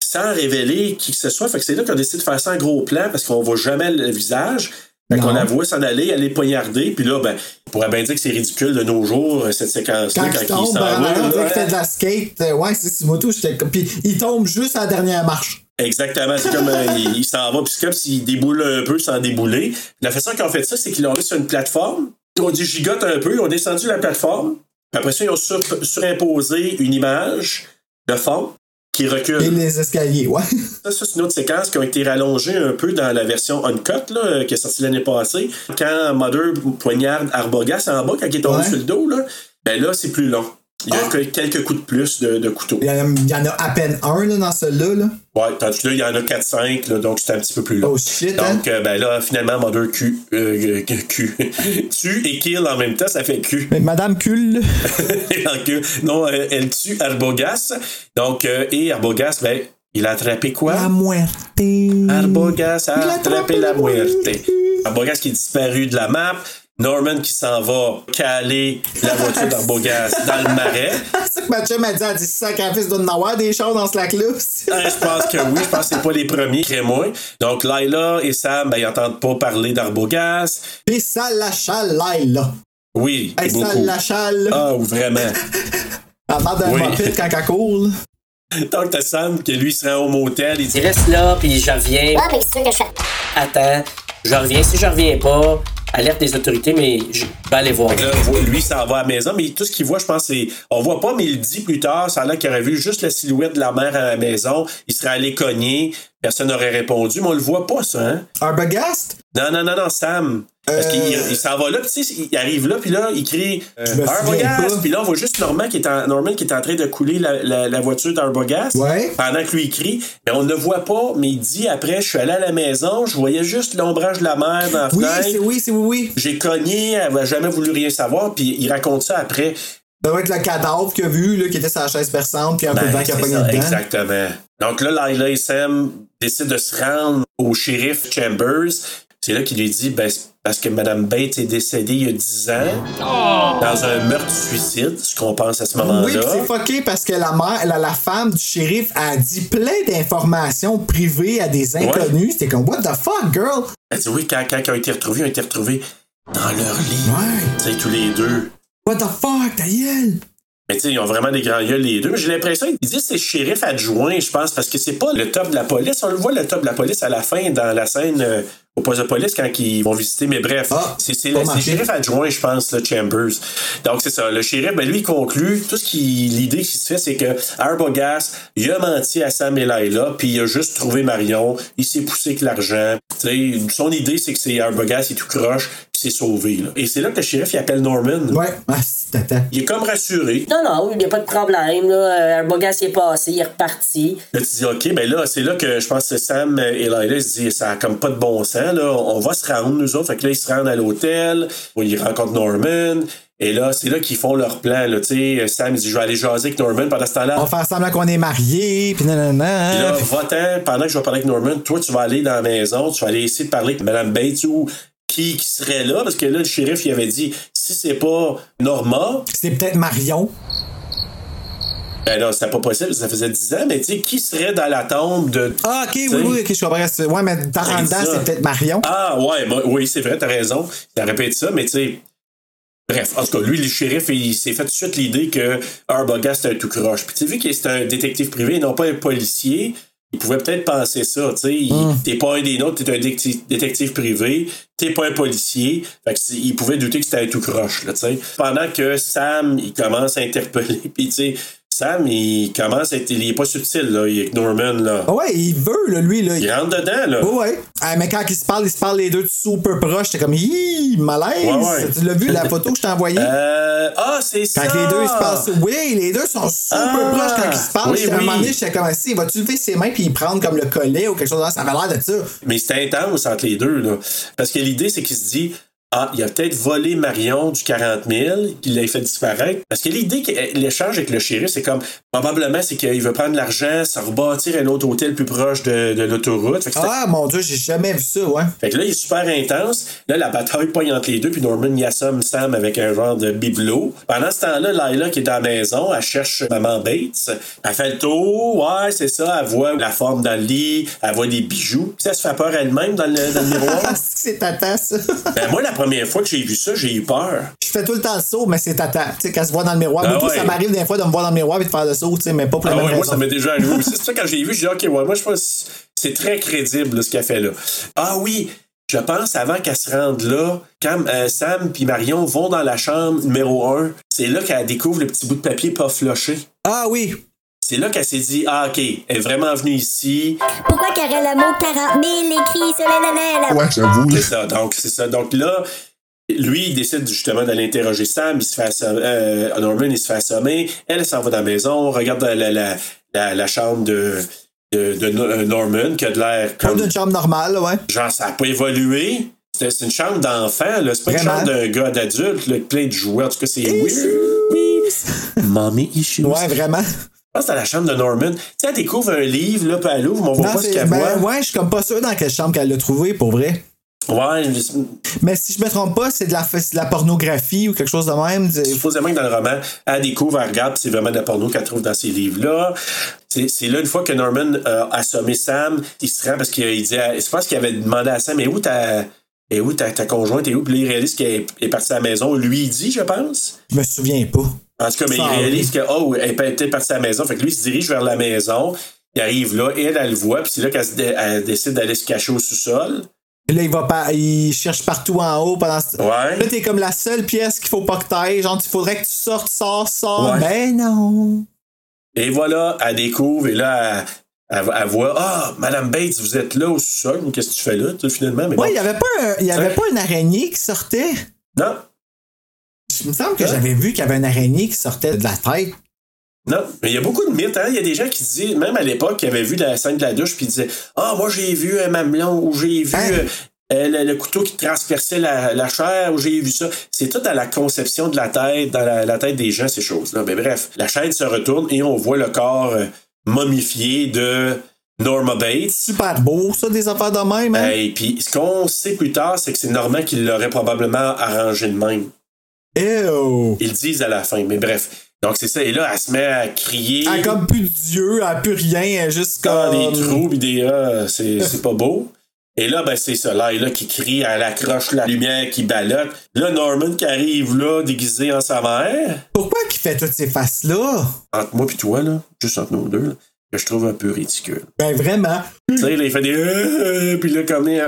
sans révéler qui que ce soit. Fait que c'est là qu'ils ont décidé de faire ça en gros plan, parce qu'on voit jamais le visage. Fait qu'on la voit s'en aller, aller poignarder, puis là, ben, on pourrait bien dire que c'est ridicule de nos jours, euh, cette séquence-là, Quand, quand, il s'en ben, va. on fait de la skate. Euh, Ouais, c'est Simoto, j'étais comme. Puis il tombe juste à la dernière marche. Exactement. C'est comme euh, il, il s'en va, puis c'est comme s'il déboule un peu sans débouler. La façon qu'ils ont fait ça, c'est qu'ils l'ont mis sur une plateforme. Ils ont dit gigote un peu, ils ont descendu la plateforme. Puis après ça, ils ont sur- surimposé une image de fond qui recule. Et les escaliers, ouais. Ça, ça, c'est une autre séquence qui a été rallongée un peu dans la version Uncut, là, qui est sortie l'année passée. Quand Mother poignarde Arbogast en bas, quand il est tombé Ouais. sur le dos, là, ben là, c'est plus long. Il y a que quelques coups de plus de, de couteau. Il y, en a, il y en a à peine un là, dans celui-là. Là. Ouais, tandis que là, il y en a 4-5, là, donc c'est un petit peu plus long. Oh shit, hein? Donc, euh, ben là, finalement, Mother Q, euh, Q, tue et kill en même temps, ça fait Q. Mais Madame. Donc, euh, non, euh, elle tue Arbogast. Donc, euh, et Arbogast, ben, il a attrapé quoi? La muerte. Arbogast a Il a attrapé attrapé la muerte. muerte. Arbogast qui est disparu de la map. Norman qui s'en va caler la voiture d'Arbogast dans le marais. C'est ça que ma chum a dit, elle dit sacrifice doit en avoir des choses dans ce lac-là. Euh, je pense que oui, je pense que c'est pas les premiers, très moins. Donc Laila et Sam, ben, ils entendent pas parler d'Arbogast. Pis ça la chalaille, là. Oui, Hey, ça beaucoup. la chale. Ah, ou vraiment. Elle parle d'un Oui. quand elle court, là. Donc t'as Sam qui lui se rend au motel, il dit Il reste là, puis je reviens. Ah, mais c'est sûr que je. Attends, je reviens. Si je reviens pas, alerte des autorités, mais je vais aller voir. Là, lui, s'en va à la maison, mais tout ce qu'il voit, je pense, c'est. On voit pas, mais il dit plus tard, ça a l'air qu'il aurait vu juste la silhouette de la mère à la maison. Il serait allé cogner. Personne n'aurait répondu, mais on le voit pas, ça, hein? Arbogast? Non, non, non, non, Sam. Parce Euh. qu'il il s'en va là, puis il arrive là, puis là, il crie euh, Arbogast! Puis là, on voit juste Norman qui est en, Norman qui est en train de couler la, la, la voiture d'Arbogast. Ouais. Pendant que lui, il crie. Mais on ne le voit pas, mais il dit après, je suis allé à la maison, je voyais juste l'ombrage de la mère dans la Oui, fenêtre. c'est oui, c'est oui, oui. J'ai cogné, elle n'a jamais voulu rien savoir, puis il raconte ça après. Ça doit être le cadavre qu'il a vu, là, qui était sur la chaise perçante, puis un peu de Ben, vent qui a pogné dedans. Exactement. Donc là, Lila et Sam décident de se rendre au shérif Chambers. C'est là qu'il lui dit, ben, c'est parce que Mme Bates est décédée il y a 10 ans dans un meurtre-suicide, ce qu'on pense à ce moment-là. Oui, c'est fucké parce que la mère, la, la femme du shérif a dit plein d'informations privées à des inconnus. C'était comme, what the fuck, girl? Elle dit oui, quand, quand ils ont été retrouvés, ils ont été retrouvés dans leur lit. Ouais. Tu sais, tous les deux. What the fuck, ta gueule? Mais tu sais, ils ont vraiment des grands gueules les deux. Mais j'ai l'impression qu'ils disent que c'est shérif adjoint, je pense, parce que c'est pas le top de la police. On le voit, le top de la police, à la fin, dans la scène euh, au poste de police, quand ils vont visiter. Mais bref, Ah, c'est le shérif adjoint, je pense, le Chambers. Donc, c'est ça. Le shérif, ben, lui, il conclut. Tout ce qui. L'idée qui se fait, c'est que Arbogast, il a menti à Sam et Laila, puis il a juste trouvé Marion. Il s'est poussé avec l'argent. Son idée, c'est que c'est Arbogast, il est tout croche, puis c'est sauvé. Là. Et c'est là que le shérif, il appelle Norman. Ouais, ah, c'est tata. Il est comme rassuré. Non, non, il n'y a pas de problème. Là. Euh, Arbogast est passé, il est reparti. Là, tu dis, OK, ben là, c'est là que je pense que Sam et Lila se disent, ça a comme pas de bon sens, là. On va se rendre, nous autres. Fait que là, ils se rendent à l'hôtel, où ils rencontrent Norman. Et là, c'est là qu'ils font leur plan, là. Tu sais, Sam, il dit, je vais aller jaser avec Norman pendant ce temps-là. On va faire semblant qu'on est mariés, Puis là, nanana. Puis- va-t'en, pendant que je vais parler avec Norman, toi, tu vas aller dans la maison, tu vas aller essayer de parler avec Mme Bates ou qui, qui serait là, parce que là, le shérif, il avait dit, si c'est pas Norma, C'est peut-être Marion. ben non, c'était pas possible, ça faisait 10 ans, mais tu sais, qui serait dans la tombe de. Ah, ok, oui, oui, ok, je comprends. C'est- Ouais, mais dans C'est c'est peut-être Marion. Ah ouais, bah, oui, c'est vrai, t'as raison. Ça répète ça, mais tu sais. Bref, en tout cas, lui, le shérif, il s'est fait tout de suite l'idée que Arbogast c'était un tout croche. Puis tu sais, vu qu'il est un détective privé et non pas un policier, il pouvait peut-être penser ça, tu sais. il- T'es pas un des nôtres, t'es un détective, privé, t'es pas un policier. Fait que il pouvait douter que c'était un tout croche, là, tu sais. Pendant que Sam, il commence à interpeller, puis tu sais, Sam, il commence à être. Il est pas subtil, là, il est avec Norman, là. Ah Ouais, il veut, là, lui, là. Il rentre dedans, là. Ouais, ouais. Ah, mais quand ils se parlent, ils se parlent les deux super proches. T'es comme, hi, malaise. Ouais, ouais. Tu l'as vu, la photo que je t'ai envoyée? Euh, ah, c'est Quand ça! les deux ils se passent. Oui, les deux sont super Ah! proches quand ils se parlent. Oui, J'étais- à un oui. moment donné, j'étais comme assis. Va-tu lever ses mains puis il prendre comme le collet ou quelque chose comme ça? Ça avait l'air de ça. Mais c'était intense entre les deux, là. Parce que l'idée, c'est qu'il se dit Ah, il a peut-être volé Marion du 40 000, qu'il l'a fait disparaître. Parce que l'idée, que l'échange avec le shérif, c'est comme probablement, c'est qu'il veut prendre l'argent, se rebâtir un autre hôtel plus proche de, de l'autoroute. Ah, mon Dieu, j'ai jamais vu ça, ouais. fait que là, il est super intense. Là, la bataille pogne entre les deux, puis Norman y assomme Sam avec un genre de bibelot. Pendant ce temps-là, Lila, qui est dans la maison, elle cherche Maman Bates. Elle fait le tour, ouais, c'est ça. Elle voit la forme dans le lit, elle voit des bijoux. Puis ça se fait peur elle-même dans le, dans le miroir. C'est tata, ça. Ben, moi, la première fois que j'ai vu ça, j'ai eu peur. Je fais tout le temps le saut, mais c'est tata. Tu sais, quand elle se voit dans le miroir. Ah Moi, tout, ouais. ça m'arrive des fois de me voir dans le miroir et de faire le saut, tu sais, mais pas pour Ah la ouais, moi, raison. ça m'est déjà arrivé aussi. C'est ça, quand j'ai vu, j'ai dit, OK, ouais, moi, je pense que c'est très crédible, là, ce qu'elle fait là. Ah oui, je pense, avant qu'elle se rende là, quand euh, Sam puis Marion vont dans la chambre numéro 1, c'est là qu'elle découvre le petit bout de papier pas floché. Ah oui. C'est là qu'elle s'est dit, ah, OK, elle est vraiment venue ici. Pourquoi qu'il y aurait le mot 40 000 écrit sur nanana? Ouais, j'avoue. C'est ça, donc, c'est ça. Donc là, lui, il décide justement d'aller interroger Sam, il se fait assommer, euh, Norman, il se fait assommer, elle s'en va dans la maison, regarde la, la, la, la, la chambre de, de, euh, Norman, qui a de l'air Comme comme... d'une chambre normale, ouais. Genre, ça n'a pas évolué. C'est une chambre d'enfant, là. C'est pas une chambre d'un gars d'adulte, plein de jouets. En tout cas, c'est weird. Oui. Mommy issues. Ouais, vraiment. Je pense dans la chambre de Norman. Tu sais, elle découvre un livre, là, puis elle ouvre, mais on voit Non, pas ce qu'elle ben, voit. ouais, je suis comme pas sûr dans quelle chambre qu'elle l'a trouvé, pour vrai. Ouais, je- Mais si je me trompe pas, c'est de la, c'est de la pornographie ou quelque chose de même. Supposément que dans le roman, elle découvre, elle regarde, c'est vraiment de la porno qu'elle trouve dans ces livres-là. C'est c'est là, une fois que Norman a assommé Sam, il se rend parce qu'il dit, à- c'est parce qu'il avait demandé à Sam, mais où ta, et où ta, ta conjointe, et où? Puis là, il réalise qu'elle est partie à la maison. Lui, il dit, je pense. Je me souviens pas. En tout cas, mais il réalise que, oh, elle est peut-être partie à la maison. Fait que lui, il se dirige vers la maison. Il arrive là, et elle, elle le voit, puis c'est là qu'elle décide d'aller se cacher au sous-sol. Et là, il va pas, il cherche partout en haut pendant ce... Ouais. Là, t'es comme la seule pièce qu'il faut pas que t'ailles. Genre, il faudrait que tu sortes, sors, sors. Ouais. Ben non. Et voilà, elle découvre, et là, elle, elle- elle voit, ah, Madame Bates, vous êtes là au sous-sol, qu'est-ce que tu fais là, finalement? Mais. Ouais, il y avait pas un- y avait pas une araignée qui sortait? Non, Il me semble que j'avais vu qu'il y avait une araignée qui sortait de la tête. non. Mais il y a beaucoup de mythes, hein. Il y a des gens qui disent, même à l'époque, qui avaient vu la scène de la douche, puis ils disaient, ah, moi, j'ai vu un mamelon, ou j'ai vu. Hein? euh, euh, le, le couteau qui transperçait la, la chair, ou j'ai vu ça. C'est tout à la conception de la tête, dans la, la tête des gens, ces choses-là. Mais bref, la chaîne se retourne et on voit le corps euh, momifié de Norma Bates. Super beau, ça, des affaires de même. Hein? Et puis, ce qu'on sait plus tard, c'est que c'est Normand qui l'aurait probablement arrangé de même. Ew. Ils disent à la fin, mais bref. Donc, c'est ça. Et là, elle se met à crier. Elle a comme plus d'yeux, elle a plus rien, elle a juste Ah, comme. des trous pis des ah, c'est pas beau. Et là, ben, c'est ça. Là, et là, qui crie, elle accroche la lumière qui ballotte. Là, Norman qui arrive là, déguisé en sa mère. Pourquoi qu'il fait toutes ces faces-là? Entre moi pis toi, là, juste entre nous deux, là, que je trouve un peu ridicule. Ben vraiment. tu sais, là, il fait des euh, euh, puis là, comme il-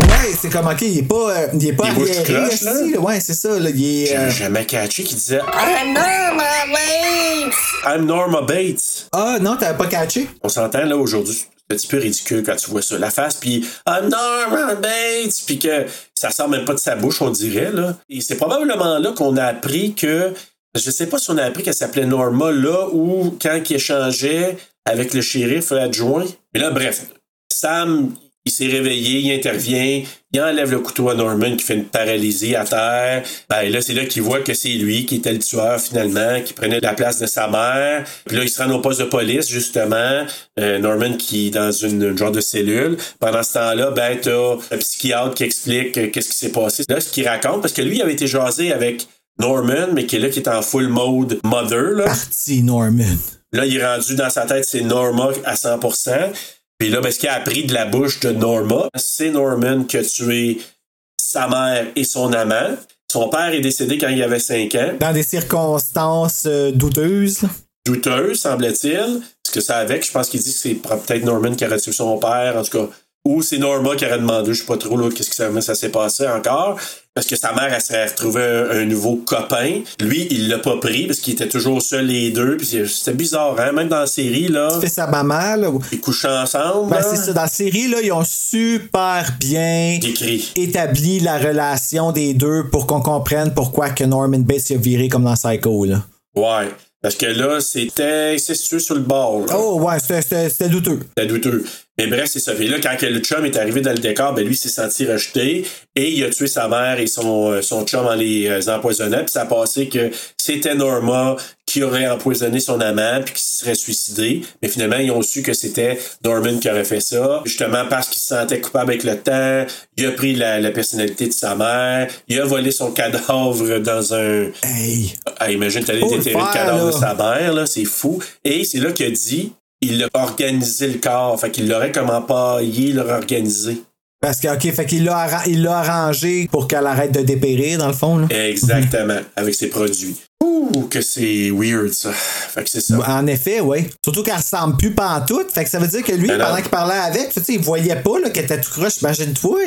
Ouais, c'est comme, ok, il est pas, euh, il est pas Il arriéré, là. Ouais, c'est ça, là. Il est. J'avais euh, jamais catché qui disait I'm Norma Bates! I'm Norma Bates. Ah, non, t'avais pas catché? On s'entend là aujourd'hui, c'est un petit peu ridicule quand tu vois ça. La face, puis I'm Norma Bates, puis que ça sort même pas de sa bouche, on dirait. là. Et c'est probablement là qu'on a appris que. Je sais pas si on a appris qu'elle s'appelait Norma là ou quand il échangeait avec le shérif adjoint. Mais là, bref, Sam, il s'est réveillé, il intervient, il enlève le couteau à Norman qui fait une paralysie à terre. Ben là, c'est là qu'il voit que c'est lui qui était le tueur finalement, qui prenait la place de sa mère. Puis là, il se rend au poste de police, justement. Euh, Norman qui est dans une, genre de cellule. Pendant ce temps-là, ben, t'as un psychiatre qui explique euh, qu'est-ce qui s'est passé. Là, ce qu'il raconte, parce que lui, il avait été jasé avec Norman, mais qui est là, qui est en full mode mother, là. Parti, Norman. Là, il est rendu dans sa tête, c'est Norma à 100%. Puis là, ben, ce qu'il a appris de la bouche de Norma, c'est Norman qui a tué sa mère et son amant. Son père est décédé quand il avait 5 ans. Dans des circonstances euh, douteuses. Douteux, semble-t-il. Parce que ça avec, je pense qu'il dit que c'est peut-être Norman qui aurait tué son père, en tout cas. Ou c'est Norma qui aurait demandé, je sais pas trop là, qu'est-ce que ça, ça s'est passé encore. Parce que sa mère, elle s'est retrouvée un, un nouveau copain. Lui, il l'a pas pris parce qu'il était toujours seul les deux. C'était bizarre, hein? Même dans la série, là, Fait sa maman, là. ils couchent ensemble. Ben, c'est ça. Dans la série, là, ils ont super bien établi la relation des deux pour qu'on comprenne pourquoi que Norman Bates a viré comme dans Psycho, là. Ouais. Parce que là, c'était incestueux sur le bord. là. Oh, ouais, c'était- c'était c'était douteux. C'était douteux. Mais bref, c'est ça. Puis là, quand le chum est arrivé dans le décor, ben lui il s'est senti rejeté et il a tué sa mère et son, euh, son chum en les euh, empoisonnant. Puis ça a passé que c'était Norma qui aurait empoisonné son amant puis qui se serait suicidé. Mais finalement, ils ont su que c'était Norman qui aurait fait ça. Justement parce qu'il se sentait coupable avec le temps. Il a pris la, la personnalité de sa mère. Il a volé son cadavre dans un... Hey. Ah, imagine, t'allais déterrer le cadavre de sa mère, là, c'est fou. Et c'est là qu'il a dit, il a organisé le corps. Fait qu'il l'aurait comme empaillé, l'aurait organisé. Parce que, OK, fait qu'il l'a il l'a arrangé pour qu'elle arrête de dépérir, dans le fond, là. Exactement, avec ses produits. Ouh, que c'est weird, ça. Fait que c'est ça. En effet, oui. Surtout qu'elle ressemble plus pantoute. Fait que ça veut dire que lui, Ben pendant qu'il parlait avec, tu sais, il voyait pas là, qu'elle était tout croche. Imagine-toi.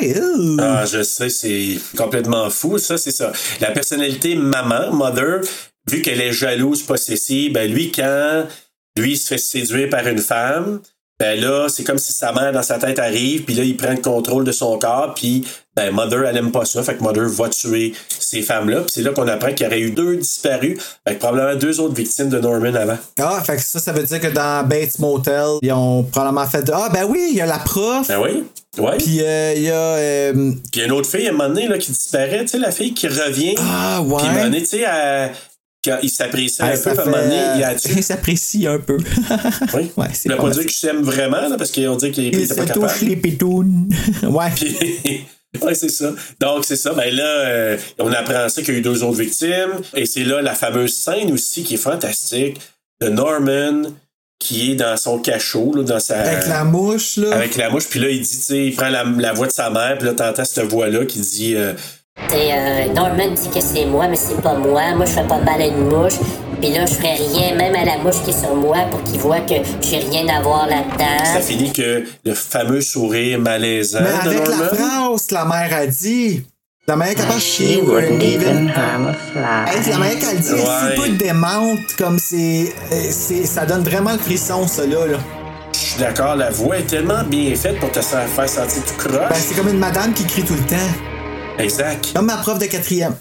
Ah, je sais, c'est complètement fou, ça, c'est ça. La personnalité maman, mother, vu qu'elle est jalouse, possessive, ben lui, quand lui, il se fait séduire par une femme. Ben là, c'est comme si sa mère dans sa tête arrive, puis là, il prend le contrôle de son corps, puis ben Mother, elle aime pas ça, fait que Mother va tuer ces femmes-là, puis c'est là qu'on apprend qu'il y aurait eu deux disparus, avec probablement deux autres victimes de Norman avant. Ah, fait que ça, ça veut dire que dans Bates Motel, ils ont probablement fait. Ah, ben oui, il y a la prof. Ben oui, ouais. Puis euh, il y a. euh, Puis il y a une autre fille, à un moment donné, là, qui disparaît, tu sais, la fille qui revient. Ah, ouais. Puis à un moment donné, tu sais, elle- il s'apprécie un peu, à un moment donné, il a Il s'apprécie un peu. Oui. Ouais, Il pas dit qu'il s'aime vraiment, là, parce qu'on dit qu'il Il était pas se capable. touche les pétounes. ouais. Puis- ouais, c'est ça. Donc, c'est ça. Ben là, euh, on apprend ça qu'il y a eu deux autres victimes. Et c'est là la fameuse scène aussi qui est fantastique de Norman qui est dans son cachot, là, dans sa. Avec la mouche, là. Avec la mouche. Puis là, il dit, tu sais, il prend la, la voix de sa mère. Puis là, t'entends cette voix-là qui dit. euh, euh, Norman dit que c'est moi, mais c'est pas moi. Moi, je fais pas mal à une mouche. Puis là, je ferais rien, même à la mouche qui est sur moi, pour qu'il voit que j'ai rien à voir ça là-dedans. finit que le fameux sourire malaisant Mais de avec la que la mère a dit. La mère est capable She wouldn't even harm a fly. Hey, la manière qu'elle dit, Ouais. peu démente, comme c'est, euh, c'est. Ça donne vraiment le frisson, ça, là. là. Je suis d'accord, la voix est tellement bien faite pour te faire faire sentir tout croche. Ben, c'est comme une madame qui crie tout le temps. Exact. Comme ma prof de quatrième.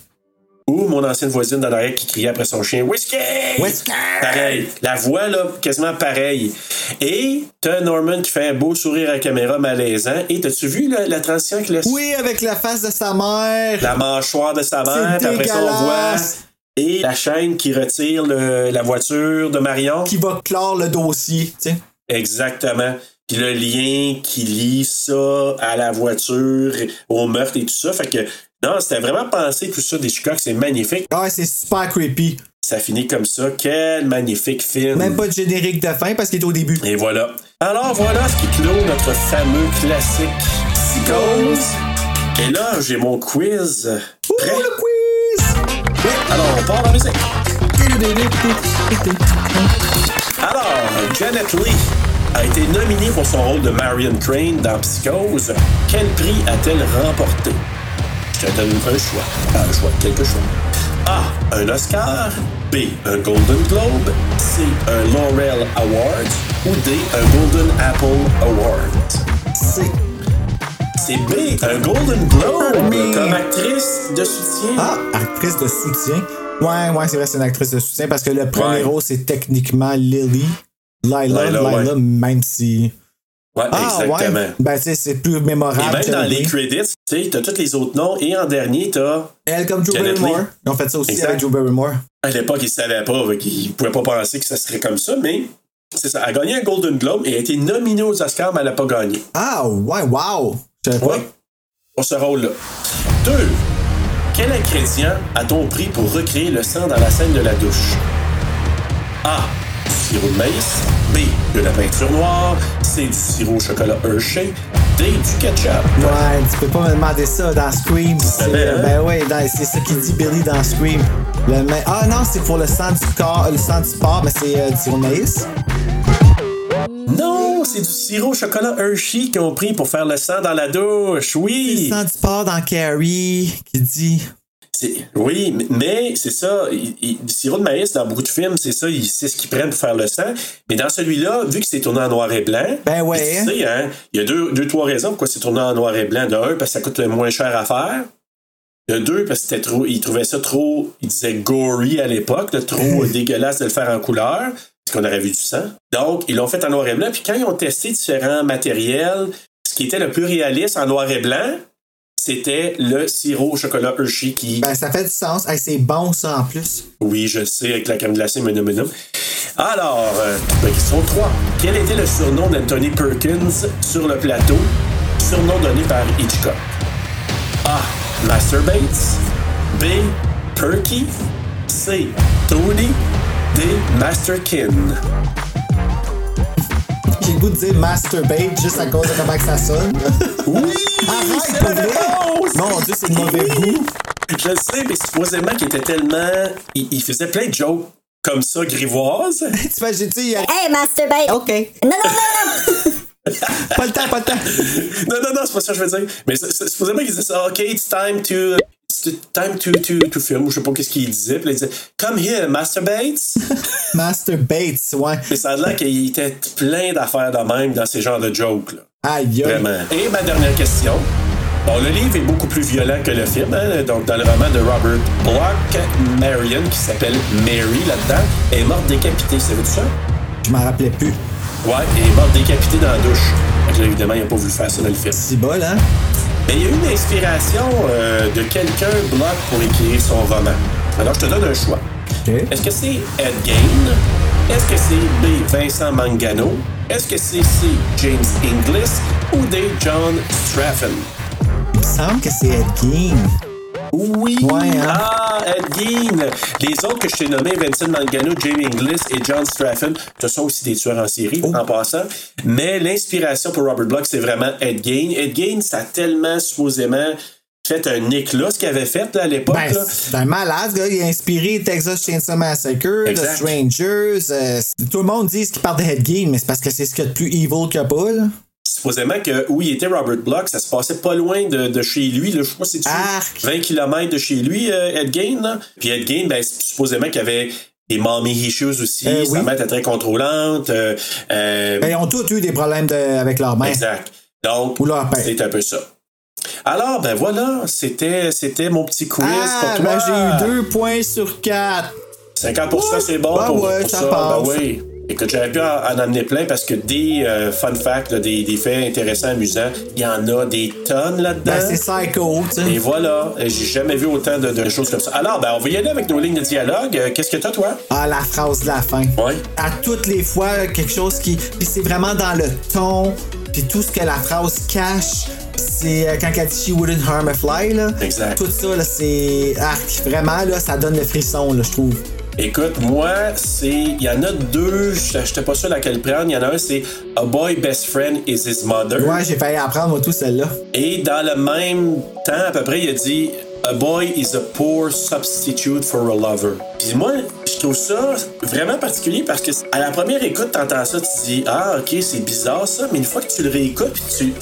Ou mon ancienne voisine dans l'arrière qui criait après son chien Whisky! Whisky! Pareil. La voix, là, quasiment pareil. Et t'as Norman qui fait un beau sourire à la caméra malaisant. Et t'as-tu vu là, la transition avec le- Oui, avec la face de sa mère. la mâchoire de sa mère? C'est Puis après ça, on voit. dégueulasse. Et la chaîne qui retire le- la voiture de Marion. Qui va clore le dossier, tu sais. Exactement. Puis le lien qui lie ça à la voiture, au meurtre et tout ça. Fait que, non, c'était vraiment pensé tout ça d'Hitchcock. C'est magnifique. Ah Ouais, c'est super creepy. Ça finit comme ça. Quel magnifique film. Même pas de générique de fin parce qu'il est au début. Et voilà. Alors voilà ce qui clôt notre fameux classique Psychose. Et là, j'ai mon quiz prêt? Oh, le quiz! Alors, on part dans la musique. Alors, Janet Lee a été nominée pour son rôle de Marion Crane dans Psychose. Quel prix a-t-elle remporté? Je te donne un choix. Un choix, quelques choix. A. Un Oscar. B. Un Golden Globe. C. Un Laurel Award. Ou D. Un Golden Apple Award. C'est. C'est B. Un Golden Globe Mais- comme actrice de soutien. Ah, actrice de soutien? Ouais, ouais, c'est vrai, c'est une actrice de soutien parce que le premier Ouais. rôle, c'est techniquement Lily. Lila, Lila, Lila, ouais. même si. Ouais, Ah, exactement. ouais. Ben, tu sais, c'est plus Et mémorable. même que dans les credits, tu sais, t'as tous les autres noms. Et en dernier, t'as. Elle comme Drew Barrymore. Ils ont fait ça aussi Exact. avec Drew Barrymore. À l'époque, ils savaient pas, qu'ils pouvaient pas penser que ça serait comme ça, mais c'est ça. Elle a gagné un Golden Globe et a été nominée aux Oscars, mais elle n'a pas gagné. Ah, ouais, wow! Pas. Ouais. Pour ce rôle-là. Deux. Quel ingrédient a-t-on pris pour recréer le sang dans la scène de la douche? A. Du sirop de maïs. B. De la peinture noire. C. Du sirop au chocolat Hershey. D. Du ketchup. Ouais, tu peux pas me demander ça dans Scream. Hein? Ben ouais, dans- c'est ça qu'il dit Billy dans Scream. Le ma- Ah non, c'est pour le sang du corps, le sang du porc, mais c'est euh, du sirop de maïs. Non, c'est du sirop au chocolat Hershey qu'ils ont pris pour faire le sang dans la douche. Le Oui. sang du porc dans Carrie qui dit. Oui, mais- c'est ça. il- il- du sirop de maïs, dans beaucoup de films, c'est ça. C'est ce qu'ils prennent pour faire le sang. Mais dans celui-là, vu que c'est tourné en noir et blanc, Ben ouais. tu sais, hein, il y a deux, deux, trois raisons pourquoi c'est tourné en noir et blanc. De un, parce que ça coûte moins cher à faire. De deux, parce que c'était trop. Ils trouvaient ça trop. Ils disaient gory à l'époque, trop dégueulasse de le faire en couleur. Parce qu'on aurait vu du sang. Donc, ils l'ont fait en noir et blanc. Puis quand ils ont testé différents matériels, ce qui était le plus réaliste en noir et blanc, c'était le sirop au chocolat Hershey qui. Ben ça fait du sens. Hey, c'est bon ça en plus. Oui, je sais, avec la crème glacée, mais non, mais non. Alors, euh, la question 3. Quel était le surnom d'Anthony Perkins sur le plateau? Surnom donné par Hitchcock? A. Master Bates. B. Perky. C. Tony. D. Masterkin. J'ai le goût de dire masturbate juste à cause de comment que ça sonne. Oui! Arrête, c'est pour vrai? Mon Dieu, c'est de mauvais goût. Je le sais, mais supposément qu'il était tellement. Il, il faisait plein de jokes comme ça, grivoises. tu vois, j'ai dit, il y a- Hey, masturbate! OK. Non, non, non, non! Pas le temps, pas le temps. non, non, non, c'est pas ça que je veux dire. Mais c'est- c'est- supposément qu'il disait ça. OK, it's time to. c'était time to, to, to film, ou je sais pas qu'est-ce qu'il disait. Puis là, il disait, come here, masturbates. Master Bates, ouais. Mais ça a l'air qu'il était plein d'affaires de même dans ces genres de jokes, là. Aïe. Vraiment. Et ma dernière question. Bon, le livre est beaucoup plus violent que le film. hein. Donc, dans le roman de Robert Bloch, Marion, qui s'appelle Mary là-dedans, est morte décapitée. Savais-tu ça? Je m'en rappelais plus. Ouais, elle est morte décapitée dans la douche. Là, évidemment, il n'a pas voulu faire ça dans le film. C'est bol, hein? Mais il y a eu une inspiration euh, de quelqu'un, Bloch, pour écrire son roman. Alors, je te donne un choix. Est-ce que c'est Ed Gein? Est-ce que c'est B. Vincent Mangano? Est-ce que c'est C. James Inglis? Ou D. John Straffen? Il me semble que c'est Ed Gein. Oui! Ouais, hein? Ah! Les autres que je t'ai nommés, Vincent Mangano, Jamie Inglis et John Straffen, ce sont aussi des tueurs en série, Oh. en passant. Mais l'inspiration pour Robert Bloch, c'est vraiment Ed Gein. Ed Gein, ça a tellement, supposément, fait un éclat, ce qu'il avait fait là, à l'époque. Ben, c'est un malade, ce. Il a inspiré Texas Chainsaw Massacre, Exact. The Strangers. euh, tout le monde dit qu'il parle de Head Game, mais c'est parce que c'est ce qu'il y a de plus evil qu'il y a pas, là. Supposément que où il était Robert Bloch, ça se passait pas loin de, de chez lui. Là, je si c'est Arc. 20 km de chez lui, euh, Ed Gein. Là. Puis Ed Gein, ben, supposément qu'il y avait des mommy issues aussi. Euh, Sa oui. mère était très contrôlante. euh, euh, Ben, ils ont tous eu des problèmes de- avec leur mère. exact. Donc, Ou leur père. c'est un peu ça. Alors, ben voilà, c'était, c'était mon petit quiz Ah, pour toi. ben, j'ai eu deux points sur quatre. 50% c'est bon Ben pour, ouais, pour ça ça. passe. Ben oui. Écoute, j'aurais pu en, en amener plein parce que des euh, fun facts, là, des, des faits intéressants, amusants, il y en a des tonnes là-dedans. Ben, c'est psycho, tu Et sais. voilà, j'ai jamais vu autant de, de choses comme ça. Alors, ben, on va y aller avec nos lignes de dialogue. Euh, Qu'est-ce que t'as, toi? Ah, la phrase de la fin. Ouais. À toutes les fois, quelque chose qui. Puis c'est vraiment dans le ton, puis tout ce que la phrase cache. C'est euh, quand elle dit She wouldn't harm a fly, là. Exact. Tout ça, là, c'est. Arc. Vraiment, là, ça donne le frisson, là, je trouve. Écoute, moi, c'est. Il y en a deux, j'étais pas sûr laquelle prendre. Il y en a un, c'est A boy best friend is his mother. Ouais, j'ai failli apprendre, moi, tout celle-là. Et dans le même temps, à peu près, il a dit A boy is a poor substitute for a lover. Puis moi, je trouve ça vraiment particulier parce que à la première écoute, t'entends ça, tu te dis Ah, ok, c'est bizarre ça, mais une fois que tu le réécoutes, puis tu,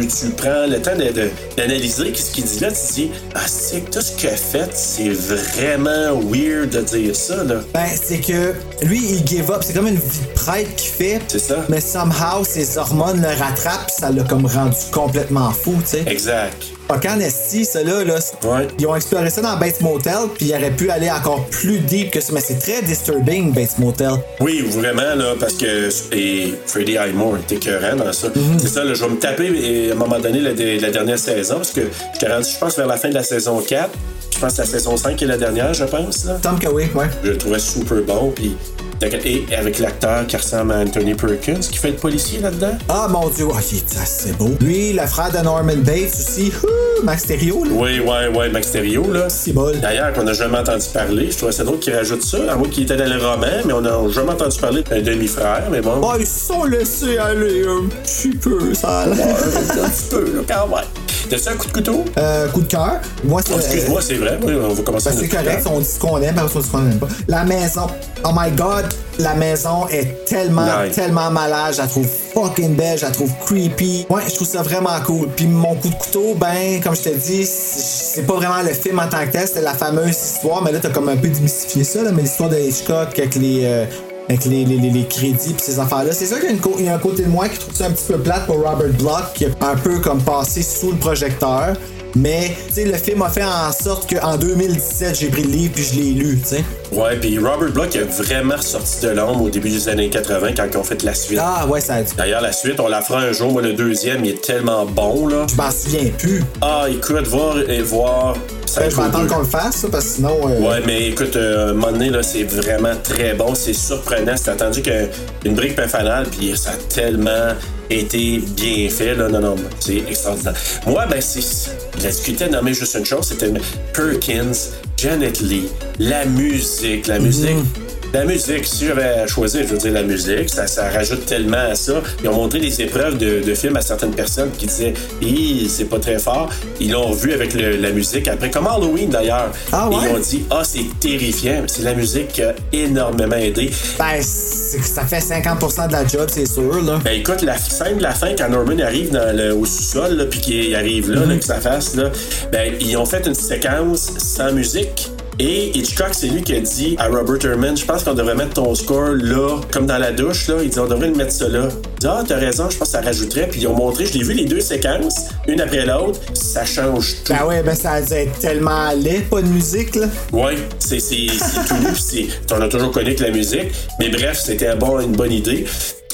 tu, tu prends le temps de- de- d'analyser ce qu'il dit là, tu te dis Ah, c'est que tout ce qu'il a fait, c'est vraiment weird de dire ça, là. Ben, c'est que lui, il give up. C'est comme une vie de prêtre qu'il fait. C'est ça. Mais somehow, ses hormones le rattrapent, pis ça l'a comme rendu complètement fou, tu sais. Exact. Qu'en esti, ça là, Ouais. ils ont exploré ça dans Bates Motel, puis ils auraient pu aller encore plus deep que ça. Mais c'est très disturbing, Bates Motel. Oui, vraiment, là, parce que et Freddie Highmore était écœurant dans ça. C'est ça, là, je vais me taper et, à un moment donné la, la dernière saison, parce que j'étais rendu, je pense, vers la fin de la saison 4. Je pense que la saison 5 qui est la dernière, je pense. Là. Tom Kaway, ouais. Je le trouvais super bon, puis et avec l'acteur qui ressemble à Anthony Perkins, qui fait le policier là-dedans. Ah mon dieu, oh, il est assez beau. Lui, le frère de Norman Bates aussi. Ouh, Max Stereo, là. Oui, ouais, ouais, Max Stereo, là. C'est bol. D'ailleurs, qu'on n'a jamais entendu parler. Je trouvais ça drôle qu'il rajoute ça, à moi qui était dans le roman, mais on n'a jamais entendu parler d'un demi-frère, mais bon. Oh, ils se sont laissés aller un petit peu, ça a l'air. un petit peu, là, quand même. T'as-tu un coup de couteau? Euh, coup de cœur. Moi, c'est. Oh, Excuse-moi, c'est vrai. Oui, on va commencer Ben, c'est correct, on dit ce qu'on aime, on dit ce qu'on aime pas. La maison. Oh my god, la maison est tellement, Nice. tellement malade. Je la trouve fucking belle, je la trouve creepy. Ouais, je trouve ça vraiment cool. Puis mon coup de couteau, ben, comme je te dis, c'est c'est pas vraiment le film en tant que tel, c'était la fameuse histoire, mais là, t'as comme un peu démystifié ça, là, mais l'histoire de Hitchcock avec les. euh, avec les, les, les, crédits pis ces affaires-là. C'est sûr qu'il y, y a un côté de moi qui trouve ça un petit peu plate pour Robert Bloch, qui a un peu comme passé sous le projecteur. Mais, tu sais, le film a fait en sorte qu'en 2017, j'ai pris le livre puis je l'ai lu, tu sais. Ouais, puis Robert Bloch a vraiment ressorti de l'ombre au début des années 80 quand ils ont fait la suite. Ah, ouais, ça a dit. D'ailleurs, la suite, on la fera un jour. Moi, le deuxième, il est tellement bon, là. Je m'en souviens plus. Ah, écoute, voir et voir. Ben, je vais attendre 2. qu'on le fasse, parce que sinon. euh, Ouais, mais écoute, euh, un moment donné, là, c'est vraiment très bon. C'est surprenant. C'est attendu qu'une brique pas fanale, puis ça a tellement été bien fait. Là. Non, non, c'est extraordinaire. Moi, ben, c'est. La difficulté à nommer juste une chose, c'était Perkins, Janet Lee, la musique. La musique. La musique, si j'avais à choisir, je veux dire la musique, ça, ça rajoute tellement à ça. Ils ont montré des épreuves de, de films à certaines personnes qui disaient Hi, c'est pas très fort. Ils l'ont vu avec le- la musique après, comme Halloween d'ailleurs. Ah Et? Ils ont dit Ah, c'est terrifiant. C'est la musique qui a énormément aidé. Ben, ça fait 50% de la job, c'est sûr, là. Ben écoute, la scène de la fin, quand Norman arrive dans le- au sous-sol, puis qu'il arrive là, là, que ça fasse, là, ben ils ont fait une séquence sans musique. Et Hitchcock, c'est lui qui a dit à Robert Herman, je pense qu'on devrait mettre ton score là, comme dans la douche, là. Il dit, on devrait le mettre ça là. Il dit, ah, t'as raison, je pense que ça rajouterait. Puis ils ont montré, je l'ai vu les deux séquences, une après l'autre, ça change tout. Ben ouais, ben ça a dû être tellement laid, pas de musique, là. Ouais, c'est c'est- c'est tout nu, puis c'est- on a toujours connu que la musique. Mais bref, c'était bon, une bonne idée.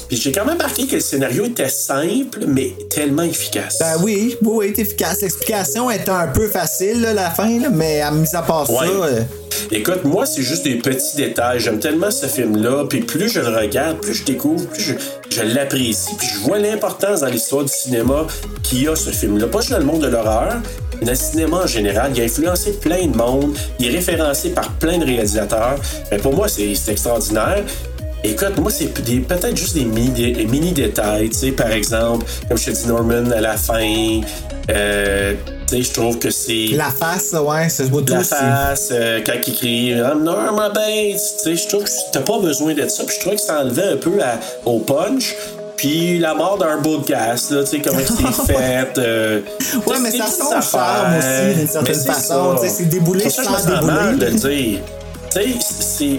Puis j'ai quand même marqué que le scénario était simple, mais tellement efficace. Ben oui, oui, oui, efficace. L'explication est un peu facile, là, la fin, là, mais à mis à part Ouais. ça. euh, Écoute, moi, c'est juste des petits détails. J'aime tellement ce film-là. Puis plus je le regarde, plus je découvre, plus je, je l'apprécie. Puis je vois l'importance dans l'histoire du cinéma qu'il y a ce film-là. Pas juste dans le monde de l'horreur, mais dans le cinéma en général. Il a influencé plein de monde. Il est référencé par plein de réalisateurs. Mais pour moi, c'est extraordinaire. Écoute, moi, c'est peut-être juste des mini, détails. Tu sais, par exemple, comme je te dis, Norman à la fin. Euh, tu sais, je trouve que c'est. La face, ouais, c'est beau tout. La c'est- face, euh, quand il crie I'm Norma Bates, tu sais, je trouve que t'as pas besoin de ça. Puis je trouve que ça enlevait un peu à- au punch. Puis la mort d'un podcast, là, tu sais, comment c'est fait. euh, Ouais, mais ça charme affaires. aussi, d'une certaine c'est façon. Tu sais, c'est déboulé C'est ça je me sans sens mal de débouler. le dire. Tu sais, c'est.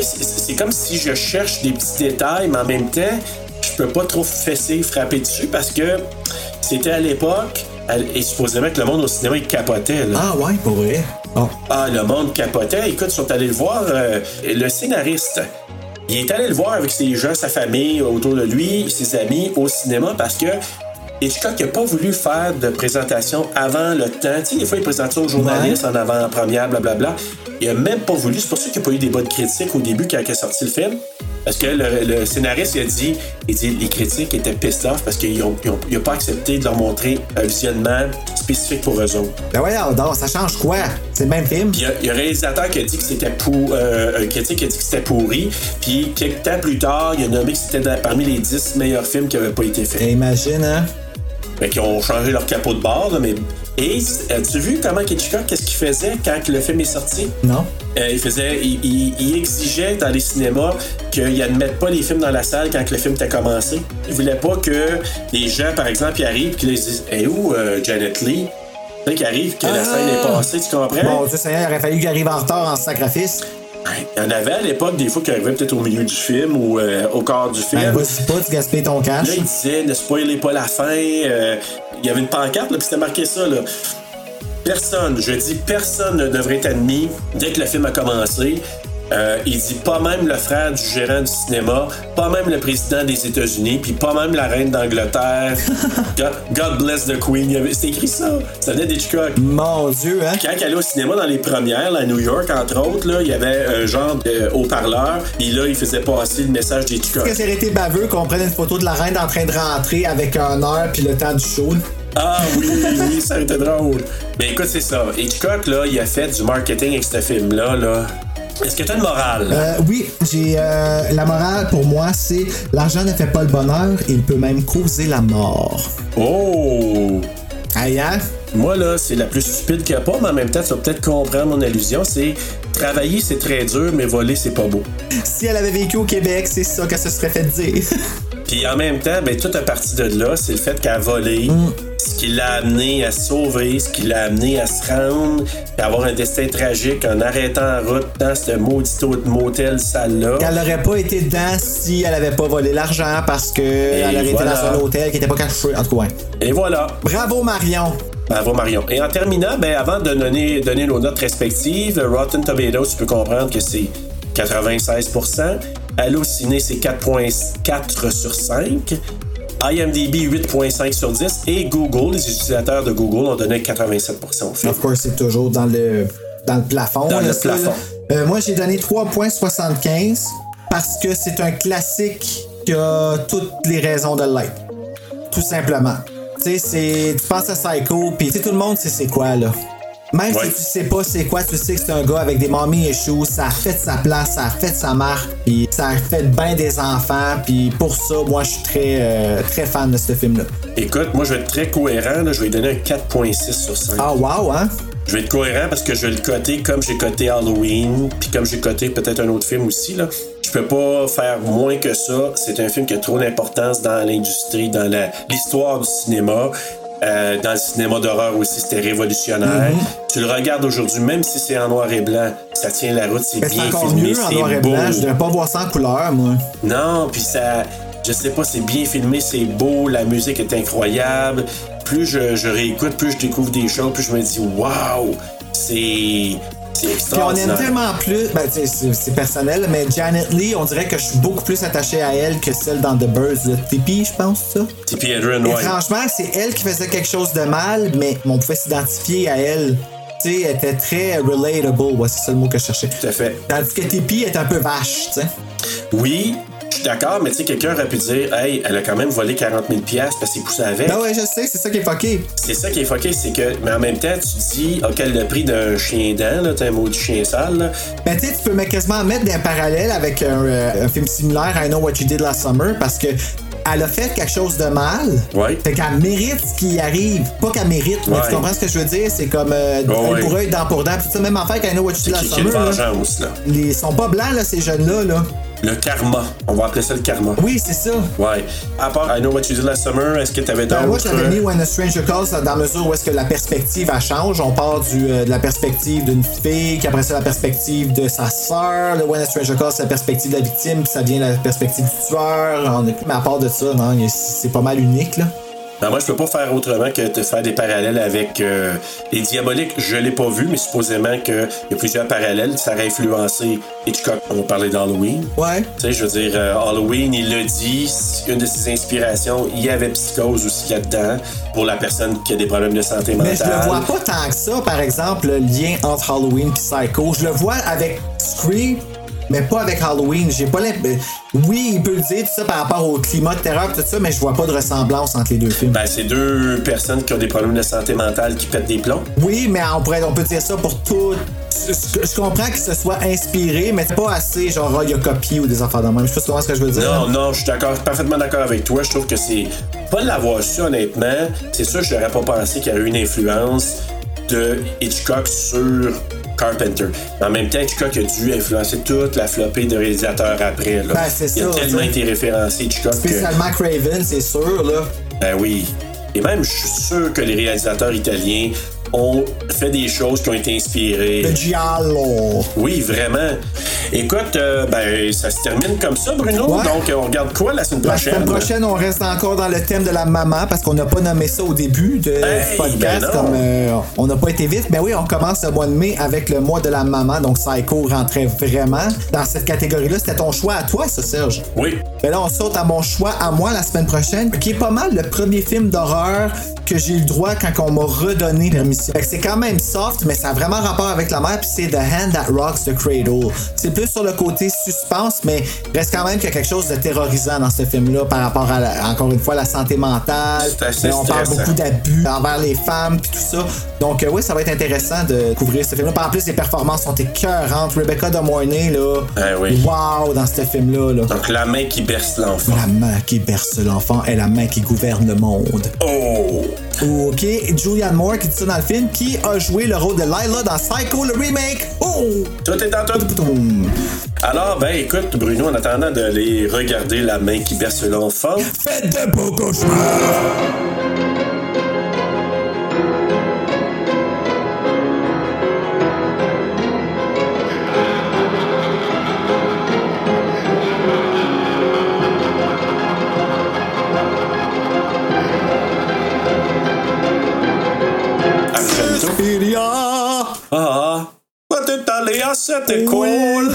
C'est- comme si je cherche des petits détails, mais en même temps, je peux pas trop fesser, frapper dessus parce que c'était à l'époque, et supposément que le monde au cinéma, il capotait. Là. Ah ouais, pour vrai? Oh. Ah, le monde capotait. Écoute, ils sont allés le voir. euh, le scénariste, il est allé le voir avec ses gens, sa famille autour de lui, ses amis au cinéma parce que Hitchcock n'a pas voulu faire de présentation avant le temps. Tu sais, des fois, il présente ça aux journalistes en avant-première, blablabla. Il a même pas voulu. C'est pour ça qu'il n'y a pas eu des bonnes critiques au début quand il a sorti le film. Parce que le, le scénariste, il a dit, il dit les critiques étaient pissed off parce qu'il n'a pas accepté de leur montrer un visionnement spécifique pour eux autres. Ben voyons donc, ça change quoi? C'est le même film? Puis il y a- il y, a un réalisateur qui a dit que c'était pour. euh, un critique qui a dit que c'était pourri. Puis quelques temps plus tard, il a nommé que c'était parmi les 10 meilleurs films qui n'avaient pas été faits. Imagine, hein? Fait qu'ils ont changé leur capot de bord, là, mais. Et as-tu vu comment Hitchcock, qu'est-ce qu'il faisait quand le film est sorti? Non? Euh, il faisait. Il, il- il exigeait dans les cinémas qu'ils n'admettent pas les films dans la salle quand le film était commencé. Il voulait pas que les gens, par exemple, ils arrivent et qu'ils disent Hey, où euh, Janet Lee? Tu sais, qu'ils arrivent, que la Ah! scène est passée, tu comprends? Bon, Dieu Seigneur, il aurait fallu qu'il arrive en retard en sacrifice. Il y en avait à l'époque des fois qui arrivaient peut-être au milieu du film ou euh, au quart du film. Ben, vas-y pas, tu gaspilles ton cash. Là, il disait ne spoilez pas la fin. euh, il y avait une pancarte, là, puis c'était marqué ça. Là. Personne, je dis personne ne devrait être admis dès que le film a commencé. Euh, il dit pas même le frère du gérant du cinéma, pas même le président des États-Unis, puis pas même la reine d'Angleterre. God, God bless the Queen. C'était écrit ça. Ça venait d'Hitchcock. Mon Dieu, hein? Quand elle allait au cinéma dans les premières, là, à New York, entre autres, là, il y avait un genre de haut-parleur, puis là, il faisait passer le message d'Hitchcock. Est-ce que ça aurait été baveux qu'on prenne une photo de la reine en train de rentrer avec un heure puis le temps du show? Ah oui, oui, ça a été drôle. Mais écoute, c'est ça. Hitchcock, là, il a fait du marketing avec ce film-là. Là. Est-ce que tu as une morale? Euh, oui, j'ai euh, la morale pour moi, c'est l'argent ne fait pas le bonheur, il peut même causer la mort. Oh! Aïe, hein? Moi, là, c'est la plus stupide qu'il n'y a pas, mais en même temps, tu vas peut-être comprendre mon allusion. C'est travailler, c'est très dur, mais voler, c'est pas beau. Si elle avait vécu au Québec, c'est ça qu'elle se serait fait dire. Puis en même temps, ben, tout à partir de là, c'est le fait qu'elle a volé, ce qui l'a amené à sauver, ce qui l'a amené à se rendre, puis avoir un destin tragique en arrêtant en route dans ce maudit motel sale-là. qu'elle n'aurait pas été dedans si elle avait pas volé l'argent parce que elle aurait voilà. été dans un hôtel qui était pas caché. En tout cas. Et voilà. Bravo Marion! Bravo Marion. Et en terminant, ben, avant de donner, donner nos notes respectives, Rotten Tomatoes, tu peux comprendre que c'est 96%. Allociné, c'est 4.4 sur 5. IMDb, 8.5 sur 10. Et Google, les utilisateurs de Google ont donné 87% au film. Of course, c'est toujours dans le, dans le plafond. Dans le. Euh, moi, j'ai donné 3.75 parce que c'est un classique qui a toutes les raisons de l'être. Tout simplement. Tu sais, c'est- tu penses à Psycho, puis tu sais, tout le monde sait c'est quoi, là. Même Ouais. si tu sais pas c'est quoi, tu sais que c'est un gars avec des mommy issues, ça a fait sa place, ça a fait sa marque, puis ça a fait bien des enfants, puis pour ça, moi je suis très euh, très fan de ce film-là. Écoute, moi, je vais être très cohérent. là. Je vais lui donner un 4.6 sur 5. Ah wow, hein? Je vais être cohérent parce que je vais le coter comme j'ai coté Halloween, puis comme j'ai coté peut-être un autre film aussi. Là. Je peux pas faire moins que ça. C'est un film qui a trop d'importance dans l'industrie, dans l'histoire du cinéma. Euh, dans le cinéma d'horreur aussi, c'était révolutionnaire. Tu le regardes aujourd'hui, même si c'est en noir et blanc, ça tient la route, c'est bien filmé, c'est beau. blanc, je devrais pas voir ça en couleur, moi. Non, puis ça, je sais pas, c'est bien filmé, c'est beau, la musique est incroyable. Plus je, je réécoute, plus je découvre des choses, plus je me dis, waouh, c'est, c'est Puis on aime extraordinaire. tellement plus, ben c'est personnel, mais Janet Lee, on dirait que je suis beaucoup plus attaché à elle que celle dans The Birds, le Tipeee, je pense, ça. Tippy Hedren, ouais. Étrangement, c'est elle qui faisait quelque chose de mal, mais on pouvait s'identifier à elle. Tu sais, elle était très relatable, ouais, c'est ça le mot que je cherchais. Tout à fait. Tandis que Tipeee est un peu vache, tu sais. Oui, suis d'accord, mais tu sais, quelqu'un aurait pu dire, hey, elle a quand même volé 40 000 piastres parce qu'il poussait avec. Ben ouais, je sais, c'est ça qui est fucké. C'est ça qui est fucké, c'est que, mais en même temps, tu dis, OK, le prix d'un chien dent, là, t'as un mot du chien sale, là. Ben tu sais, tu peux quasiment mettre des parallèles avec un, euh, un film similaire à I Know What You Did Last Summer parce que elle a fait quelque chose de mal. Ouais. Fait qu'elle mérite ce qui arrive. Pas qu'elle mérite, mais Ouais. tu comprends ce que je veux dire? C'est comme euh, Ouais, pour œil, dent pour dent. Puis ça, même affaire qu'I Know What You Did Last Summer. là. là. Ils sont pas blancs, là, ces jeunes-là. Là. Le karma. On va appeler ça le karma. Oui, c'est ça. Ouais. À part I Know What You Did Last Summer, est-ce que t'avais Ben, moi, d'autres... j'avais mis When a Stranger Calls dans la mesure où est-ce que la perspective elle change. On part du, euh, de la perspective d'une fille, puis après ça, la perspective de sa sœur. Le When a Stranger Calls, c'est la perspective de la victime, puis ça devient la perspective du tueur. On est- Mais à part de ça, non, c'est pas mal unique, là. Ben, moi, je peux pas faire autrement que de faire des parallèles avec euh, Les Diaboliques. Je l'ai pas vu, mais supposément qu'il y a plusieurs parallèles. Ça aurait influencé Hitchcock. On parlait d'Halloween. Ouais. Tu sais, je veux dire, euh, Halloween, il l'a dit, une de ses inspirations, il y avait psychose aussi là-dedans pour la personne qui a des problèmes de santé mentale. Mais je le vois pas tant que ça, par exemple, le lien entre Halloween et Psycho. Je le vois avec Scream, mais pas avec Halloween. J'ai pas l'impression. Oui, il peut le dire, tout ça par rapport au climat de terreur, tout ça, mais je vois pas de ressemblance entre les deux films. Ben, c'est deux personnes qui ont des problèmes de santé mentale qui pètent des plombs. Oui, mais on, pourrait, on peut dire ça pour tout. Je, comprends que ce soit inspiré, mais c'est pas assez genre, ah, il a copié ou des affaires de même. Je sais pas ce que je veux dire. Non, non, je suis d'accord, parfaitement d'accord avec toi. Je trouve que c'est pas de l'avoir su, honnêtement. C'est sûr, je n'aurais pas pensé qu'il y aurait eu une influence de Hitchcock sur Carpenter. Mais en même temps, Hitchcock a dû influencer toute la flopée de réalisateurs après. Là. Ben, c'est Il a tellement été référencé, Hitchcock. que- Spécialement Craven, c'est sûr, là. Ben oui. Et même, je suis sûr que les réalisateurs italiens ont fait des choses qui ont été inspirées. Le Giallo. Oui, vraiment. Écoute, euh, ben, ça se termine comme ça, Bruno. Ouais. Donc, on regarde quoi la semaine La prochaine? semaine prochaine, on reste encore dans le thème de la maman parce qu'on n'a pas nommé ça au début de, Hey, podcast. ben comme euh, on n'a pas été vite. Mais oui, on commence le mois de mai avec le mois de la maman. Donc Psycho rentrait vraiment dans cette catégorie-là. C'était ton choix à toi, ça, Serge? Oui. Mais là, on saute à mon choix à moi la semaine prochaine, qui est pas mal le premier film d'horreur que j'ai eu le droit quand on m'a redonné permission. Fait que c'est quand même soft, mais ça a vraiment rapport avec la mère, puis c'est The Hand That Rocks the Cradle. C'est plus sur le côté suspense, mais il reste quand même qu'il y a quelque chose de terrorisant dans ce film-là par rapport à, la- encore une fois, la santé mentale. Assez Mais on parle beaucoup d'abus envers les femmes, puis tout ça. Donc, euh, oui, ça va être intéressant de couvrir ce film-là. En plus, les performances sont écœurantes. Rebecca De Morney, là. Ah oui. Wow, dans ce film-là, là. Donc, la main qui berce l'enfant. La main qui berce l'enfant est la main qui gouverne le monde. Oh! Ok, Julianne Moore qui dit ça dans le film, qui a joué le rôle de Lila dans Psycho, le remake. Oh! Tout est dans tout. Alors, ben, écoute, Bruno, en attendant d'aller regarder la main qui berce l'enfant, Faites de beaux cauchemars! Après tout. Suspiria! Ah, ah. Peut-être aller à cette école.